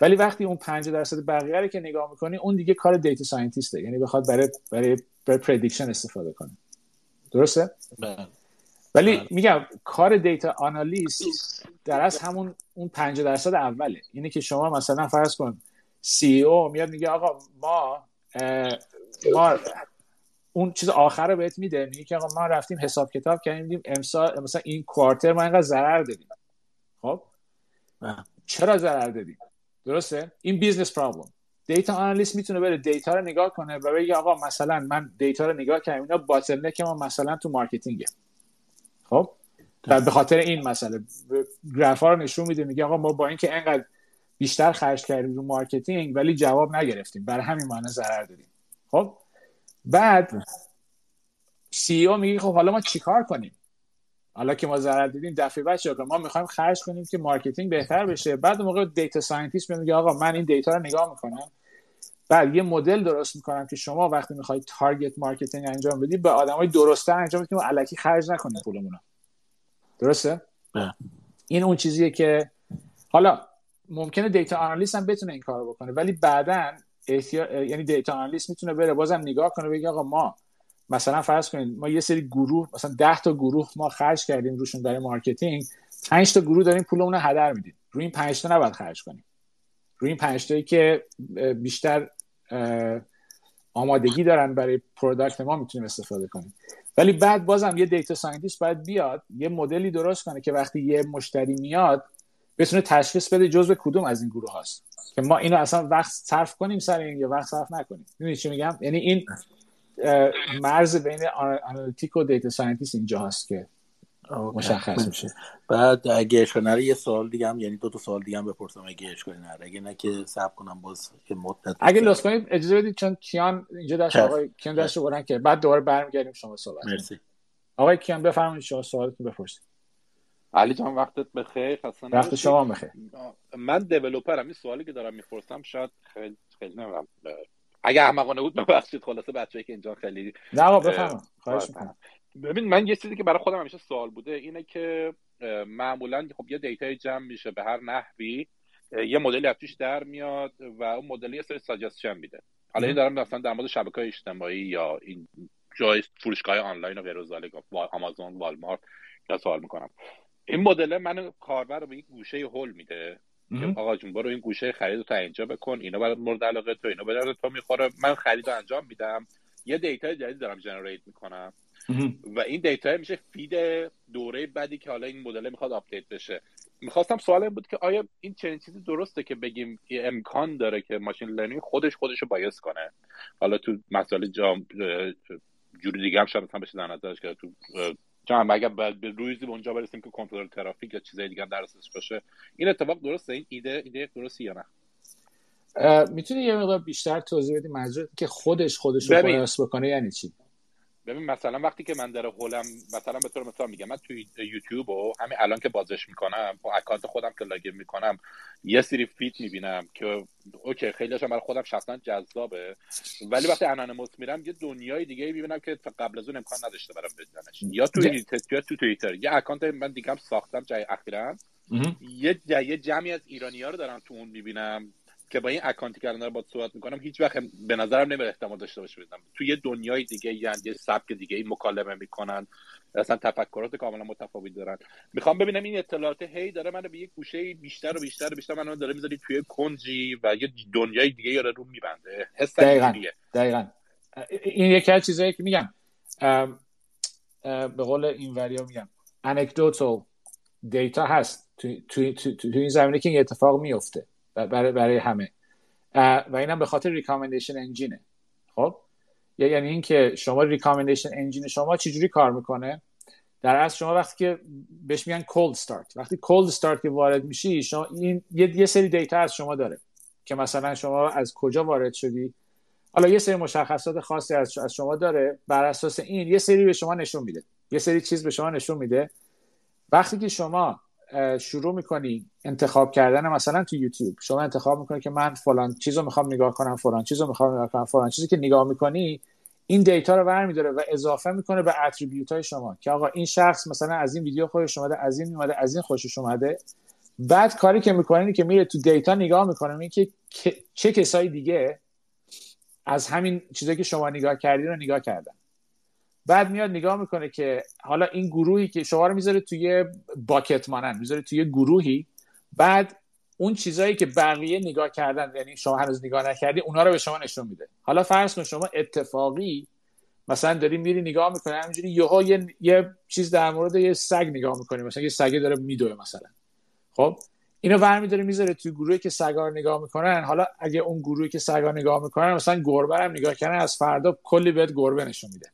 ولی وقتی اون 50 درصد بقیه رو که نگاه می‌کنی اون دیگه کار data scientist ه. یعنی بخواد برای برای, برای prediction استفاده کنه. درسته؟ بله. ولی بله. میگم کار data analyst در اصل همون اون 50 درصد اوله. اینه که شما مثلا فرض کن CEO میاد میگه آقا ما ما اون چیز آخر رو بهت میده. میگه که آقا ما رفتیم حساب کتاب کردیم امسال مثلا این quarter ما اینقدر ضرر دادیم. خب. چرا ضرر دادیم؟ درسته؟ این business problem. data analyst می‌تونه بره data رو نگاه کنه و بگه آقا مثلا من data رو نگاه کردم اینا bottleneck ما مثلا تو marketing ه. خب؟ و به خاطر این مسئله گراف رو نشون میده میگه آقا ما با اینکه انقدر بیشتر خرج کردیم رو marketing ولی جواب نگرفتیم. برای همین معنی ضرر دادیم خب؟ بعد CEO میگه خب حالا ما چیکار کنیم؟ حالا که ما ضرر دیدیم دفعه بعد چیکار ما می‌خوایم خرج کنیم که marketing بهتر بشه. بعد موقع data scientist میگه آقا من این data رو نگاه می‌کنم. بعد یه مدل درست می‌کنم که شما وقتی می‌خواید target marketing انجام بدی به آدمای درسته انجام بدید و الکی خرج نکنید پولمون درسته؟ بله. این اون چیزیه که حالا ممکنه data analyst هم بتونه این کارو بکنه ولی بعدا یعنی data analyst می‌تونه بره بازم نگاه کنه بگه آقا ما مثلا فرض کنید ما یه سری گروه مثلا 10 تا گروه ما خرج کردیم روشون برای marketing 5 تا گروه داریم پولمون رو هدر میدیم. روی این 5 تا نباید خرج کنیم. روی این 5 تایی که بیشتر آمادگی دارن برای product ما می‌تونیم استفاده کنیم. ولی بعد بازم یه data scientist باید بیاد یه مدلی درست کنه که وقتی یه مشتری میاد بتونه تشخیص بده جزء کدوم از این گروه هاست. که ما اینو اصلا وقت صرف کنیم سر این یا وقت صرف نکنیم. می‌دونی چی میگم؟ یعنی این مرز بین analytic و data scientist اینجا هست که مشخص میشه. بعد اگه اشکال یه سوال دیگه هم یعنی دو تا سوال دیگه هم بپرسم اگه اشکالی نره اگه نه که صبر کنم باز یه مدت اگه لطف کنید اجازه بدید چون کیان اینجا داشت آقای کیان داشت برن که بعد دوباره برمیگردیم شما صحبت مرسی. آقای کیان بفرمایید شما سوالتون بپرسید. علی جان وقتت بخیر. خسته وقت شما بخیر. من developer م. این سوالی که دارم می‌پرسم شاید خیلی خیلی نمی‌دونم. اگه احمقانه بود ببخشید. خلاصه بچه‌ای که اینجا خیلی نه آقا بفرمایید. خواهش می‌کنم. ببین من یه چیزی که برای خودم همیشه سوال بوده اینه که معمولا خب یه دیتای جمع میشه به هر نحوی یه مدلی از توش در میاد و اون مدل یه سری ساجستشن میده. حالا این دارم مثلا در مورد شبکه اجتماعی یا این جای فروشگاه آنلاین و غیر آمازون والمارت یا سوال می‌کنم. این مدل من کاربر رو به یک گوشه هول میده که آقا جون برو این گوشه خرید رو تا اینجا بکن اینا برات مورد علاقه تو اینو به تو می‌خوره. من خرید رو انجام میدم. یه data جدید دارم generate می‌کنم. و این data میشه feed دوره بعدی که حالا این مدل می‌خواد update بشه. می‌خواستم سوال این بود که آیا این چنین چیزی درسته که بگیم امکان داره که machine learning خودش خودش رو bias کنه؟ حالا تو مسائل جام جوری دیگه هم شاید مثلا بشه در نظرش که تو جام اگر به روزی به اونجا برسیم که کنترل ترافیک یا چیزای دیگه در باشه این اتفاق درسته؟ این ایده ایده درستی یا نه؟ می‌تونی یه مقدار بیشتر توضیح بدی منظور که خودش خودش رو bias بکنه یعنی چی؟ ببین مثلا وقتی که من در هولم مثلا به طور مثال میگم من توی یوتیوب و همین الان که بازش می‌کنم با account خودم که login می‌کنم یه سری feed می‌بینم که okay خیلیش برای خودم شخصا جذابه. ولی وقتی anonymous میرم یه دنیای دیگه می‌بینم که قبل از اون امکان نداشته برام بدونش یا تو یا تو توییتر. یه اکانت من دیگه هم ساختم جای اخیرا. یه یه جمعی از ایرانی ها رو دارم تو اون می‌بینم. که با این اکانتی که الان باید صحبت می‌کنم هیچ وقت به نظرم نمیاد احتمال داشته باشه بدم. تو یه دنیای دیگه یعنی یه سبک دیگه این مکالمه می‌کنن اصلا تفکرات کاملا متفاوت دارن. می‌خوام ببینم این اطلاعات هی داره منو به یه گوشه بیشتر و بیشتر و بیشتر منو داره می‌ذاری توی کنجی و یه دنیای دیگه رو میبنده. حس دقیقاً دقیقاً. این یکی از چیزایی که میگم به قول این وریا میگم anecdotal data هست. تو, تو, تو, تو این زمینه که این اتفاق میفته برای برای همه. و اینم به خاطر recommendation engine ه خب؟ یعنی اینکه شما recommendation engine شما چجوری کار می‌کنه؟ در اصل شما وقتی که بهش میگن cold start وقتی cold start که وارد میشی شما این یه, یه سری data از شما داره که مثلا شما از کجا وارد شدی؟ حالا یه سری مشخصات خاصی از, شما داره. بر اساس این یه سری به شما نشون میده. یه سری چیز به شما نشون میده. وقتی که شما شروع می‌کنی انتخاب کردن مثلا تو یوتیوب. شما انتخاب می‌کنی که من فلان چیزو می‌خوام نگاه کنم فلان چیزو می‌خوام نگاه کنم فلان چیزی که نگاه می‌کنی این دیتا رو برمیداره و اضافه می‌کنه به اتریبیوت های شما که آقا این شخص مثلا از این ویدیو خوشش اومده از این اومده از این خوشش اومده. بعد کاری که می‌کنه که میره تو دیتا نگاه می‌کنه میگه که چه کسایی دیگه از همین چیزایی که شما نگاه کردین رو نگاه کردن. بعد میاد نگاه می‌کنه که حالا این گروهی که شما رو می‌ذاره توی باکت مانند می‌ذاره توی گروهی بعد اون چیزایی که بقیه نگاه کردن یعنی شما هنوز نگاه نکردی اونا رو به شما نشون میده. حالا فرض کن شما اتفاقی مثلا داری میری نگاه می‌کنی همینجوری یهو یه یه چیز در مورد یه سگ نگاه می‌کنی مثلا یه سگه داره میدوه مثلا. خب؟ اینو برمی داره می‌ذاره توی گروهی که سگا نگاه می‌کنن. حالا اگه اون گروهی که سگا نگاه می‌کنن مثلا گربه هم نگاه کردن از فردا کلی بهت گربه نشون میده.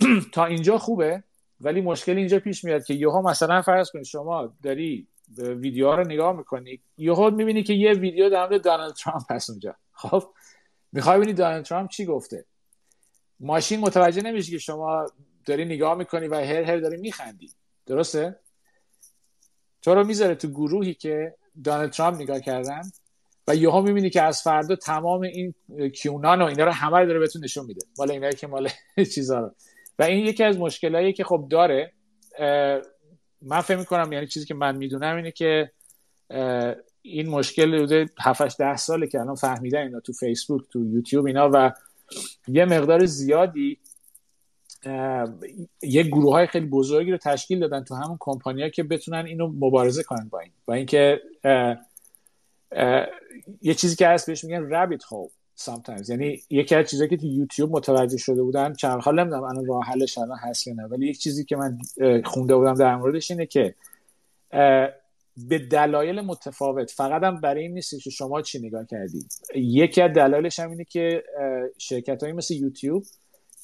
(clears throat) تا اینجا خوبه؟ ولی مشکل اینجا پیش میاد که یهو مثلا فرض کنید شما داری ویدیوها رو نگاه می‌کنی یهو می‌بینی که یه ویدیو در مورد دونالد ترامپ هست اونجا. خب می‌خوای ببینی دونالد ترامپ چی گفته؟ ماشین متوجه نمیشه که شما داری نگاه می‌کنی و هر هر داری میخندی. درسته؟ تو رو می‌ذاره تو گروهی که دونالد ترامپ نگاه کردن و یهو می‌بینی که از فردا تمام این کیونان و اینا رو همه داره بهتون نشون میده. مال اینایی که مال (laughs) چیزا رو. و این یکی از مشکلایی که خب داره من فکر می‌کنم یعنی چیزی که من می‌دونم اینه که این مشکل بوده 7 ده ساله که الان فهمیدن اینا تو فیسبوک تو یوتیوب اینا و یه مقدار زیادی یه گروه های خیلی بزرگی رو تشکیل دادن تو همون کمپانیا که بتونن اینو مبارزه کنن با این. و اینکه یه چیزی که هست بهش میگن رابیت هول sometimes. یعنی یکی از چیزایی که تو یوتیوب متوجه شده بودن چند حال نمی‌دونم الان راه حلش الان هست یا نه ولی یک چیزی که من خونده بودم در موردش اینه که به دلایل متفاوت فقط هم برای این نیست که شما چی نگاه کردید یکی از دلایلش هم اینه که شرکت هایی مثل یوتیوب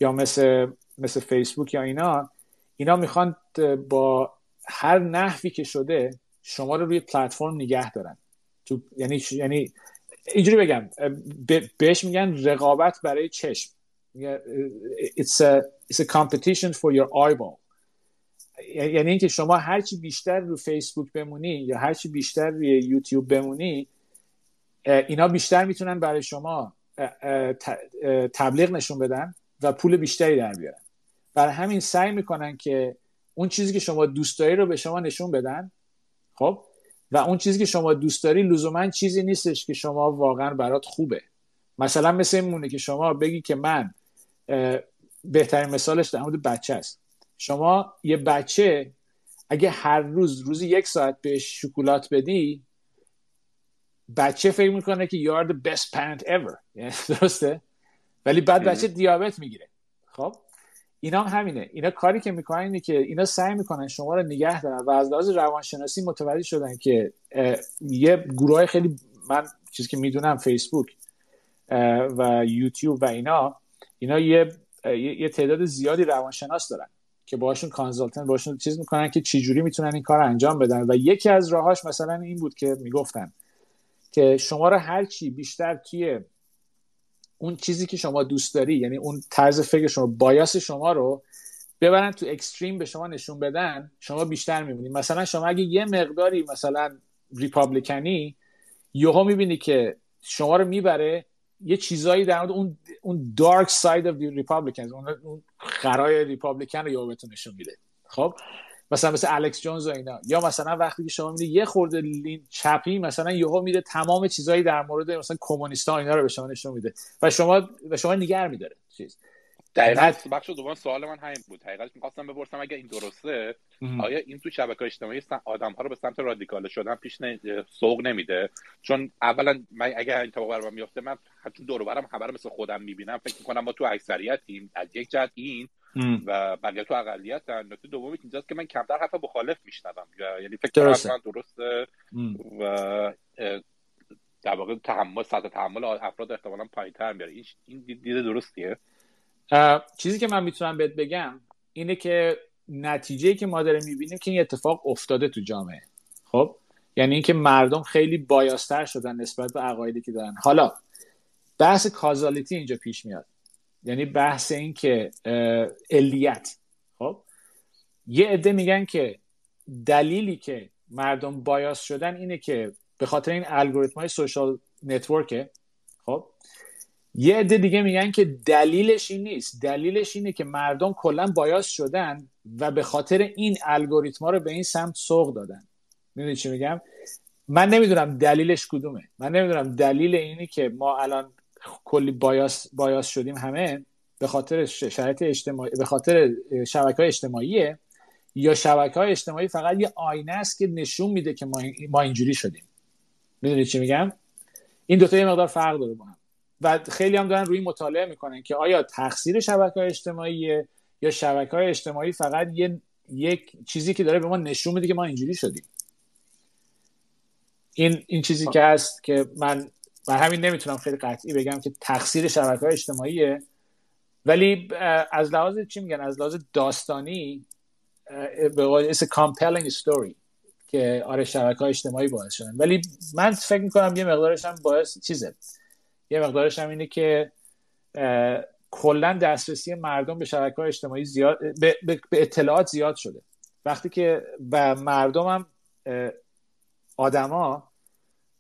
یا مثل مثل فیسبوک یا اینا اینا می‌خوان با هر نحوی که شده شما رو روی پلتفرم نگه دارن. تو یعنی یعنی اینجوری بگم بهش میگن رقابت برای چشم. it's a, it's a competition for your eyeball. یعنی اینکه شما هرچی بیشتر رو فیسبوک بمونی یا هرچی بیشتر روی یوتیوب بمونی اینا بیشتر می‌تونن برای شما تبلیغ نشون بدن و پول بیشتری در بیارن. برای همین سعی می‌کنن که اون چیزی که شما دوست داری رو به شما نشون بدن خب و اون چیزی که شما دوست داری لزوما چیزی نیستش که شما واقعا برات خوبه. مثلا مثل این مونه که شما بگی که من بهترین مثالش در مورد بچه است. شما یه بچه اگه هر روز روزی یک ساعت بهش شکلات بدی بچه فکر می‌کنه که you are the best parent ever. (laughs) درسته؟ ولی بعد بچه دیابت می‌گیره. خب؟ اینا هم همینه. اینا کاری که می‌کنن اینه که اینا سعی می‌کنن شما رو نگه دارن و از لحاظ روانشناسی متوجه شدن که یه گروه خیلی من چیزی که می‌دونم فیسبوک و یوتیوب و اینا اینا یه یه تعداد زیادی روانشناس دارن که باشون کانزالتن باشون چیز می‌کنن که چجوری می‌تونن این کار انجام بدن. و یکی از راهاش مثلا این بود که می‌گفتن که شما رو هر چی بیشتر توی اون چیزی که شما دوست داری یعنی اون طرز فکر شما bias شما رو ببرن تو extreme به شما نشون بدن شما بیشتر می‌بینی. مثلا شما اگه یه مقداری مثلا Republican ی یهو می‌بینی که شما رو می‌بره یه چیزایی در مورد اون اون dark side of Republicans اون خرای Republican رو یهو بهتون نشون میده. خب؟ مثلا مثل الکس جونز و اینا. یا مثلا وقتی که شما میده یه خورده lean چپی مثلا یهو میده تمام چیزایی در مورد مثلا کمونیستا اینا رو به شما نشون میده. و شما به شما نگر میداره چیز. دقیقا. بخش دوم سوال من همین بود. حقیقت می‌خواستم بپرسم اگر این درسته آیا این تو شبکه اجتماعی آدم ها رو به سمت رادیکال شدن پیش سوق نمیده؟ چون اولا من اگر این اتفاق برام میفته من چون دور برم خبر مثل خودم می‌بینم. فکر می‌کنم ما تو اکثریتیم از یک جهت این و بقیه تو اقلیت نکته دومی اینجاست که من کمتر حرف مخالف میشنوم. یعنی فکر کنم درسته. و در واقع تحمل سطح تحمل افراد احتمالا پایینتر میاره این دیده درستیه. چیزی که من می‌تونم بهت بگم اینه که نتیجه که ما داریم می‌بینیم که این اتفاق افتاده تو جامعه. خب؟ یعنی اینکه مردم خیلی بایاستر شدن نسبت به عقایدی که دارن. حالا بحث کازالیتی اینجا پیش میاد. یعنی بحث این که علیت. خب؟ یه عده میگن که دلیلی که مردم بایاس شدن اینه که به خاطر این الگوریتم های سوشال نتورکه. خب؟ یه عده دیگه میگن که دلیلش این نیست. دلیلش اینه که مردم کلا بایاس شدن و به خاطر این الگوریتما رو به این سمت سوق دادن. می‌دونی چی میگم؟ من نمی‌دونم دلیلش کدومه. من نمی‌دونم دلیل اینی که ما الان کلی بایاس بایاس شدیم همه به خاطر شرایط اجتماعی به خاطر شبکه های اجتماعیه یا شبکه های اجتماعی فقط یه آینه است که نشون میده که ما, ما اینجوری شدیم. می‌دونی چی میگم؟ این دوتا یه مقدار فرق داره با هم. و خیلی هم دارن روی مطالعه می‌کنن که آیا تقصیر شبکه های اجتماعی یا شبکه های اجتماعی فقط یه یک چیزی که داره به ما نشون میده که ما اینجوری شدیم. این این چیزی که هست که من و همین نمی‌تونم خیلی قطعی بگم که تقصیر شبکه های اجتماعیه. ولی از لحاظ چی میگن؟ از لحاظ داستانی به قول compelling story که آره شبکه های اجتماعی باعث شدن. ولی من فکر می‌کنم یه مقدارش هم باعث چیزه. یه مقدارش هم اینه که کلا دسترسی مردم به شبکه های اجتماعی زیاد به, به, اطلاعات زیاد شده. وقتی که و مردم هم آدما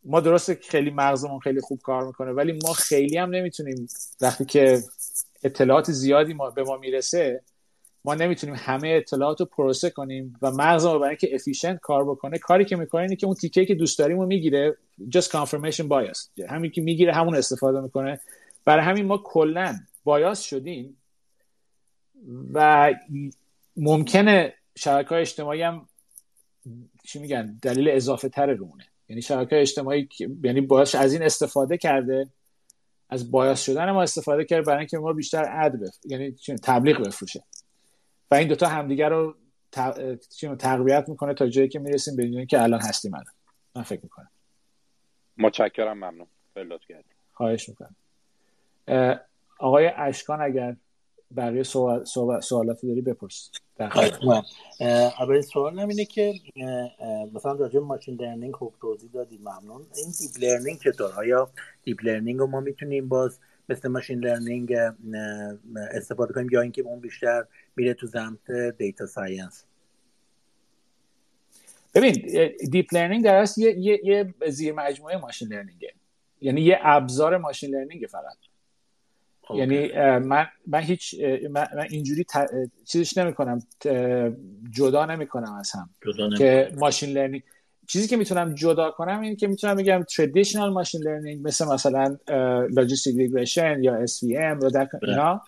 ما درسته خیلی مغزمون خیلی خوب کار می‌کنه ولی ما خیلی هم نمی‌تونیم وقتی که اطلاعات زیادی ما به ما می‌رسه ما نمی‌تونیم همه اطلاعات رو پروسه کنیم و مغز ما برای اینکه افیشنت کار بکنه کاری که می‌کنه اینه که اون تیکه که دوست داریم رو می‌گیره just confirmation bias همین که می‌گیره همون استفاده می‌کنه. برای همین ما کلا بایاس شدیم و ممکنه شبکه های اجتماعی هم چی میگن دلیل اضافه تر رونه یعنی شبکه اجتماعی یعنی باعث از این استفاده کرده از بایاس شدن ما استفاده کرد برای اینکه ما بیشتر اد بف... یعنی تبلیغ بفروشه. و این دوتا همدیگر رو تقویت می‌کنه تا جایی که می‌رسیم به که الان هستیم الان. من فکر می‌کنم. متشکرم ممنون. خواهش می‌کنم. آقای اشکان اگر بقیه سوال، سوالاتی داری بپرس. اولین سوال اینه که مثلا راجع machine learning خوب توضیح دادید ممنون. این deep learning چطور؟ آیا deep learning رو ما می‌تونیم باز مثل machine learning استفاده کنیم یا اینکه اون بیشتر میره تو سمت data science ببین deep learning در اصل یه, یه،, یه زیر مجموعه machine learning ه یعنی یه ابزار machine learning فقط. یعنی من من هیچ من, اینجوری ت... چیزش نمی کنم جدا نمی کنم از هم. که machine learning چیزی که می‌تونم جدا کنم این که می‌تونم بگم traditional machine learning مثل مثلا logistic regression یا SVM یا اینا.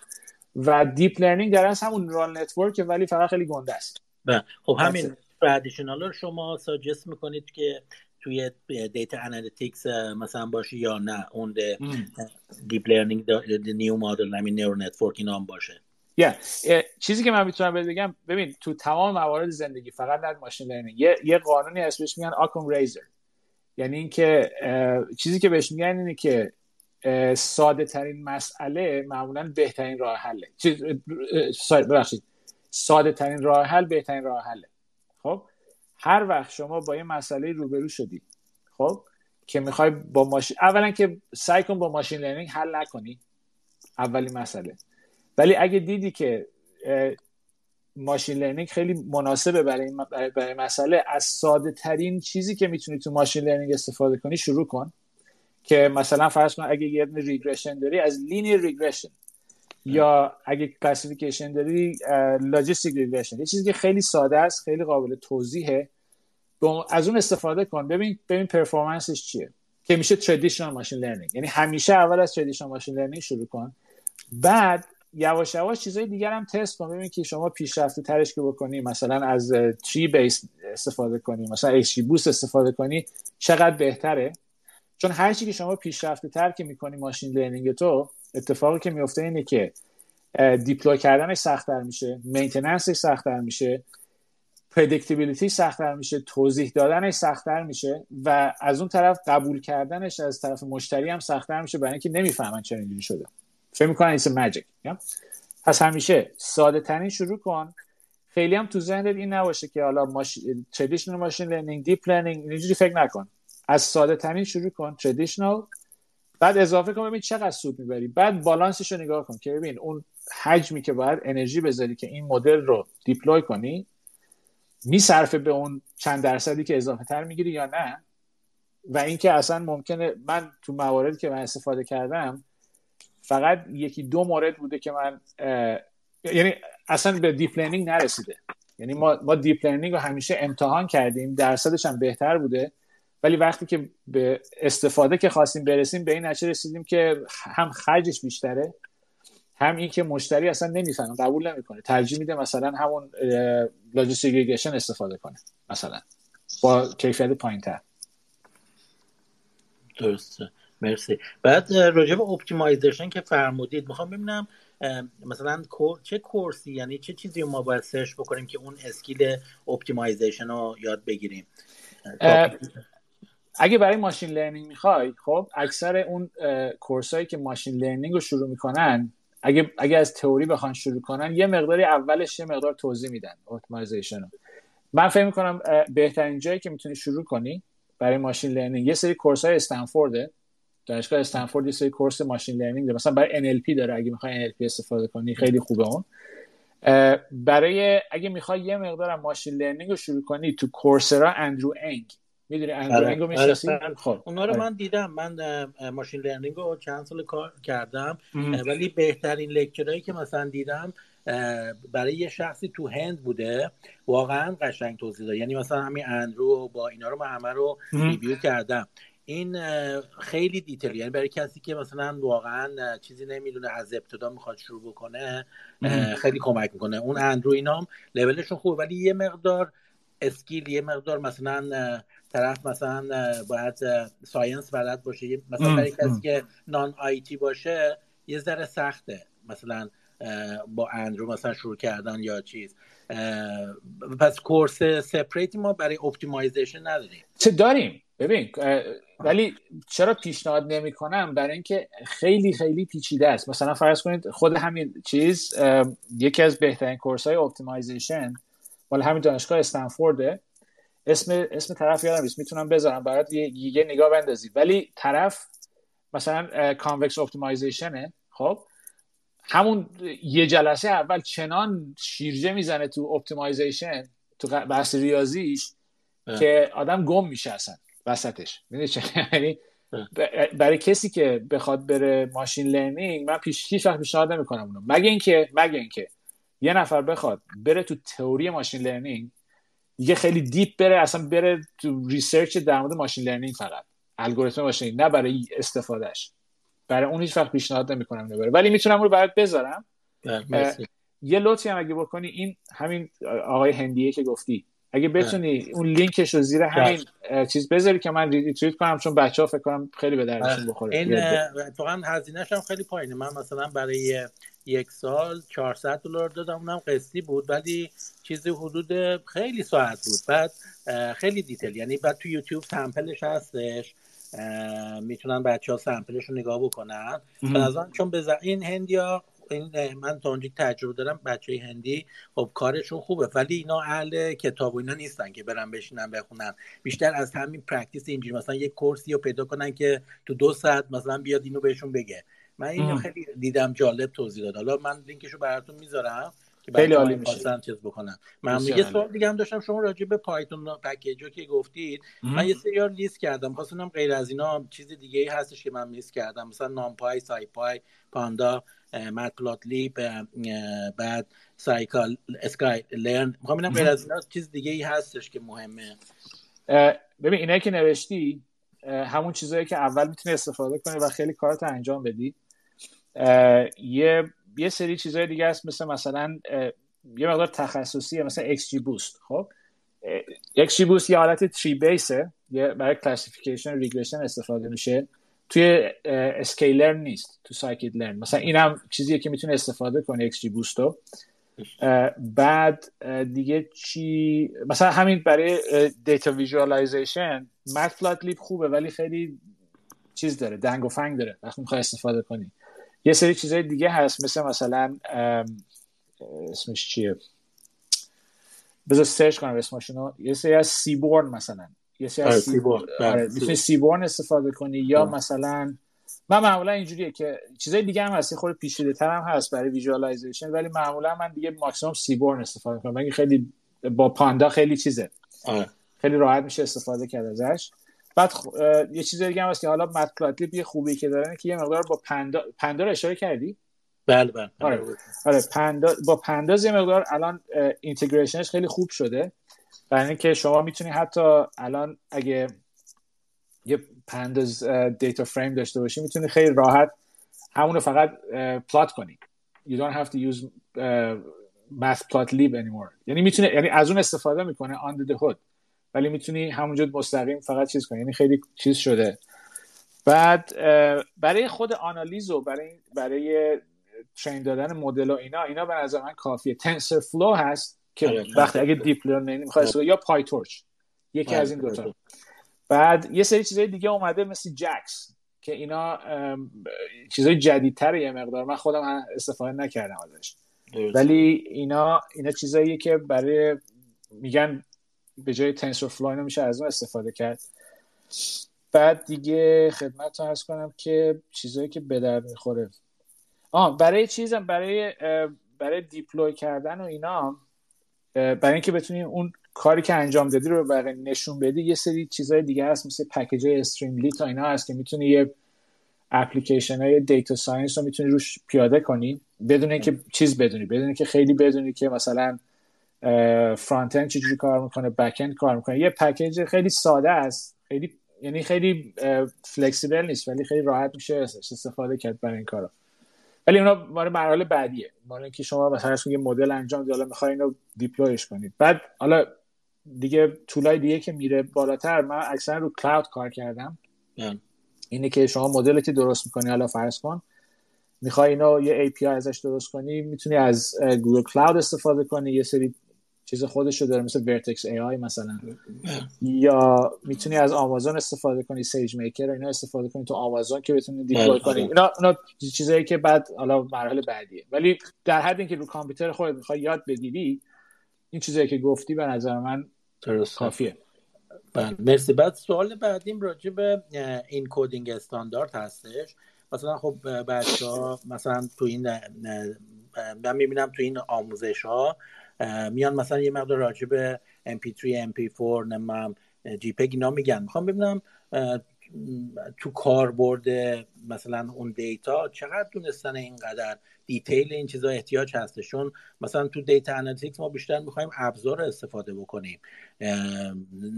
و deep learning در اصل همون neural network ولی فقط خیلی گنده است. بله. خب همین traditional رو شما suggest می‌کنید که توی data analytics مثلا باشه یا نه اون deep learning new model همین neural network اینا هم باشه. یا چیزی که من می‌تونم بگم ببین تو تمام موارد زندگی فقط در machine learning. یه, یه قانونی هست بهش میگن Occam's razor یعنی اینکه چیزی که بهش میگن اینه که ساده ترین مسئله معمولا بهترین راه حله. ببخشید. ساده ترین راه حل بهترین راه حله. خب؟ هر وقت شما با یه مسئله روبرو شدی خب؟ که می‌خوای با ماشین اولا که سعی کن با machine learning حل نکنی اولی مسئله. ولی اگه دیدی که machine learning خیلی مناسبه برای برای مسئله از ساده ترین چیزی که می‌تونی تو machine learning استفاده کنی شروع کن که مثلا فرض کن اگه یه regression داری از linear regression. یا اگه classification داری logistic regression یه چیزی که خیلی ساده است خیلی قابل توضیحه. از اون استفاده کن. ببین ببین performance ش چیه. که میشه traditional machine learning یعنی همیشه اول از traditional machine learning شروع کن. بعد یواش یواش چیزای دیگر هم تست کن. ببین که شما پیشرفته ترش که بکنی مثلا از tree base استفاده کنی مثلا XGBoost استفاده کنی چقدر بهتره؟ چون هر چی که شما پیشرفته تر که می‌کنی machine learning تو اتفاقی که میفته اینه که deploy کردنش سختتر میشه maintenance ش سختتر میشه. predictability سختتر میشه توضیح دادنش سختتر میشه و از اون طرف قبول کردنش از طرف مشتری هم سختتر میشه برای اینکه نمی‌فهمن چرا اینجوری شده. فکر می‌کنن is magic پس همیشه ساده ترین شروع کن. خیلی هم تو ذهنت این نباشه که حالا ماش... traditional machine learning deep learning اینجوری فکر نکن. از ساده ترین شروع کن traditional بعد اضافه کن ببین چقدر سود می‌بری. بعد بالانسش رو نگاه کن که ببین اون حجمی که باید انرژی بذاری که این مدل رو deploy کنی میصرفه به اون چند درصدی که اضافه تر می‌گیری یا نه؟ و اینکه اصلا ممکنه من تو مواردی که من استفاده کردم فقط یکی دو مورد بوده که من یعنی اصلا به deep learning نرسیده. یعنی ما ما deep learning رو همیشه امتحان کردیم درصدش هم بهتر بوده. ولی وقتی که به استفاده که خواستیم برسیم به این نتیجه رسیدیم که هم خرجش بیشتره هم این که مشتری اصلا نمی‌فهمه قبول نمی‌کنه. ترجیح میده مثلا همون لاجستیک استفاده کنه مثلا. با کیفیت پایینتر. درسته. مرسی. بعد راجع به optimization که فرمودید می‌خوام ببینم مثلا چه course ی یعنی چه چیزی ما باید search بکنیم که اون skill optimization رو یاد بگیریم؟ اگه برای machine learning می‌خوای خب اکثر اون course هایی که machine learning رو شروع می‌کنن اگه اگه از تئوری بخوان شروع کنن یه مقداری اولش یه مقدار توضیح میدن optimization رو. من فکر می‌کنم بهترین جایی که می‌تونی شروع کنی برای machine learning یه سری course های استنفورده. دانشگاه استنفورد یه سری course machine learning داره. مثلا برای NLP داره اگه می‌خوای NLP استفاده کنی خیلی خوبه اون. برای اگه می‌خوای یه مقدار machine learning رو شروع کنی تو Coursera اندرو انگ می‌دونی اندرو رو می‌شناسی خب اونا رو آره. من دیدم. من machine learning رو چند سال کار کردم. ولی بهترین lecture هایی که مثلا دیدم برای یه شخصی تو هند بوده واقعا قشنگ توضیح داد. یعنی مثلا همین اندرو با اینا رو من همه رو review کردم. این خیلی detail یعنی برای کسی که مثلا واقعا چیزی نمی‌دونه از ابتدا می‌خواد شروع بکنه خیلی کمک می‌کنه. اون اندرو اینا هم لولشون خوبه ولی یه مقدار skill یه مقدار مثلا طرف مثلا باید science بلد باشه. مثلا برای کسی که non IT باشه یه ذره سخته. مثلا با اندرو مثلا شروع کردن یا چیز. پس course separate ی ما برای optimization نداریم. چه داریم؟ ببین ولی چرا پیشنهاد نمی‌کنم؟ برای اینکه خیلی خیلی پیچیده است. مثلا فرض کنید خود همین چیز یکی از بهترین course های optimization مال همین دانشگاه استنفورده. اسم اسم طرف یادم نیست. می‌تونم بذارم. برات یه, یه نگاه بندازی. ولی طرف مثلا convex optimization ه خب؟ همون یه جلسه اول چنان شیرجه می‌زنه تو optimization تو بحث ریاضیش که آدم گم میشه اصلا وسطش. (laughs) یعنی برای کسی که بخواد بره machine learning من پیش هیچ وقت پیشنهاد نمی‌کنم اونو. مگه اینکه مگه اینکه یه نفر بخواد بره تو تئوری machine learning دیگه خیلی deep بره اصلا بره تو research در مورد machine learning فقط. الگوریتم ماشین نه برای استفادهش. برای اون هیچ وقت پیشنهاد نمی‌کنم نبره ولی می‌تونم رو برات بذارم. بله، یه لطفی هم اگه بکنی این همین آقای هندیه که گفتی. اگه بتونی اون لینکش رو زیر همین چیز بذاری که من ریتویت کنم چون بچه ها فکر کنم خیلی به دردشون بخوره. این اتفاقا هزینهش هم خیلی پایینه. من مثلا برای یک سال 400 دلار دادم. اونم قسطی بود ولی چیزی حدود خیلی ساعت بود. بعد خیلی detail. یعنی بعد تو یوتیوب sample ش هستش. می‌تونن بچه ها sample ش رو نگاه بکنن. از چون به این هندیا این من تا اونجا تجربه دارم بچه هندی خب کارشون خوبه ولی اینا اهل کتاب و اینا نیستن که برن بشینن بخونن. بیشتر از همین practice اینجوری مثلا یه course ی رو پیدا کنن که تو دو ساعت مثلا بیاد اینو بهشون بگه. من اینو خیلی دیدم جالب توضیح داد. حالا من لینکشو براتون می‌ذارم که خیلی عالی میشه. چیز بکنم. من یه سوال دیگه هم داشتم شما راجع به Python package و که گفتید من یه سریال لیست کردم. خواستم غیر از اینا چیز دیگه ای هستش که من لیست کردم. مثلا NumPy SciPy پاندا matplotlib بعد سایکل scikit-learn می‌خوام ببینم غیر از اینا چیز دیگه ای هستش که مهمه. ببین اینایی که نوشتی همون چیزهایی که اول می‌تونی استفاده کنی و خیلی کارت انجام بدی. یه یه سری چیزهای دیگه هست مثل مثلا یه مقدار تخصصیه مثل XGBoost خب؟ XGBoost یه حالت tree based ه یه برای classification regression استفاده میشه. توی sklearn نیست تو scikit-learn. مثلا این چیزیه که می‌تونه استفاده کنه XGBoost و بعد دیگه چی؟ مثلا همین برای data visualization matplotlib خوبه ولی خیلی چیز داره دنگ و فنگ داره وقتی می‌خوای استفاده کنی. یه سری چیزای دیگه هست مثل مثلا اسمش چیه؟ بذار search کنم اسمشونو. یه سری از seaborn مثلا. یه از آره، seaborn بله، آره، می‌تونی seaborn استفاده کنی یا آره. مثلا من معمولا اینجوریه که چیزای دیگه هم هست خود پیچیده تر هم هست برای visualization ولی معمولا من دیگه ماکسیمم seaborn استفاده کنم من خیلی با pandas خیلی چیزه. خیلی راحت میشه استفاده کرد ازش. بعد یه چیز دیگه هم هست که حالا matplotlib یه خوبی که داره که یه مقدار با pandas pandas رو اشاره کردی؟ بله بله. آره. آره پندا با پنداز یه مقدار الان اینتگریشنش خیلی خوب شده. برای اینکه شما می‌تونی حتی الان اگه یه پنداز دیتا فریم داشته باشی می‌تونی خیلی راحت همونو فقط پلات کنی. You don't have to use uh, matplotlib anymore. یعنی می‌تونه یعنی از اون استفاده می‌کنه under the hood. ولی می‌تونی همونجا مستقیم فقط چیز کنی. یعنی خیلی چیز شده. بعد برای خود آنالیز و برای برای train دادن مدل و اینا اینا به نظر من کافیه. TensorFlow هست. که آره، وقتی اگه deep learning می‌خواد یا PyTorch. یکی از این دوتا. بعد یه سری چیزای دیگه اومده مثل JAX که اینا چیزای جدیدتر یه مقدار. من خودم استفاده نکردم ازش. ولی اینا اینا چیزاییه که برای میگن به جای TensorFlow میشه از اون استفاده کرد. بعد دیگه خدمت عرض کنم که چیزایی که به درد می‌خوره. آه برای چیزم برای برای deploy کردن و اینا برای اینکه بتونیم اون کاری که انجام دادی رو برای نشون بدی یه سری چیزهای دیگه هست مثل package Streamlit اینا هست که می‌تونی یه اپلیکیشن های data science رو می‌تونی روش پیاده کنی بدون اینکه چیز بدونی بدون اینکه خیلی بدونی که مثلا front end چجوری کار می‌کنه back end کار می‌کنه. یه package خیلی ساده است خیلی یعنی خیلی flexible نیست ولی خیلی راحت میشه استفاده کرد برای این کارا. ولی اونا مال مرحله بعدیه. مال اینکه شما مثلا یه مدل انجام دید حالا می‌خوای اینو deploy ش کنید. بعد حالا دیگه tool ای دیگه که میره بالاتر من اکثرا رو cloud کار کردم. اینه که شما مدل که درست می‌کنی. حالا فرض کن می‌خوای اینو یه API ازش درست کنی می‌تونی از Google Cloud استفاده کنی. یه سری چیز خودش رو داره مثل Vertex AI مثلا. یا می‌تونی از آمازون استفاده کنی SageMaker اینا استفاده کنی تو آمازون که بتونی deploy کنی. اینا اینا چیزایی که بعد حالا مرحله بعدیه. ولی در حد اینکه رو کامپیوتر خودت می‌خوای یاد بگیری این چیزایی که گفتی به نظر من درست کافیه. بله. مرسی. بعد سوال بعدیم راجع به این coding استاندارد هستش. مثلا خب بچه ها مثلا تو این من می‌بینم تو این آموزش ها میان مثلا یه مقدار راجع به MP3 MP4 نمی‌دونم JPEG اینا میگن. می‌خوام ببینم تو کاربرد مثلا اون data چقدر دونستن اینقدر؟ detail این چیزا احتیاج هستشون. مثلا تو data analytics ما بیشتر می‌خوایم ابزار استفاده بکنیم.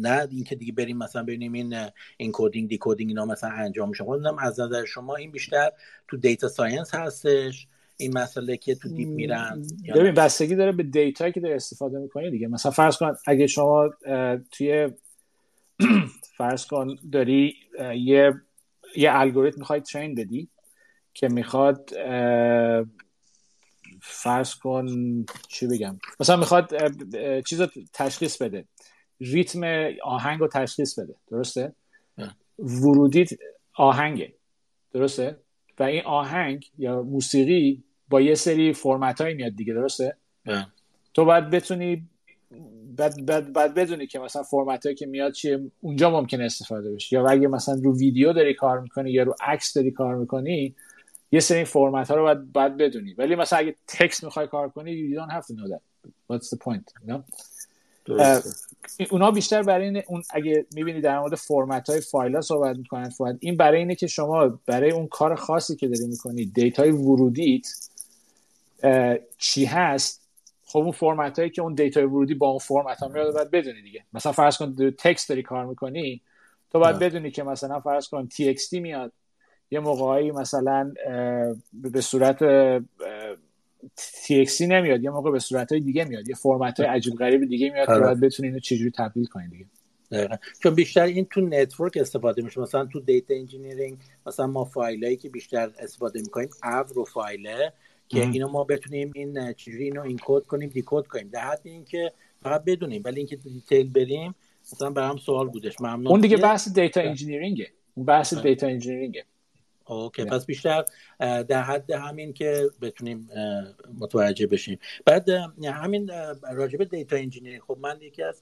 نه اینکه دیگه بریم مثلا ببینیم این coding decoding اینا مثلا انجام میشه. خب از نظر شما این بیشتر تو data science هستش؟ این مسئله که تو deep میرن ببین بستگی داره به data یی که داری استفاده می‌کنی دیگه. مثلا فرض کن اگه شما توی (clears throat) فرض کن داری یه یه الگوریتم می‌خوای train بدی که می‌خواد فرض کن چی بگم؟ مثلا می‌خواد چیز رو تشخیص بده. ریتم آهنگ رو تشخیص بده. درسته؟ ورودیت آهنگه. درسته؟ و این آهنگ یا موسیقی با یه سری فرمت های میاد دیگه درسته؟ تو باید بتونی بعد بعد بعد بدونی که مثلا فرمت هایی که میاد چیه اونجا ممکنه استفاده بشه. یا اگه مثلا رو ویدیو داری کار می‌کنی یا رو عکس داری کار می‌کنی یه سری فرمت ها رو باید, باید بدونی. ولی مثلا اگه تکست می‌خوای کار کنی you don't have to know that. What's the point you know? اونا بیشتر برای این اون اگه می‌بینی در مورد فرمت های فایل ها صحبت می‌کنن این برای اینه که شما برای اون کار خاصی که داری می‌کنی data ی ورودیت چی هست؟ خب اون فرمت هایی که اون data ورودی با اون فرمت ها میاد باید بدونی دیگه. مثلا فرض کن text داری کار می‌کنی تو باید بدونی که مثلا فرض کن TXT میاد. یه موقعی مثلا به صورت TXT نمیاد یه موقع به صورت های دیگه میاد. یه فرمت های عجیب غریب دیگه میاد که آره. باید بتونی اینو چجوری تبدیل کنی دیگه. چون بیشتر این تو network استفاده میشه. مثلا تو data engineering مثلا ما فایلایی که بیشتر استفاده می‌کنیم او فایله. که اینو ما بتونیم این چجوری اینو encode کنیم decode کنیم. در حد اینکه فقط بدونیم ولی اینکه detail بریم مثلا برام سوال بودش. ممنون. اون دیگه بحث data engineering ه. اون بحث data engineering ه. okay پس بیشتر در حد همین که بتونیم متوجه بشیم. بعد همین راجب data engineering. خب من یکی از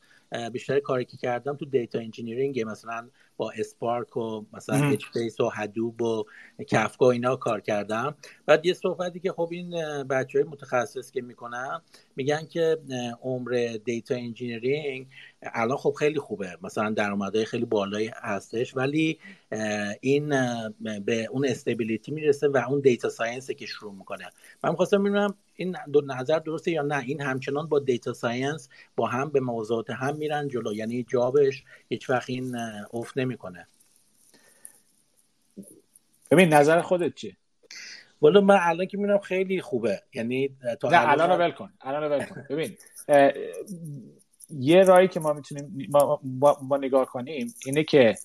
بیشتر کاری که کردم تو data engineering مثلا با Spark و مثلا اچ و Hadoop و Kafka اینا کار کردم. بعد یه صحبتی که خب این بچه های متخصص که می‌کنم میگن که عمر data engineering الان خب خیلی خوبه. مثلا درآمدهای خیلی بالایی هستش ولی این به اون stability می‌رسه و اون data science که شروع می‌کنه. من می‌خواستم ببینم این دو نظر درسته یا نه؟ این همچنان با data science با هم به موضوعات هم میرن جلو یعنی job ش هیچ وقت این افت نمی‌کنه. ببین نظر خودت چیه؟ والا من الان که می‌بینم خیلی خوبه. یعنی تا نه الان رو ول کن الان رو ول کن. (laughs) ببین یه راهی که ما می‌تونیم ما, با نگاه کنیم اینه که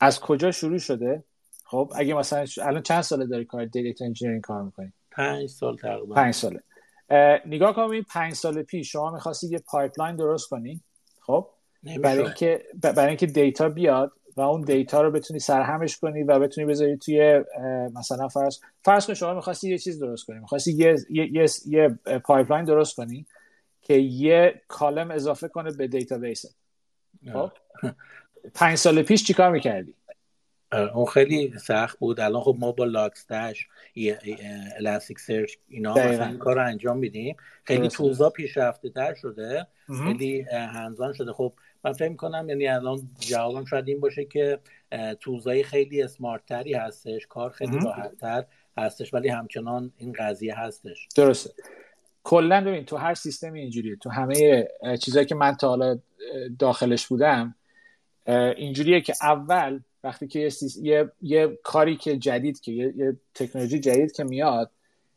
از کجا شروع شده؟ خب اگه مثلا الان چند ساله داری کار data engineering کار می‌کنی؟ پنج سال تقریبا. پنج ساله. نگاه کنید پنج سال پیش شما می‌خواستی یه pipeline درست کنی خب؟ برای اینکه برای اینکه data بیاد و اون data رو بتونی سرهمش کنی و بتونی بذاری توی مثلا فرض فرض کن شما می‌خواستی یه چیز درست کنی می‌خواستی یه یه یه, pipeline درست کنی که یه column اضافه کنه به database. خب؟ (laughs) پنج سال پیش چیکار می‌کردی؟ اون خیلی سخت بود. الان خب ما با Logstash Elasticsearch اینا مثلا این کار رو انجام میدیم. خیلی tools ها پیشرفته تر شده. خیلی hands-on شده. خب من فکر می‌کنم یعنی الان جوابم شاید این باشه که tools های خیلی smart تری هستش کار خیلی راحت تر هستش ولی همچنان این قضیه هستش. درسته. کلا ببین تو هر سیستمی اینجوریه. تو همه چیزایی که من تا حالا داخلش بودم اینجوریه که اول وقتی که یه, یه, کاری که جدید که یه, یه تکنولوژی جدید که میاد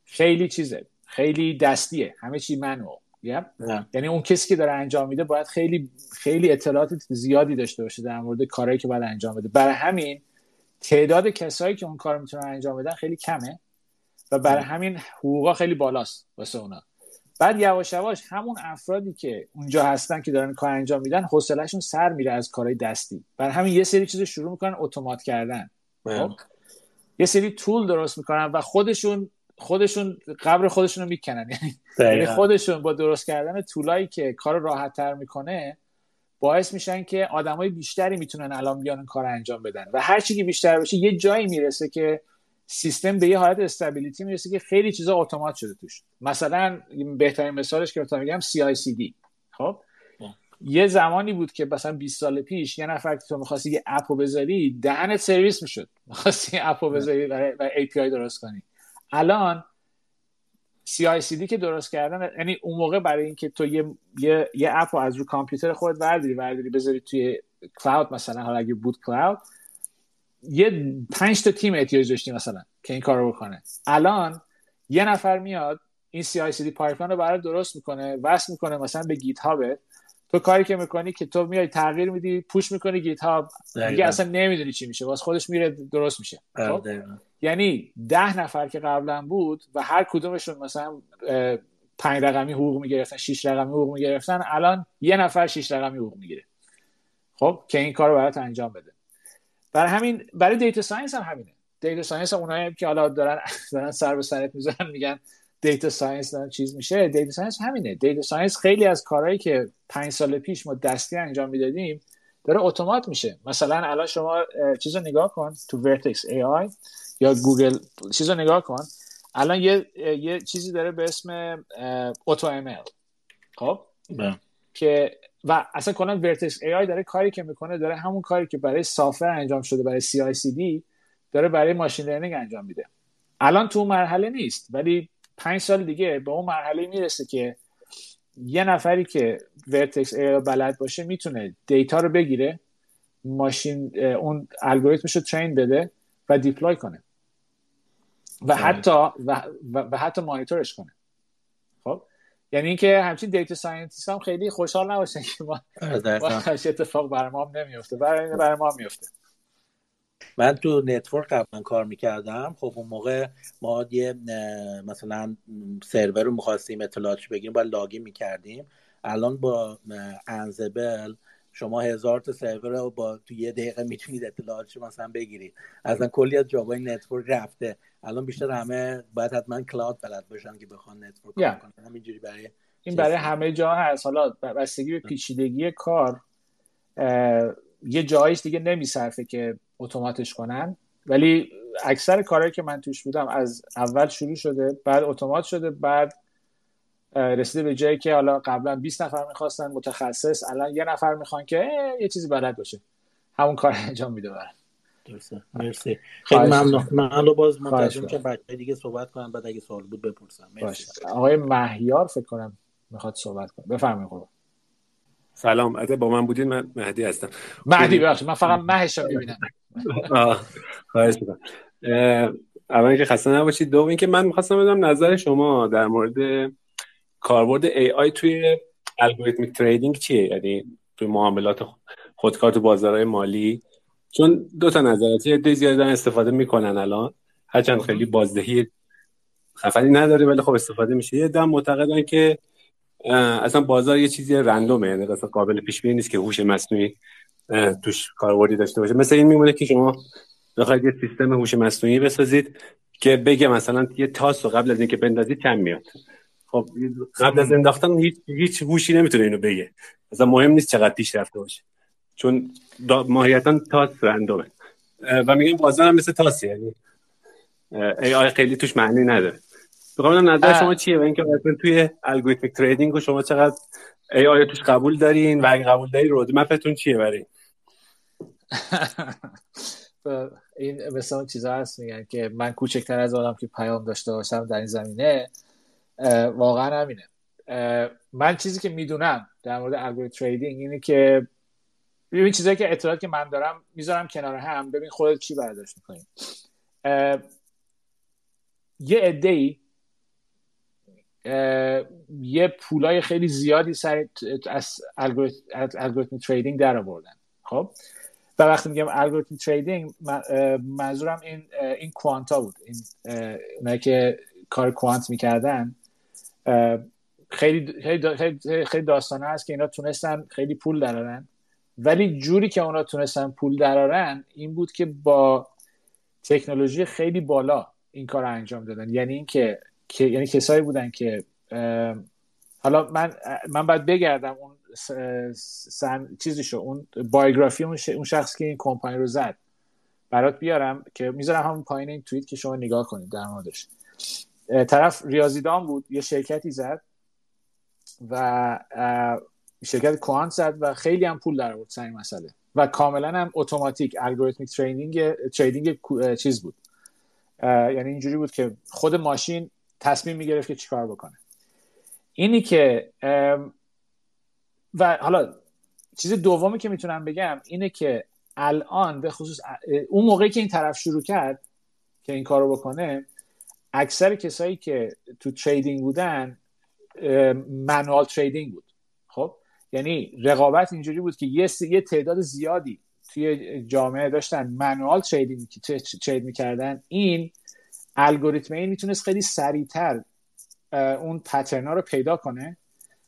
خیلی چیزه. خیلی دستیه. همه چی منو. یعنی اون کسی که داره انجام میده باید خیلی خیلی اطلاعات زیادی داشته باشه در مورد کارهایی که باید انجام بده. برای همین تعداد کسایی که اون کار می‌تونن انجام بدن خیلی کمه و برای همین حقوقا خیلی بالاست واسه اونا. بعد یواش یواش همون افرادی که اونجا هستن که دارن کار انجام میدن حوصلهشون سر میره از کارهای دستی. برای همین یه سری چیز شروع می‌کنن اتومات کردن. خب؟ یه سری تول درست می‌کنن و خودشون خودشون قبر خودشون رو می‌کنن. یعنی خودشون با درست کردن طولایی که کار راحت تر می‌کنه باعث میشن که آدمای بیشتری می‌تونن الان بیان کار انجام بدن. و هر چی که بیشتر بشه یه جایی می‌رسه که سیستم به یه حالت استابیلیتی می‌رسه که خیلی چیزا اتومات شده توش. مثلا بهترین مثالش که بهتون میگم CI/CD خب؟ یه زمانی بود که مثلا 20 سال پیش یه نفر که تو می‌خواستی یه اپو بذاری دهنت سرویس می‌شد. می‌خواستی اپو بذاری برای API درست کنی. الان CI/CD که درست کردن یعنی اون موقع برای اینکه تو یه یه, یه اپ رو از رو کامپیوتر خودت برداری برداری بذاری توی cloud مثلا حالا اگه بود cloud یه پنج تا تیم احتیاج داشتی مثلا که این کار رو بکنه. الان یه نفر میاد این CI/CD pipeline رو برای درست می‌کنه وصل می‌کنه مثلا به گیت هابت تو کاری که می‌کنی که تو میای تغییر میدی push می‌کنی GitHub دیگه اصلا نمی‌دونی چی میشه واسه خودش میره درست میشه. خب؟ یعنی ده نفر که قبلا بود و هر کدومشون مثلا پنج رقمی حقوق می‌گرفتن شیش رقمی حقوق می‌گرفتن الان یه نفر شیش رقمی حقوق می‌گیره. خب که این کار برات انجام بده. برای همین برای data science هم همینه. data science هم اونایی که حالا دارن (laughs) دارن سر به سرت می‌ذارن میگن data science دارن چیز میشه. data science همینه. data science خیلی از کارهایی که پنج سال پیش ما دستی انجام می‌دادیم داره اتومات میشه. مثلا الان شما چیز رو نگاه کن تو Vertex AI یا گوگل چیز رو نگاه کن. الان یه, یه چیزی داره به اسم Auto M خب؟ بله. که و اصلا کلا Vertex AI داره کاری که می‌کنه داره همون کاری که برای software انجام شده برای CI/CD داره برای machine learning انجام میده. الان تو مرحله نیست ولی پنج سال دیگه به اون مرحله می‌رسه که یه نفری که Vertex AI بلد باشه می‌تونه data رو بگیره ماشین اون الگوریتمش رو train بده و deploy کنه. و حتی و, و, حتی مانیتورش کنه. خب؟ یعنی اینکه همچین data scientist هم خیلی خوشحال نباشن که ما اتفاق برای ما نمیفته برای برای ما میفته من تو network قبلا کار می‌کردم. خب اون موقع ما یه مثلا سرور رو می‌خواستیم اطلاعاتش بگیریم باید login می‌کردیم. الان با Ansible شما هزار تا سرور رو با تو یه دقیقه می‌تونید اطلاعاتش مثلا بگیرید. اصلا کلی از job های network رفته. الان بیشتر همه باید حتما cloud بلد باشن که بخوان network yeah. کنن. همینجوری برای این برای همه جا هست. حالا بستگی به پیچیدگی کار یه جایش دیگه نمیصرفه که اتوماتش کنن. ولی اکثر کارهایی که من توش بودم از اول شروع شده بعد اتومات شده بعد رسیده به جایی که حالا قبلا 20 نفر می‌خواستن متخصص الان یه نفر می‌خوان که یه چیزی بلد باشه. همون کار انجام میده برن درسته مرسی. خیلی ممنون. من باز منتظرم که بچه دیگه صحبت کنم بعد اگه سوال بود بپرسم مرسی. آقای مهیار فکر کنم می‌خواد صحبت کنه. بفرمایید خب سلام. اگه با من بودین من مهدی هستم. مهدی ببخشید من فقط مهش رو می‌بینم. خواهش می‌کنم. اول که خسته نباشید. دوم اینکه من می‌خواستم بدم نظر شما در مورد کاربرد ای آی توی الگوریتمیک تریدینگ چیه؟ یعنی توی معاملات خودکار تو بازارهای مالی؟ چون دو تا نظراتی یه زیاد استفاده می‌کنن الان. هرچند خیلی بازدهی خفنی نداره ولی خب استفاده میشه. یه دم معتقدن که اصلا بازار یه چیزی رندومه. یعنی اصلا قابل پیش بینی نیست که هوش مصنوعی توش کاربردی داشته باشه. مثل این میمونه که شما بخواید یه سیستم هوش مصنوعی بسازید که بگه مثلا یه تاس رو قبل از اینکه بندازید چند میاد. خب قبل از انداختن هیچ هیچ هوشی نمی‌تونه اینو بگه. مثلا مهم نیست چقدر پیش رفته باشه. چون ماهیتا تاس random ه. و میگن بازار هم مثل تاسی یعنی AI خیلی توش معنی نداره. می‌خوام نظر شما چیه؟ و اینکه مثلا توی algorithmic trading و شما چقدر AI توش قبول دارین و اگه قبول دارین roadmap تون چیه برای (laughs) این مثلا چیزا هست میگن که من کوچکتر از آدم که پیام داشته باشم در این زمینه واقعا همینه. من چیزی که می‌دونم در مورد الگوریتم تریدینگ اینه که ببین چیزایی که اطلاعاتی که من دارم می‌ذارم کنار هم. ببین خودت چی برداشت می‌کنی؟ یه عده یه پولای خیلی زیادی سر از الگوریتم تریدینگ در آوردن. خب؟ و وقتی میگم الگوریتم تریدینگ منظورم این این کوانتا بود. این که کار کوانت می‌کردن خیلی خیلی خیلی داستانه هست که اینا تونستن خیلی پول درارن ولی جوری که اونا تونستن پول درارن این بود که با تکنولوژی خیلی بالا این کار رو انجام دادن. یعنی اینکه یعنی کسایی بودن که حالا من من باید بگردم اون سن چیزیشو اون بایوگرافی اون, اون شخص که این کمپانی رو زد. برات بیارم که می‌ذارم همون پایین این توییت که شما نگاه کنید در موردش. طرف ریاضیدان بود یه شرکتی زد و شرکت کوانت زد و خیلی هم پول در آورد سر مسئله. و کاملا هم اتوماتیک الگوریتمیک تریدینگ تریدینگ چیز بود. یعنی اینجوری بود که خود ماشین تصمیم می‌گرفت که چیکار بکنه. اینی که و حالا چیز دومی که می‌تونم بگم اینه که الان به خصوص اون موقعی که این طرف شروع کرد که این کارو بکنه اکثر کسایی که تو تریدینگ بودن منوال تریدینگ بود. خب؟ یعنی رقابت اینجوری بود که یه, یه تعداد زیادی توی جامعه داشتن منوال تریدینگ ترید می‌کردن. این الگوریتم این می‌تونست خیلی سریعتر اون پترنا رو پیدا کنه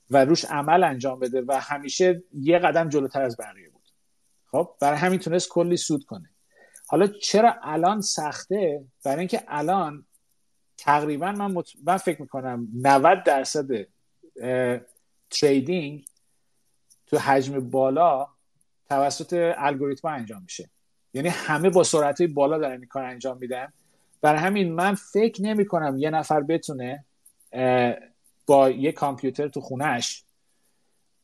و روش عمل انجام بده و همیشه یه قدم جلوتر از بقیه بود. خب؟ برای همین تونست کلی سود کنه. حالا چرا الان سخته؟ برای اینکه الان تقریبا من, مت... من فکر می‌کنم 90 درصد trading تو حجم بالا توسط الگوریتم انجام میشه. یعنی همه با سرعت بالا دارن این کار انجام میدن. برای همین من فکر نمی کنم یه نفر بتونه با یه کامپیوتر تو خونهش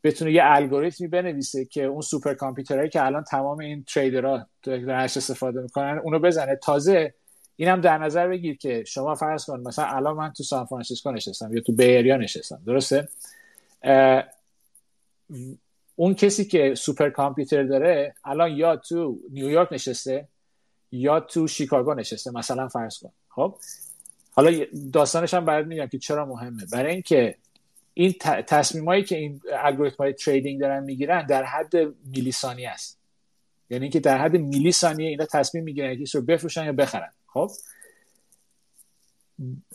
بتونه یه الگوریتمی بنویسه که اون سوپر کامپیوترهایی که الان تمام این trader ها درش استفاده می‌کنن اونو بزنه. تازه اینم در نظر بگیر که شما فرض کن مثلا الان من تو سان فرانسیسکو نشستم یا تو Bay Area نشستم درسته؟ اون کسی که سوپر کامپیوتر داره الان یا تو نیویورک نشسته یا تو شیکاگو نشسته مثلا فرض کن خب؟ حالا داستانش هم برات میگم که چرا مهمه. برای اینکه این تصمیمایی که این الگوریتم های trading دارن می‌گیرن در حد میلی ثانیه است. یعنی اینکه در حد میلی ثانیه اینا تصمیم می‌گیرن که رو بفروشن یا بخرن. خب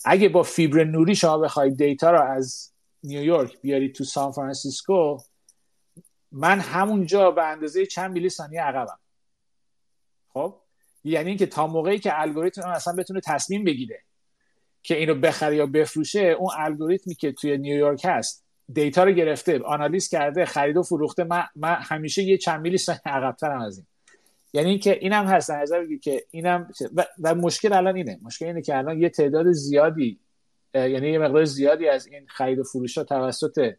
اگه با فیبر نوری شما بخواید data رو از نیویورک بیاری تو سان فرانسیسکو من همونجا به اندازه چند میلی ثانیه عقبم. خب یعنی اینکه تا موقعی که الگوریتم اصلا بتونه تصمیم بگیره که اینو بخره یا بفروشه اون الگوریتمی که توی نیویورک هست data رو گرفته آنالیز کرده خرید و فروخته من, من همیشه یه چند میلی ثانیه عقبترم از این. یعنی اینکه اینم هست نظر که اینم و, و مشکل الان اینه. مشکل اینه که الان یه تعداد زیادی یعنی یه مقدار زیادی از این خرید و فروش ها توسط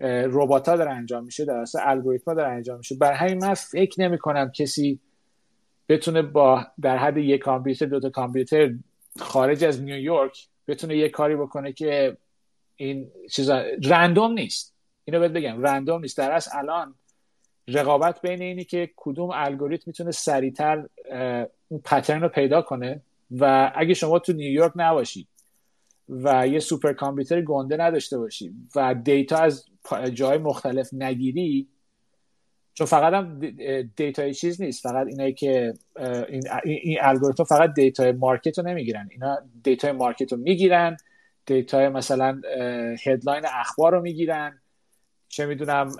ربات ها داره انجام میشه توسط الگوریتم داره انجام میشه. برای همین من فکر نمی کنم کسی بتونه با در حد یک کامپیوتر دو تا کامپیوتر خارج از نیویورک بتونه یه کاری بکنه که این چیزا رندوم نیست. اینو بهت بگم رندوم نیست. در اصل الان رقابت بین اینی که کدوم الگوریتم می‌تونه سریعتر اون pattern رو پیدا کنه و اگه شما تو نیویورک نباشید و یه سوپر کامپیوتر گنده نداشته باشی و data از جای مختلف نگیری چون فقط هم data ی چیز نیست. فقط اینایی که این, این الگوریتم فقط data ی market رو نمی‌گیرن. اینا data ی market رو می‌گیرن data ی مثلا headline اخبار رو می‌گیرن. چه می‌دونم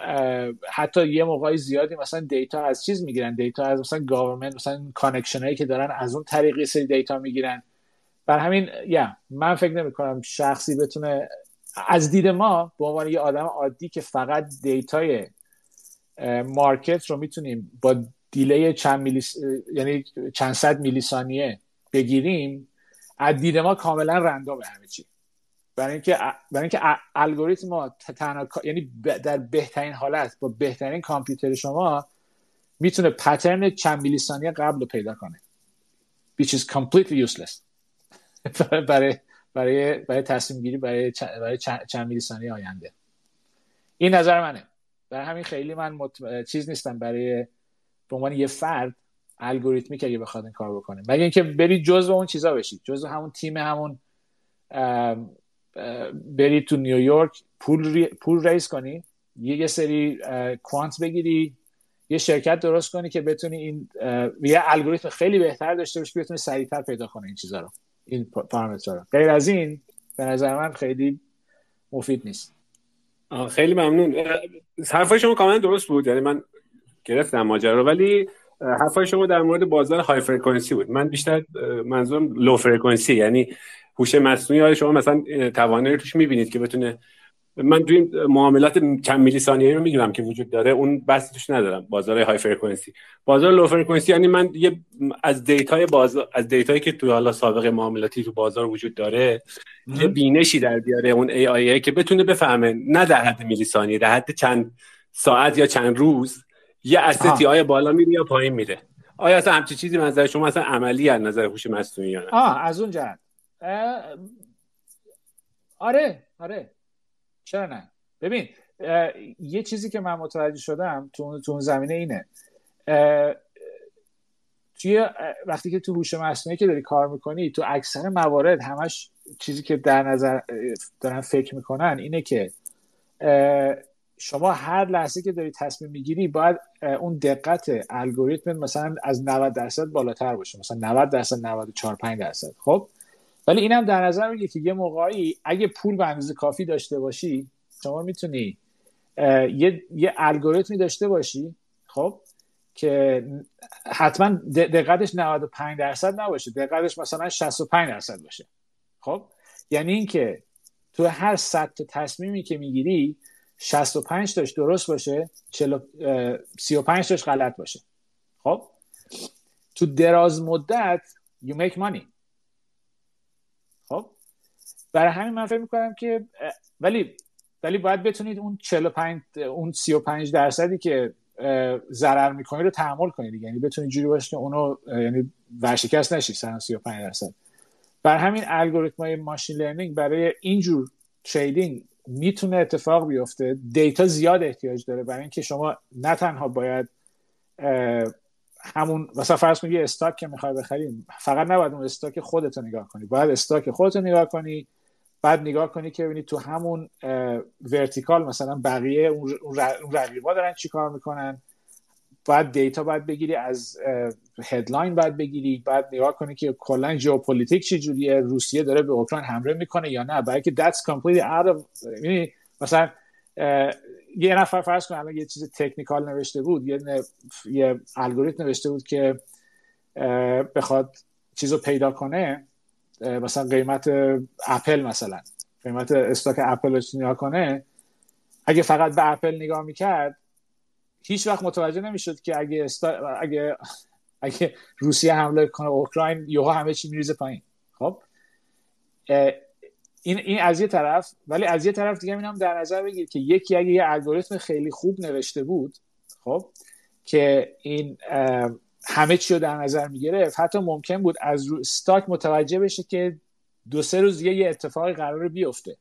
حتی یه موقع‌های زیادی مثلا data از چیز می‌گیرن data از مثلا government مثلا connection هایی که دارن از اون طریق یه سری data می‌گیرن. برا همین یا من فکر نمی کنم شخصی بتونه از دید ما به عنوان یه آدم عادی که فقط data ی market رو می‌تونیم با delay چند میلی یعنی چند صد میلی ثانیه بگیریم از دید ما کاملا random ه همه چی. برای اینکه برای اینکه الگوریتم تنها یعنی در بهترین حالت با بهترین کامپیوتر شما می‌تونه پترن چند میلی ثانیه قبل رو پیدا کنه. Which is completely useless. (laughs) برای برای برای تصمیم گیری برای برای چند میلی ثانیه آینده. این نظر منه. برای همین خیلی من مط... چیز نیستم. برای به عنوان یه فرد الگوریتمی که اگه بخواد این کار بکنه. مگه اینکه بری جزء اون چیزا بشید جزء همون تیم همون بری تو نیویورک پول, پول ریز کنی یه سری کوانت بگیری یه شرکت درست کنی که بتونی این یه الگوریتم خیلی بهتر داشته باشی بتونی سریعتر پیدا کنه این چیزا رو این پارامترها رو. غیر از این به نظر من خیلی مفید نیست. خیلی ممنون. حرفای شما کاملا درست بود. یعنی من گرفتم ماجرا ولی حرفای شما در مورد بازار های فرکانسی بود. من بیشتر منظورم لو فرکانسی یعنی هوش مصنوعی های شما مثلا توانایی توش می‌بینید که بتونه من توی معاملات چند میلی ثانیه‌ای رو می‌دونم که وجود داره اون بس توش ندارم. بازار های فرکانسی بازار لو فرکانسی یعنی من یه از دیتای بازار از دیتایی که تو حالا سابق معاملاتی تو بازار وجود داره یه بینشی در بیاره اون ای آی که بتونه بفهمه نه در حد میلی ثانیه در حد چند ساعت یا چند روز یه استی آیا بالا میره یا پایین میره. آیا اصلا همچی چیزی نظر شما اصلا عملی از نظر هوش مصنوعی یا نه؟ آه از اون جهت. آره آره. چرا نه؟ ببین یه چیزی که من متوجه شدم تو, اون زمینه اینه. توی وقتی که تو هوش مصنوعی که داری کار می‌کنی تو اکثر موارد همش چیزی که در نظر دارن فکر می‌کنن اینه که شما هر لحظه که داری تصمیم می‌گیری باید اون دقت الگوریتم مثلا از 90 درصد بالاتر باشه. مثلا 90 درصد 94 5 درصد. خب؟ ولی اینم در نظر بگیر که یه موقعی اگه پول به اندازه کافی داشته باشی شما می‌تونی یه یه الگوریتمی داشته باشی خب که حتما دقتش 95 درصد نباشه دقتش مثلا 65 درصد باشه. خب یعنی اینکه تو هر صد تصمیمی که می‌گیری 65 تاش درست باشه 35 تاش غلط باشه. خب تو دراز مدت you make money. برای همین من فکر می‌کنم که ولی ولی باید بتونید اون 45 اون 35 درصدی که ضرر می‌کنی رو تحمل کنید یعنی بتونید جوری باشه که اونو یعنی ورشکست نشی سر 35 درصد. برا همین الگوریتم های machine learning برای اینجور trading می‌تونه اتفاق بیفته. data زیاد احتیاج داره. برای اینکه شما نه تنها باید همون مثلا فرض کنید یه stock که می‌خوای بخریم فقط نباید اون stock خودت رو نگاه کنی. باید stock خودت رو نگاه کنی. بعد نگاه کنی که ببینید تو همون vertical مثلا بقیه اون رقیبا دارن چی کار می‌کنن؟ بعد data باید بگیری از headline باید بگیری بعد نگاه کنی که کلا ژئوپلیتیک چه جوریه روسیه داره به اوکراین حمله می‌کنه یا نه؟ برای اینکه that's completely out یعنی مثلا یه نفر فرض کن یه چیز technical نوشته بود یه, یه الگوریتم نوشته بود که بخواد چیزو پیدا کنه. مثلا قیمت اپل مثلا. قیمت stock اپل رو نگاه کنه اگه فقط به اپل نگاه می‌کرد هیچ وقت متوجه نمی‌شد که اگه اگه اگه روسیه حمله کنه اوکراین یهو همه چی میریزه پایین. خب؟ این این از یه طرف ولی از یه طرف دیگه اینم در نظر بگیر که یکی اگه یه الگوریتم خیلی خوب نوشته بود خب که این همه چی رو در نظر می‌گرفت. حتی ممکن بود از رو استاک متوجه بشه که دو سه روز دیگه یه اتفاقی قرار بیفته.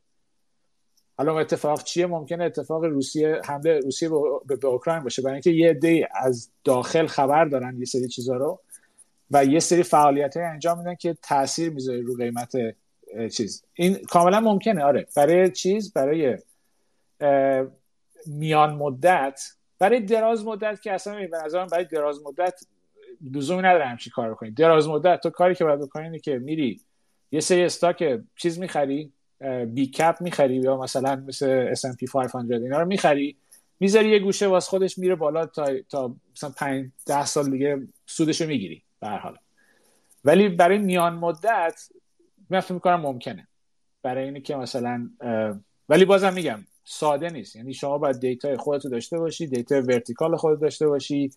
حالا اتفاق چیه؟ ممکنه اتفاق روسیه حمله روسیه به, اوکراین باشه. برای اینکه یه عده از داخل خبر دارن یه سری چیزا رو و یه سری فعالیت های انجام میدن که تاثیر می‌ذاره رو قیمت چیز. این کاملا ممکنه. آره. برای چیز؟ برای میان مدت. برای دراز مدت که اصلا به نظرم برای دراز مدت لزومی نداره همچی کار کنی دراز مدت تو کاری که باید بکنی اینه که میری یه سری استاک چیز می‌خری بی کپ می‌خری یا مثلا مثل S&P 500 اینا رو می‌خری می‌ذاری یه گوشه واس خودش میره بالا تا تا مثلا 5 10 سال دیگه سودشو می‌گیری به حال. ولی برای میان مدت من فکر می‌کنم ممکنه. برای اینه که مثلا ولی بازم میگم ساده نیست. یعنی شما باید دیتا خودت داشته باشی دیتا ورتیکال خودت داشته باشی.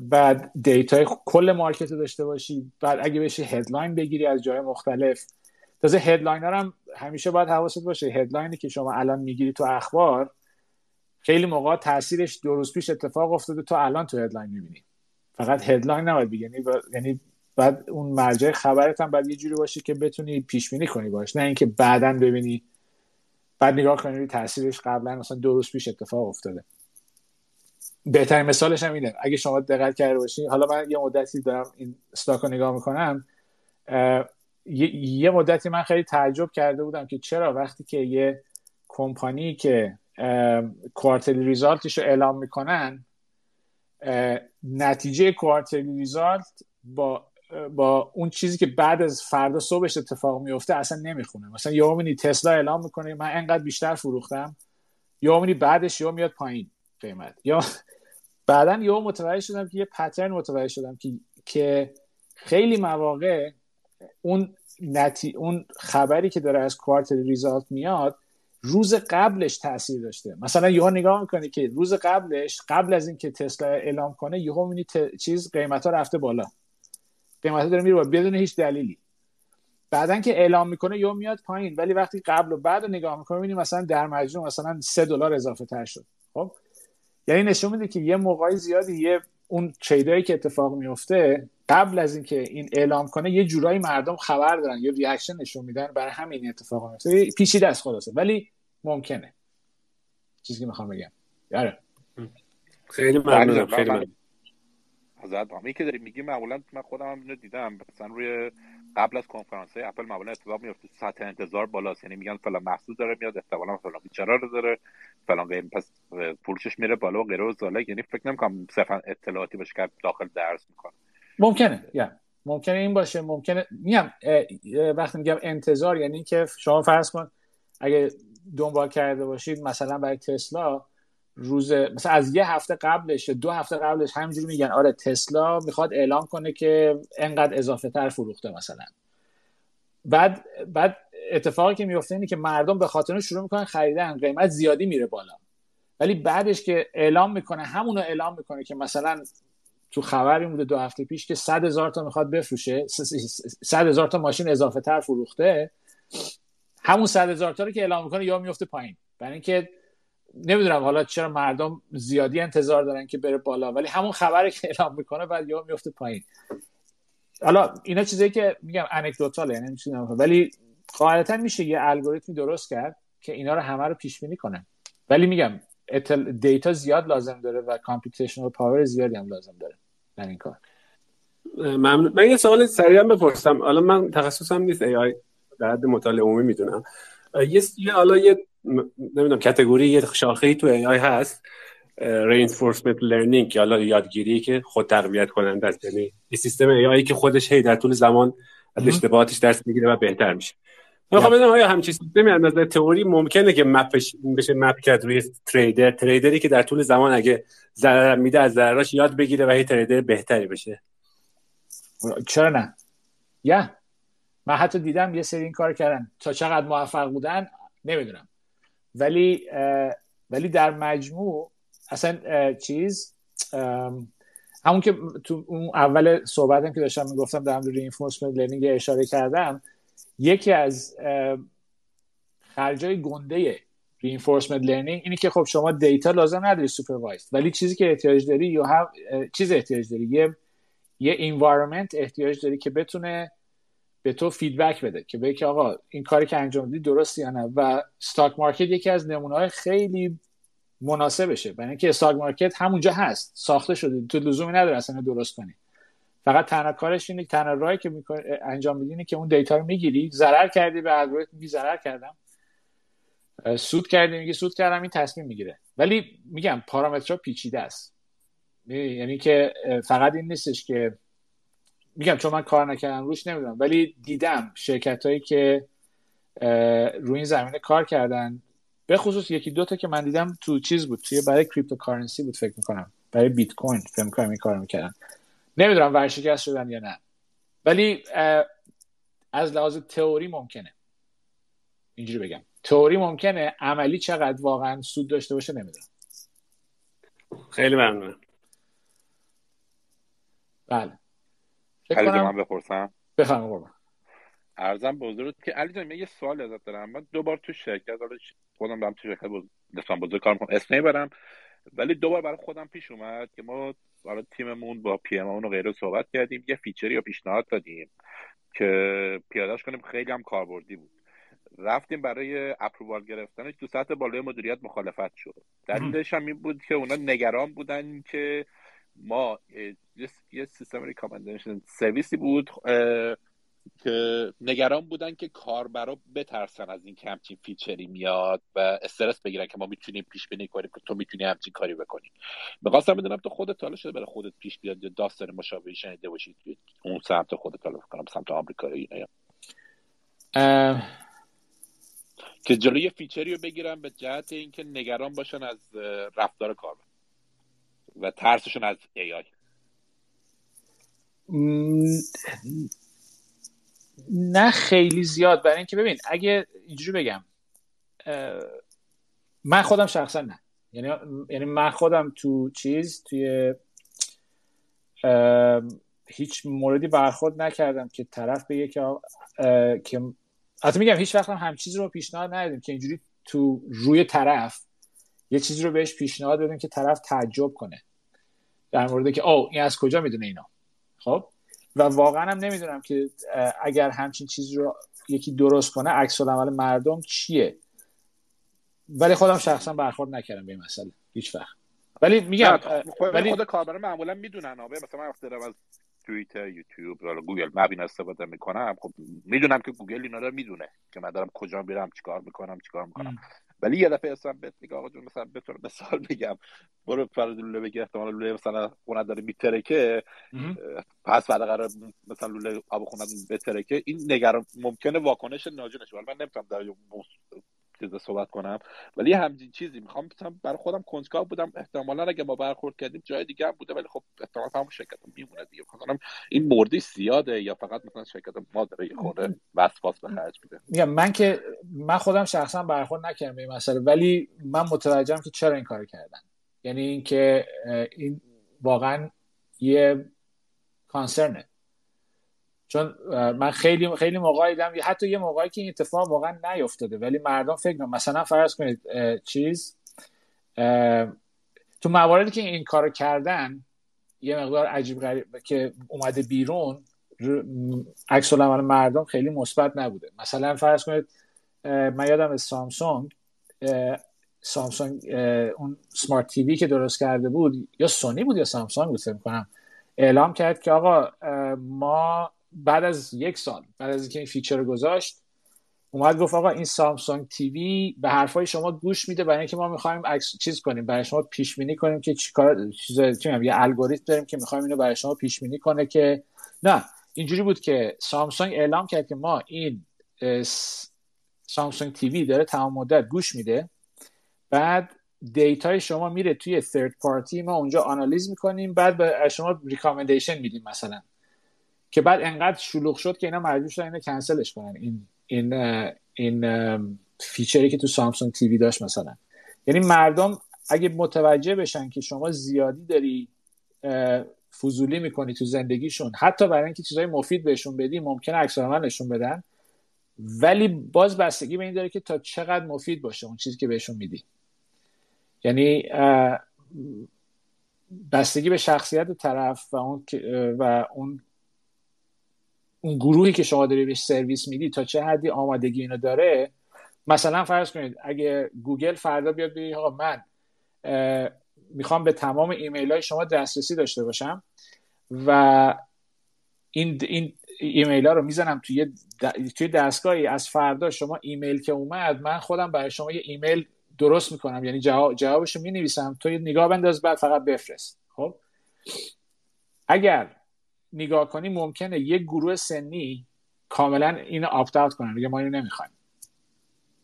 بعد data کل market رو داشته باشی. بعد اگه بشه headline بگیری از جای مختلف. تازه headline هم همیشه باید حواست باشه. headline ی که شما الان می‌گیری تو اخبار خیلی موقع تاثیرش دو روز پیش اتفاق افتاده تو الان تو headline می‌بینی. فقط headline نباید بگیری. یعنی یعنی بعد اون مرجع خبرت هم باید یه جوری باشه که بتونی پیش بینی کنی باش نه اینکه بعدا ببینی. بعد نگاه کنی تاثیرش قبلا مثلا دو روز پیش اتفاق افتاده. بهترین مثالش هم اینه. اگه شما دقت کرده باشی حالا من یه مدتی دارم این استاک رو نگاه می‌کنم. یه مدتی من خیلی تعجب کرده بودم که چرا وقتی که یه کمپانی که کوارترلی ریزالتش رو اعلام می‌کنن نتیجه کوارترلی ریزالت با با اون چیزی که بعد از فردا صبحش اتفاق میفته اصلا نمی‌خونه. مثلا یه تسلا اعلام می‌کنه من انقدر بیشتر فروختم. یا بعدش یا میاد پایین قیمت. یا بعدا یه متوجه شدم که یه پترن متوجه شدم که که خیلی مواقع اون نتی... اون خبری که داره از کوارتر ریزالت میاد روز قبلش تاثیر داشته. مثلا یهو نگاه می‌کنی که روز قبلش قبل از اینکه تسلا اعلام کنه یهو می‌بینی ت... چیز قیمت ها رفته بالا. قیمت ها داره میره بدون هیچ دلیلی. بعدا که اعلام می‌کنه یهو میاد پایین. ولی وقتی قبل و بعد رو نگاه می‌کنه می‌بینی مثلا در مجموع مثلا 3 دلار اضافه تر شد. خب؟ یعنی نشون میده که یه موقع‌های زیادی یه اون trade ایی که اتفاق میفته قبل از اینکه این اعلام کنه یه جورایی مردم خبر دارن یه reaction نشون میدن برای همین اتفاق میفته. پیچیده است خلاصه ولی ممکنه. چیزی که می‌خوام بگم. آره خیلی ممنونم خیلی ممنونم این که داری میگی معمولا من خودم هم اینو دیدم. مثلا روی قبل از کنفرانس های اپل معمولا اتفاق میفته سطح انتظار بالاست. یعنی میگن فلان محصول داره میاد احتمالاً فلان feature رو داره فلان قیم پس فروشش میره بالا و غیره و زاله یعنی فکر نمی‌کنم صرفا اطلاعاتی باشه که داخل درس می‌کنه. ممکنه یا. ممکنه این باشه ممکنه. میگم وقتی میگم انتظار یعنی که شما فرض کن اگه دنبال کرده باشید مثلا برای تسلا روز مثلا از یه هفته قبلش دو هفته قبلش همینجوری میگن آره تسلا می‌خواد اعلام کنه که انقدر اضافه تر فروخته مثلا. بعد بعد اتفاقی که میفته اینه که مردم به خاطر شروع می‌کنن خریدن قیمت زیادی میره بالا. ولی بعدش که اعلام می‌کنه همونو اعلام می‌کنه که مثلا تو خبری بوده دو هفته پیش که صد هزار تا می‌خواد بفروشه صد هزار تا ماشین اضافه تر فروخته همون صد هزار تا رو که اعلام می‌کنه یا میفته پایین. برای اینکه نمی‌دونم حالا چرا مردم زیادی انتظار دارن که بره بالا ولی همون خبری که اعلام می‌کنه بعد یا میفته پایین. حالا اینا چیزایی که میگم anecdotal ه یعنی ولی قاعدتا میشه یه الگوریتمی درست کرد که اینا رو همه رو پیش بینی کنه. ولی میگم data زیاد لازم داره و computational power زیادی هم لازم داره در این کار. من, من یه سوال سریع بپرسم. حالا من تخصصم نیست AI در حد مطالعه عمومی می‌دونم. یه حالا یه نمی‌دونم category یه شاخه تو AI هست. reinforcement learning که حالا یادگیری که خود تربیت کننده است. یعنی سیستم AI که خودش هی در طول زمان از اشتباهاتش درس می‌گیره و بهتر میشه. می‌خوام بدونم آیا همچین سیستمی از نظر تئوری ممکنه که مپش بشه مپ کرد روی تریدر تریدری که در طول زمان اگه ضرر میده از ضرراش یاد بگیره و یه تریدر بهتری بشه؟ چرا نه؟ یا من حتی دیدم یه سری این کار کردن. تا چقدر موفق بودن نمی‌دونم. ولی ولی در مجموع اصلا چیز همون که تو اون اول صحبتم که داشتم می‌گفتم در مورد reinforcement learning اشاره کردم یکی از خرجای گنده reinforcement learning اینه که خب شما data لازم نداری supervised ولی چیزی که احتیاج داری یا چیز احتیاج داری یه یه environment احتیاج داری که بتونه به تو feedback بده که بگه که آقا این کاری که انجام دادی درست یا نه؟ و stock market یکی از نمونه های خیلی مناسبشه. برای اینکه استاک مارکت همونجا هست. ساخته شده. تو لزومی نداره اصلا درست کنی. فقط تنها کارش اینه تنها راهی که انجام میدی که اون دیتا رو می‌گیری. ضرر کردی به الگوریتم میگی ضرر کردم. سود کردی میگی سود کردم این تصمیم می‌گیره. ولی میگم پارامترها پیچیده است. یعنی که فقط این نیستش که میگم چون من کار نکردم روش نمی‌دونم ولی دیدم شرکت هایی که روی این زمینه کار کردن. به خصوص یکی دوتا که من دیدم تو چیز بود توی برای cryptocurrency بود فکر می‌کنم. برای بیت کوین فکر می‌کنم این کار می‌کردن. نمی‌دونم ورشکست شدن یا نه. ولی از لحاظ تئوری ممکنه. اینجوری بگم. تئوری ممکنه عملی چقدر واقعا سود داشته باشه نمی‌دونم. خیلی ممنونم. بله. علی من بپرسم. بفرمایید قربان. عرضم به درگاهت که علی جان یه سوال ازت دارم. من دو بار تو شرکت خودم دارم تو شرکت بزرگ کار می‌کنم اسمی برم ولی دوبار برای خودم پیش اومد که ما برای تیممون با PM اون و غیره صحبت کردیم یه feature ی یا پیشنهاد دادیم که پیادهش کنیم خیلی هم کاربردی بود. رفتیم برای approval گرفتنش تو سطح بالای مدیریت مخالفت شد. دلیلش هم این بود که اونا نگران بودن که ما یه سیستم recommendation سرویسی بود که نگران بودن که کاربرا بترسن از این که همچین feature ی میاد و استرس بگیرن که ما می‌تونیم پیش بینی کنیم که تو می‌تونی همچین کاری بکنی. می‌خواستم بدونم تو خودت حالا شده برای خودت پیش بیاد یا داستان مشابهی شنیده باشید؟ اون سمت خودت حالا کنم سمت آمریکا اینا که جلوی feature ی رو بگیرن به جهت اینکه نگران باشن از رفتار کاربر. و ترسشون از AI نه خیلی زیاد. برای اینکه ببین اگه اینجوری بگم من خودم شخصا نه. یعنی یعنی من خودم تو چیز توی هیچ موردی برخورد نکردم که طرف بگه که که حتی میگم هیچ وقت هم چیزی رو پیشنهاد ندادیم که اینجوری تو روی طرف یه چیزی رو بهش پیشنهاد بدیم که طرف تعجب کنه. در مورد که او این از کجا می‌دونه اینا؟ خب؟ و واقعا هم نمی‌دونم که اگر همچین چیزی رو یکی درست کنه عکس عمل مردم چیه؟ ولی خودم شخصا برخورد نکردم به این مسئله هیچ وقت. ولی میگم ولی خود کاربرا معمولا می‌دونن مثلا من وقتی از توییتر یوتیوب یا گوگل مپ استفاده می‌کنم خب می‌دونم که گوگل اینا رو می‌دونه که من دارم کجا میرم چیکار می‌کنم چیکار می‌کنم. ولی یه دفعه اصلا بهت میگه آقا جون مثلا طور مثال بگم. برو فرض لوله بگی احتمال لوله مثلا خونه داره میترکه. پس بعد قرار مثلا لوله آب خونه بترکه. این نگران ممکنه واکنش ناجونش ولی من نمی‌تونم در چیز صحبت کنم. ولی همچین چیزی می‌خوام برای خودم کنجکاو بودم. احتمالا اگه ما برخورد کردیم جای دیگه هم بوده ولی خب احتمالا همون شرکت میمونه دیگه. مثلا این موردی زیاده یا فقط مثلا شرکت ما داره یه خورده وسواس به خرج میده؟ میگم من که من خودم شخصا برخورد نکردم به این مسئله ولی من متوجهم که چرا این کار کردن. یعنی اینکه این واقعا یه کانسرنه چون من خیلی خیلی موقعی دیدم حتی یه موقعی که این اتفاق واقعا نیفتاده ولی مردم فکر کنم مثلا فرض کنید چیز تو مواردی که این کارو کردن یه مقدار عجیب غریب که اومده بیرون عکس العمل مردم خیلی مثبت نبوده. مثلا فرض کنید من یادم سامسونگ سامسونگ اون smart TV که درست کرده بود یا سونی بود یا سامسونگ بود فکر کنم اعلام کرد که آقا ما بعد از یک سال بعد از اینکه این feature رو گذاشت اومد گفت آقا این سامسونگ TV به حرفای شما گوش میده برای اینکه ما می‌خوایم چیز کنیم برای شما پیش بینی کنیم که چیکار چیز چی یه الگوریتم داریم که می‌خوایم اینو برای شما پیش بینی کنه که نه. اینجوری بود که سامسونگ اعلام کرد که ما این سامسونگ TV داره تمام مدت گوش میده. بعد data ی شما میره توی third party ما اونجا آنالیز می‌کنیم بعد به شما recommendation میدیم مثلا. که بعد انقدر شلوغ شد که اینا مجبور شدن اینو کنسلش کنن. این این این feature ی که تو سامسونگ TV داشت مثلا. یعنی مردم اگه متوجه بشن که شما زیادی داری فضولی می‌کنی تو زندگیشون حتی برای اینکه چیزای مفید بهشون بدی ممکنه عکس نشون بدن ولی باز بستگی به این داره که تا چقدر مفید باشه اون چیزی که بهشون میدی. یعنی بستگی به شخصیت طرف و اون و اون اون گروهی که شما داری بهش سرویس میدی تا چه حدی آمادگی اینو داره؟ مثلا فرض کنید اگه گوگل فردا بیاد بگه آقا من می‌خوام به تمام ایمیل های شما دسترسی داشته باشم و این این ایمیل ها رو می‌زنم توی توی دستگاهی از فردا شما ایمیل که اومد من خودم برای شما یه ایمیل درست می‌کنم. یعنی جواب جوابش رو می نویسم تو یه نگاه بنداز بعد فقط بفرست. خب؟ اگر نگاه کنی ممکنه یک گروه سنی کاملا اینو opt out کنن دیگه ما اینو نمی‌خوایم.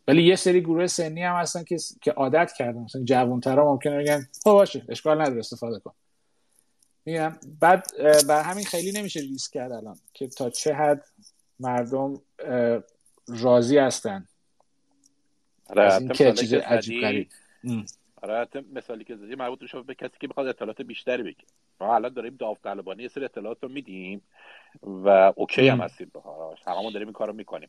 ولی یه سری گروه سنی هم هستن که که عادت کردن. مثلا جوانترا ممکنه بگن خب باشه اشکال نداره استفاده کن. میگم بعد بر همین خیلی نمیشه ریسک کرد الان که تا چه حد مردم راضی هستن. آره از این چیز عجیب غریب. آره مثالی که زدی مربوط میشه به کسی که بخواد اطلاعات بیشتری بگیره ما الان داریم داوطلبانه یه سری اطلاعات رو میدیم و اوکی هم هستیم بهاراش هممون داریم این کارو می‌کنیم.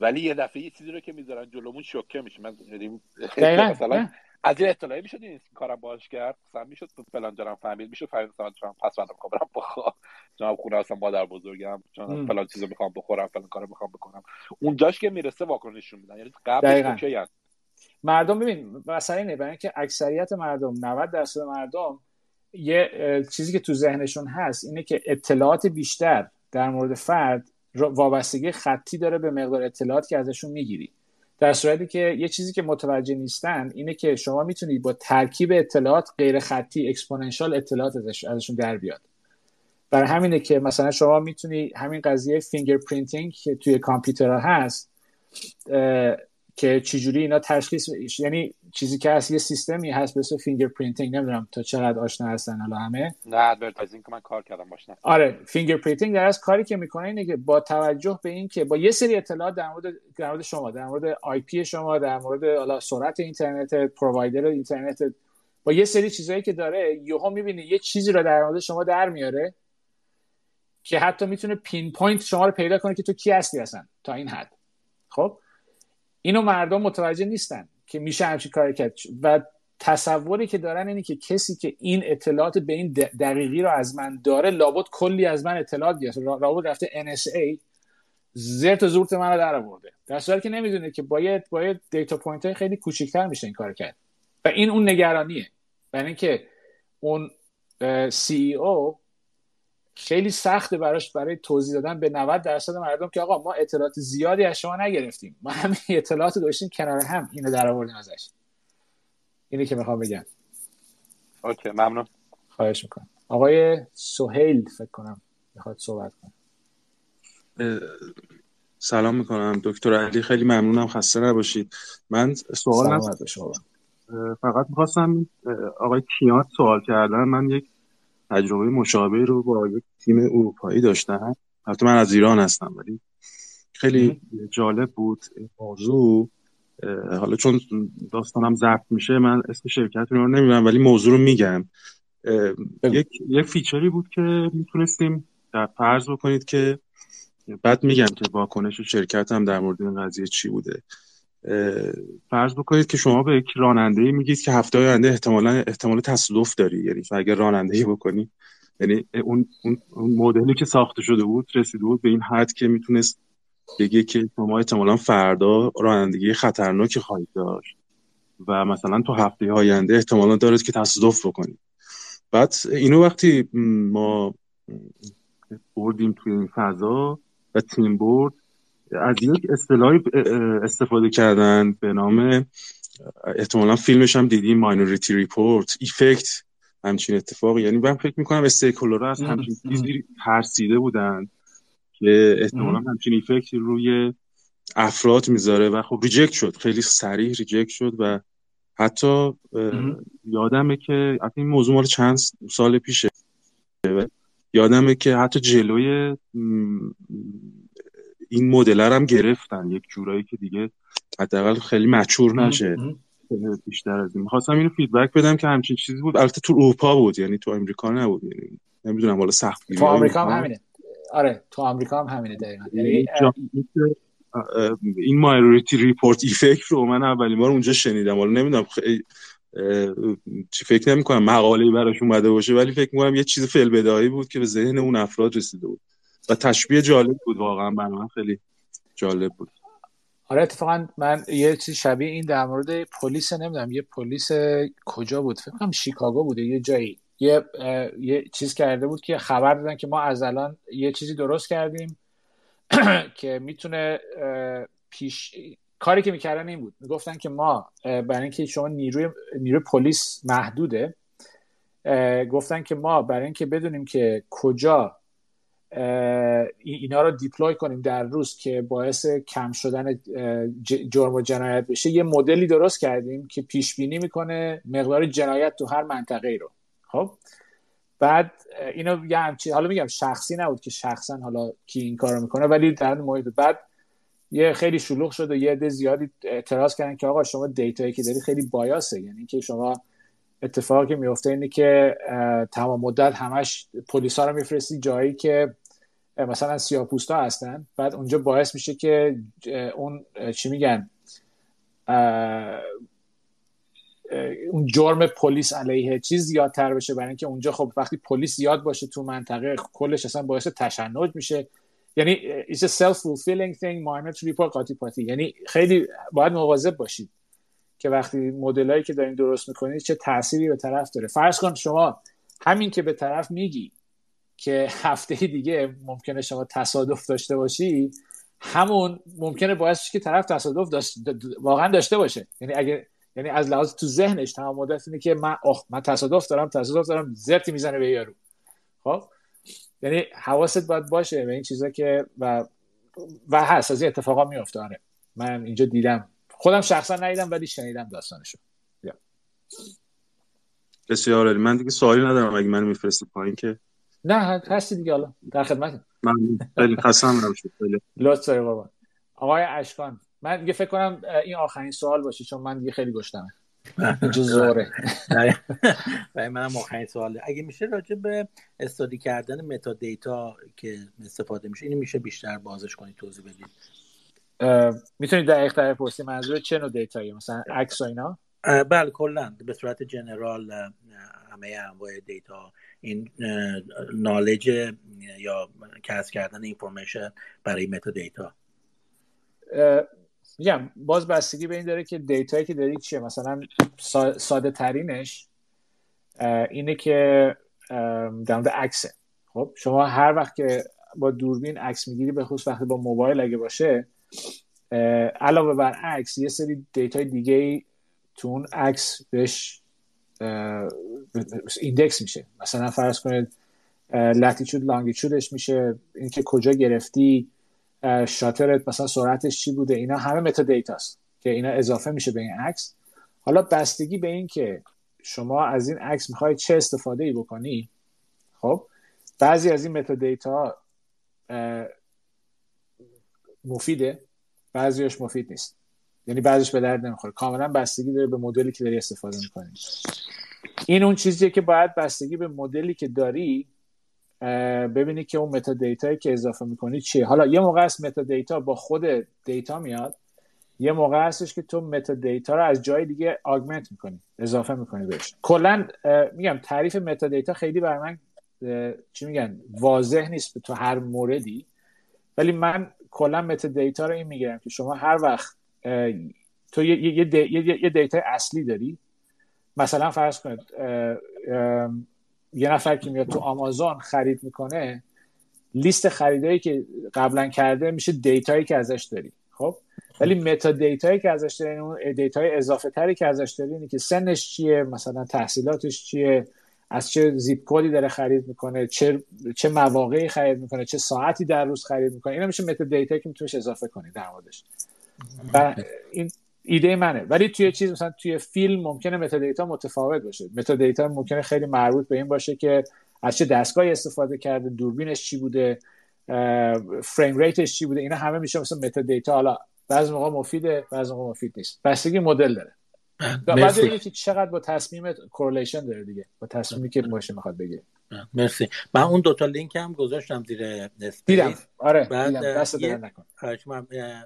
ولی یه دفعه یه چیزی رو که می‌ذارن جلومون شوکه میشه. من دیدیم (laughs) مثلا از این اطلاعی می‌شد این کارم باش کرد. مثلا می‌شد فلان جرام فهمید. می‌شد فهمید مثلا چون پس بعدم می‌خوام برم بخوام. جناب خونه اصلا مادر بزرگم. چون فلان چیزو می‌خوام بخورم فلان کارو می‌خوام بکنم. اونجاش که می‌رسه واکنششون میدن. یعنی قبلش اوکی هست. مردم ببین مثلا اینه برای اینکه اکثریت مردم 90 درصد مردم یه چیزی که تو ذهنشون هست اینه که اطلاعات بیشتر در مورد فرد وابستگی خطی داره به مقدار اطلاعات که ازشون می‌گیری. در صورتی که یه چیزی که متوجه نیستن اینه که شما می‌تونید با ترکیب اطلاعات غیر خطی exponential اطلاعات ازشون در بیاد. برای همینه که مثلا شما می‌تونی همین قضیه fingerprinting که توی کامپیوترها هست که چجوری اینا تشخیص یعنی چیزی که هست یه سیستمی هست به fingerprinting نمی‌دونم تا چقدر آشنا هستن حالا همه. نه advertising که من کار کردم باشن آره fingerprinting در از کاری که می‌کنه اینه که با توجه به این که با یه سری اطلاعات در مورد در مورد شما در مورد IP شما در مورد حالا سرعت اینترنت provider اینترنت با یه سری چیزایی که داره یهو می‌بینی یه چیزی رو در مورد شما در میاره که حتی می‌تونه pinpoint شما رو پیدا کنه که تو کی هستی اصلا تا این حد. خب؟ اینو مردم متوجه نیستن که میشه همچین کاری کرد. و تصوری که دارن اینه که کسی که این اطلاعات به این دقیقی رو از من داره لابد کلی از من اطلاعات گرفته. لابد رفته NSA زرت و زورت من رو در آورده. در صورتی که نمی‌دونه که باید باید data point های خیلی کوچیکتر میشه این کار کرد. و این اون نگرانیه. برای اینکه اون CEO خیلی سخته براش برای توضیح دادن. به 90 درصد مردم که آقا ما اطلاعات زیادی از شما نگرفتیم. ما همین (laughs) اطلاعات داشتیم کنار هم. اینو در آوردیم ازش. اینی که می‌خوام بگم. اوکی ممنون. خواهش می‌کنم. آقای سهیل فکر کنم می‌خواد صحبت کنم سلام می‌کنم. دکتر علی خیلی ممنونم. خسته نباشید. من سوال فقط می‌خواستم آقای کیات سوال کردن. من یک تجربه مشابه رو با یک تیم اروپایی داشتم البته من از ایران هستم ولی خیلی جالب بود موضوع. حالا چون داستانم ضبط میشه من اسم شرکت رو نمی‌دونم ولی موضوع رو میگم. یک یک فیچری بود که می‌تونستیم در فرض بکنید که بعد میگم که واکنش شرکت هم در مورد این قضیه چی بوده. فرض بکنید که شما به یک راننده میگید که هفته آینده احتمالا احتمال تصادف داری. یعنی اگر رانندگی بکنی یعنی اون, اون, مدلی که ساخته شده بود رسیده بود به این حد که می‌تونست بگه که شما احتمالا فردا رانندگی خطرناکی خواهید داشت و مثلا تو هفته آینده احتمالا دارد که تصادف بکنید. بعد اینو وقتی ما بردیم توی این فضا و تیم برد از یک اصطلاحی استفاده کردن به نام احتمالا فیلمش هم دیدیم Minority Report effect همچین اتفاق یعنی من فکر می‌کنم stakeholder ها از همچین چیزی ترسیده بودن که احتمالا همچین effect ی روی افراد می‌ذاره و خب reject شد. خیلی سریع reject شد و حتی یادمه که این موضوع مال چند سال پیشه. یادمه که حتی جلوی این مدل هم گرفتن. یک جورایی که دیگه حداقل خیلی mature نشه. بیشتر از این. می‌خواستم اینو feedback بدم که همچین چیزی بود. البته تو اروپا بود یعنی تو امریکا نبود. یعنی نمی‌دونم حالا سخت تو آمریکا هم همینه. آره تو آمریکا هم همینه دقیقاً. یعنی این Minority Report effect رو من اولین بار اونجا شنیدم. حالا نمی‌دونم خیلی چی فکر نمی کنم مقاله براش اومده باشه ولی فکر می‌کنم یه چیز فی‌البداهه‌ای بود که به ذهن اون افراد رسیده بود. و تشبیه جالب بود واقعا برای من خیلی جالب بود. آره اتفاقا من یه چیز شبیه این در مورد پلیس نمی‌دونم یه پلیس کجا بود فکر کنم شیکاگو بوده یه جایی. یه یه چیز کرده بود که خبر دادن که ما از الان یه چیزی درست کردیم (clears throat) که می‌تونه پیش کاری که می‌کردن این بود. می‌گفتن که ما برای اینکه شما نیروی نیروی پلیس محدوده گفتن که ما برای اینکه بدونیم که کجا اینا رو دیپلوی کنیم در روز که باعث کم شدن جرم و جنایت بشه. یه مدلی درست کردیم که پیش بینی می‌کنه مقدار جنایت تو هر منطقه رو. خب؟ بعد اینو یه همچی حالا میگم شخصی نبود که شخصا حالا کی این کارو می‌کنه ولی در محیط بعد یه خیلی شلوغ شد و یه عده زیادی اعتراض کردن که آقا شما دیتایی که داری خیلی بایاسه. یعنی که شما اتفاقی که میفته اینه که تمام مدت همش پلیسا رو میفرستی جایی که مثلا سیاپوستا هستن. بعد اونجا باعث میشه که اون چی میگن؟ اون جرم پلیس علیه چیز زیادتر بشه. برای اینکه اونجا خب وقتی پلیس زیاد باشه تو منطقه کلش اصلا باعث تشنج میشه. یعنی it's a self fulfilling thing minor report قاطی پاتی یعنی خیلی باید مواظب باشید که وقتی مدلایی که دارین درست می‌کنید چه تأثیری به طرف داره. فرض کن شما همین که به طرف میگی که هفته دیگه ممکنه شما تصادف داشته باشی همون ممکنه باعث که طرف تصادف داشت واقعا داشته باشه. یعنی اگه یعنی از لحاظ تو ذهنش تمام مدت اینه که من آخ من تصادف دارم تصادف دارم زرتی می‌زنه به یارو. خب؟ یعنی حواست باید باشه به این چیزا که و و هست از این اتفاقا میفته آره. من اینجا دیدم. خودم شخصا ندیدم ولی شنیدم داستانشو. بسیار من دیگه سوالی ندارم اگه من میفرستی پایین که. نه هستی دیگه حالا در خدمت من خیلی خستم نباشید خیلی. لطف داری بابا. آقای اشکان من دیگه فکر کنم این آخرین سوال باشه چون من دیگه خیلی گشتمه. اینجا (laughs) زوره. برای منم آخرین سواله. اگه میشه راجع به study کردن metadata که استفاده میشه اینو میشه بیشتر بازش کنید توضیح بدید می‌تونید دقیق تر پرسی منظور چه نوع data یی مثلا عکس و اینا؟ بله کلا به صورت general همه انواع data این knowledge یا کسب کردن information برای metadata میگم باز بستگی به این داره که data یی که دارید چیه؟ مثلا ساده ترینش اینه که در مورد عکسه. خب شما هر وقت که با دوربین عکس می‌گیری به خصوص وقتی با موبایل اگه باشه علاوه بر عکس یه سری data ی دیگه تو اون عکس بهش index میشه. مثلا فرض کنید latitude longitude ش میشه. اینکه کجا گرفتی شاترت مثلا سرعتش چی بوده اینا همه metadata ست که اینا اضافه میشه به این عکس. حالا بستگی به این که شما از این عکس می‌خوای چه استفاده ای بکنی خب بعضی از این metadata مفیده بعضیش مفید نیست. یعنی بعضیش به درد نمی‌خوره. کاملا بستگی داره به مدلی که داری استفاده می‌کنی. این اون چیزیه که باید بستگی به مدلی که داری ببینی که اون metadata یی که اضافه می‌کنی چیه. حالا یه موقع است metadata با خود data میاد یه موقع هستش که تو metadata رو از جای دیگه augment می‌کنی اضافه می‌کنی بهش. کلا میگم تعریف metadata خیلی برای من چی میگن واضح نیست تو هر موردی. ولی من کلا metadata رو این می‌گیرم که شما هر وقت تو یه, یه, یه, یه data اصلی داری؟ مثلا فرض کنید یه نفر که میاد تو آمازون خرید می‌کنه لیست خریدایی که قبلا کرده میشه data یی که ازش داری خب؟ ولی metadata یی که ازش داری اون data ی اضافه تری که ازش داری اینه که سنش چیه مثلا تحصیلاتش چیه از چه zip code ی داره خرید می‌کنه چه چه مواقعی خرید می‌کنه چه ساعتی در روز خرید می‌کنه اینا میشه metadata یی که میتونیش اضافه کنی در موردش. این ایده منه. ولی توی چیز مثلا توی فیلم ممکنه metadata متفاوت باشه. metadata ممکنه خیلی مربوط به این باشه که از چه دستگاهی استفاده کرده دوربینش چی بوده frame rate ش چی بوده اینا همه میشه مثلا metadata حالا بعضی موقع مفیده بعضی موقع مفید نیست. بستگی مدل داره. بعد اینه که چقدر با تصمیم correlation داره دیگه. با تصمیمی که باشه می‌خواد بگه مرسی. من اون دوتا لینک هم گذاشتم زیر دیدم. آره بعد دیدم. دست نکن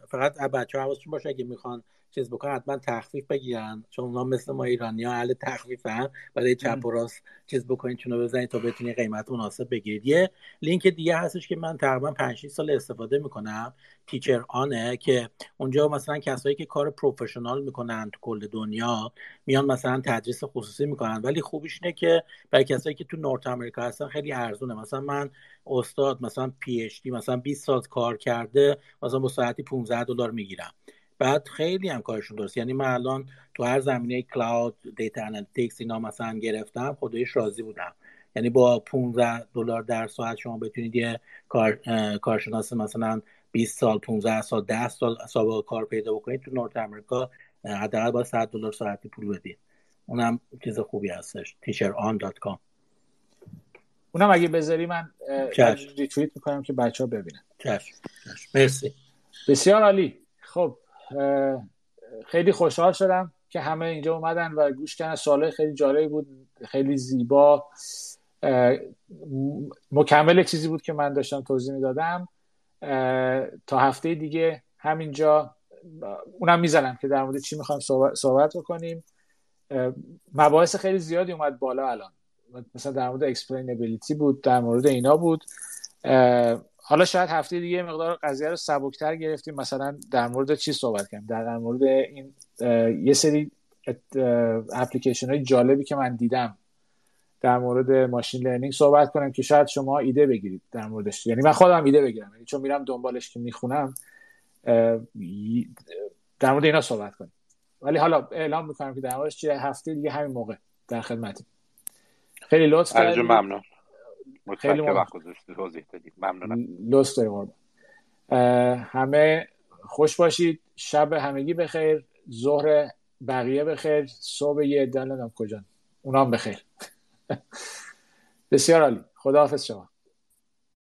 فقط بچه ها حواستون باشه اگه می‌خوان چیز بکنن حتما تخفیف بگیرن. چون اونا مثل ما ایرانی ها اهل تخفیف هم برای چپ و راست چیز بکنید چون بزنید تا بتونید قیمت مناسب بگیرید. یه لینک دیگه هستش که من تقریبا 5 سال استفاده می‌کنم. Teacher On ه که اونجا مثلا کسایی که کار professional می‌کنن تو کل دنیا میان مثلا تدریس خصوصی می‌کنن. ولی خوبیش اینه که برای کسایی که تو North America هستن خیلی ارزونه. مثلا من استاد مثلا PhD مثلا 20 سال کار کرده مثلا با ساعتی 15 دلار می‌گیرم. بعد خیلی هم کارشون درست. یعنی من الان تو هر زمینه cloud data analytics اینا مثلا گرفتم خودش راضی بودم. یعنی با 15 دلار در ساعت شما بتونید یه کار کارشناس مثلا 20 سال 15 سال 10 سال سابقه کار پیدا بکنید تو نورت امریکا حداقل با 100 دلار ساعتی پول بدید. اونم چیز خوبی هستش. teacheron.com اونم اگه بذاری من ریتوییت می‌کنم که بچه ها ببینن چشم. مرسی. بسیار عالی. خب خیلی خوشحال شدم که همه اینجا اومدن و گوش کردن. سوالای خیلی جالبی بود خیلی زیبا. مکمل چیزی بود که من داشتم توضیح می‌دادم. تا هفته دیگه همینجا اونم می‌زنم که در مورد چی می‌خوایم صحبت بکنیم. مباحث خیلی زیادی اومد بالا الان. مثلا در مورد explainability بود در مورد اینا بود. حالا شاید هفته دیگه مقدار قضیه رو سبکتر گرفتیم مثلا در مورد چی صحبت کنیم در مورد این یه سری اپلیکیشن های جالبی که من دیدم در مورد ماشین لرنینگ صحبت کنیم که شاید شما ایده بگیرید در موردش. یعنی من خودم ایده بگیرم یعنی چون میرم دنبالش که می‌خونم در مورد اینا صحبت کنیم ولی حالا اعلام می‌کنم که در موردش چیه هفته دیگه همین موقع در خدمتیم. خیلی لطف ممنون. خیلی وقت گذاشتی توضیح دادید ممنونم. لطف دارید همه خوش باشید. شب همگی بخیر. ظهر بقیه بخیر. صبح یه دل کجا؟ اونام بخیر. (laughs) بسیار عالی. خداحافظ شما.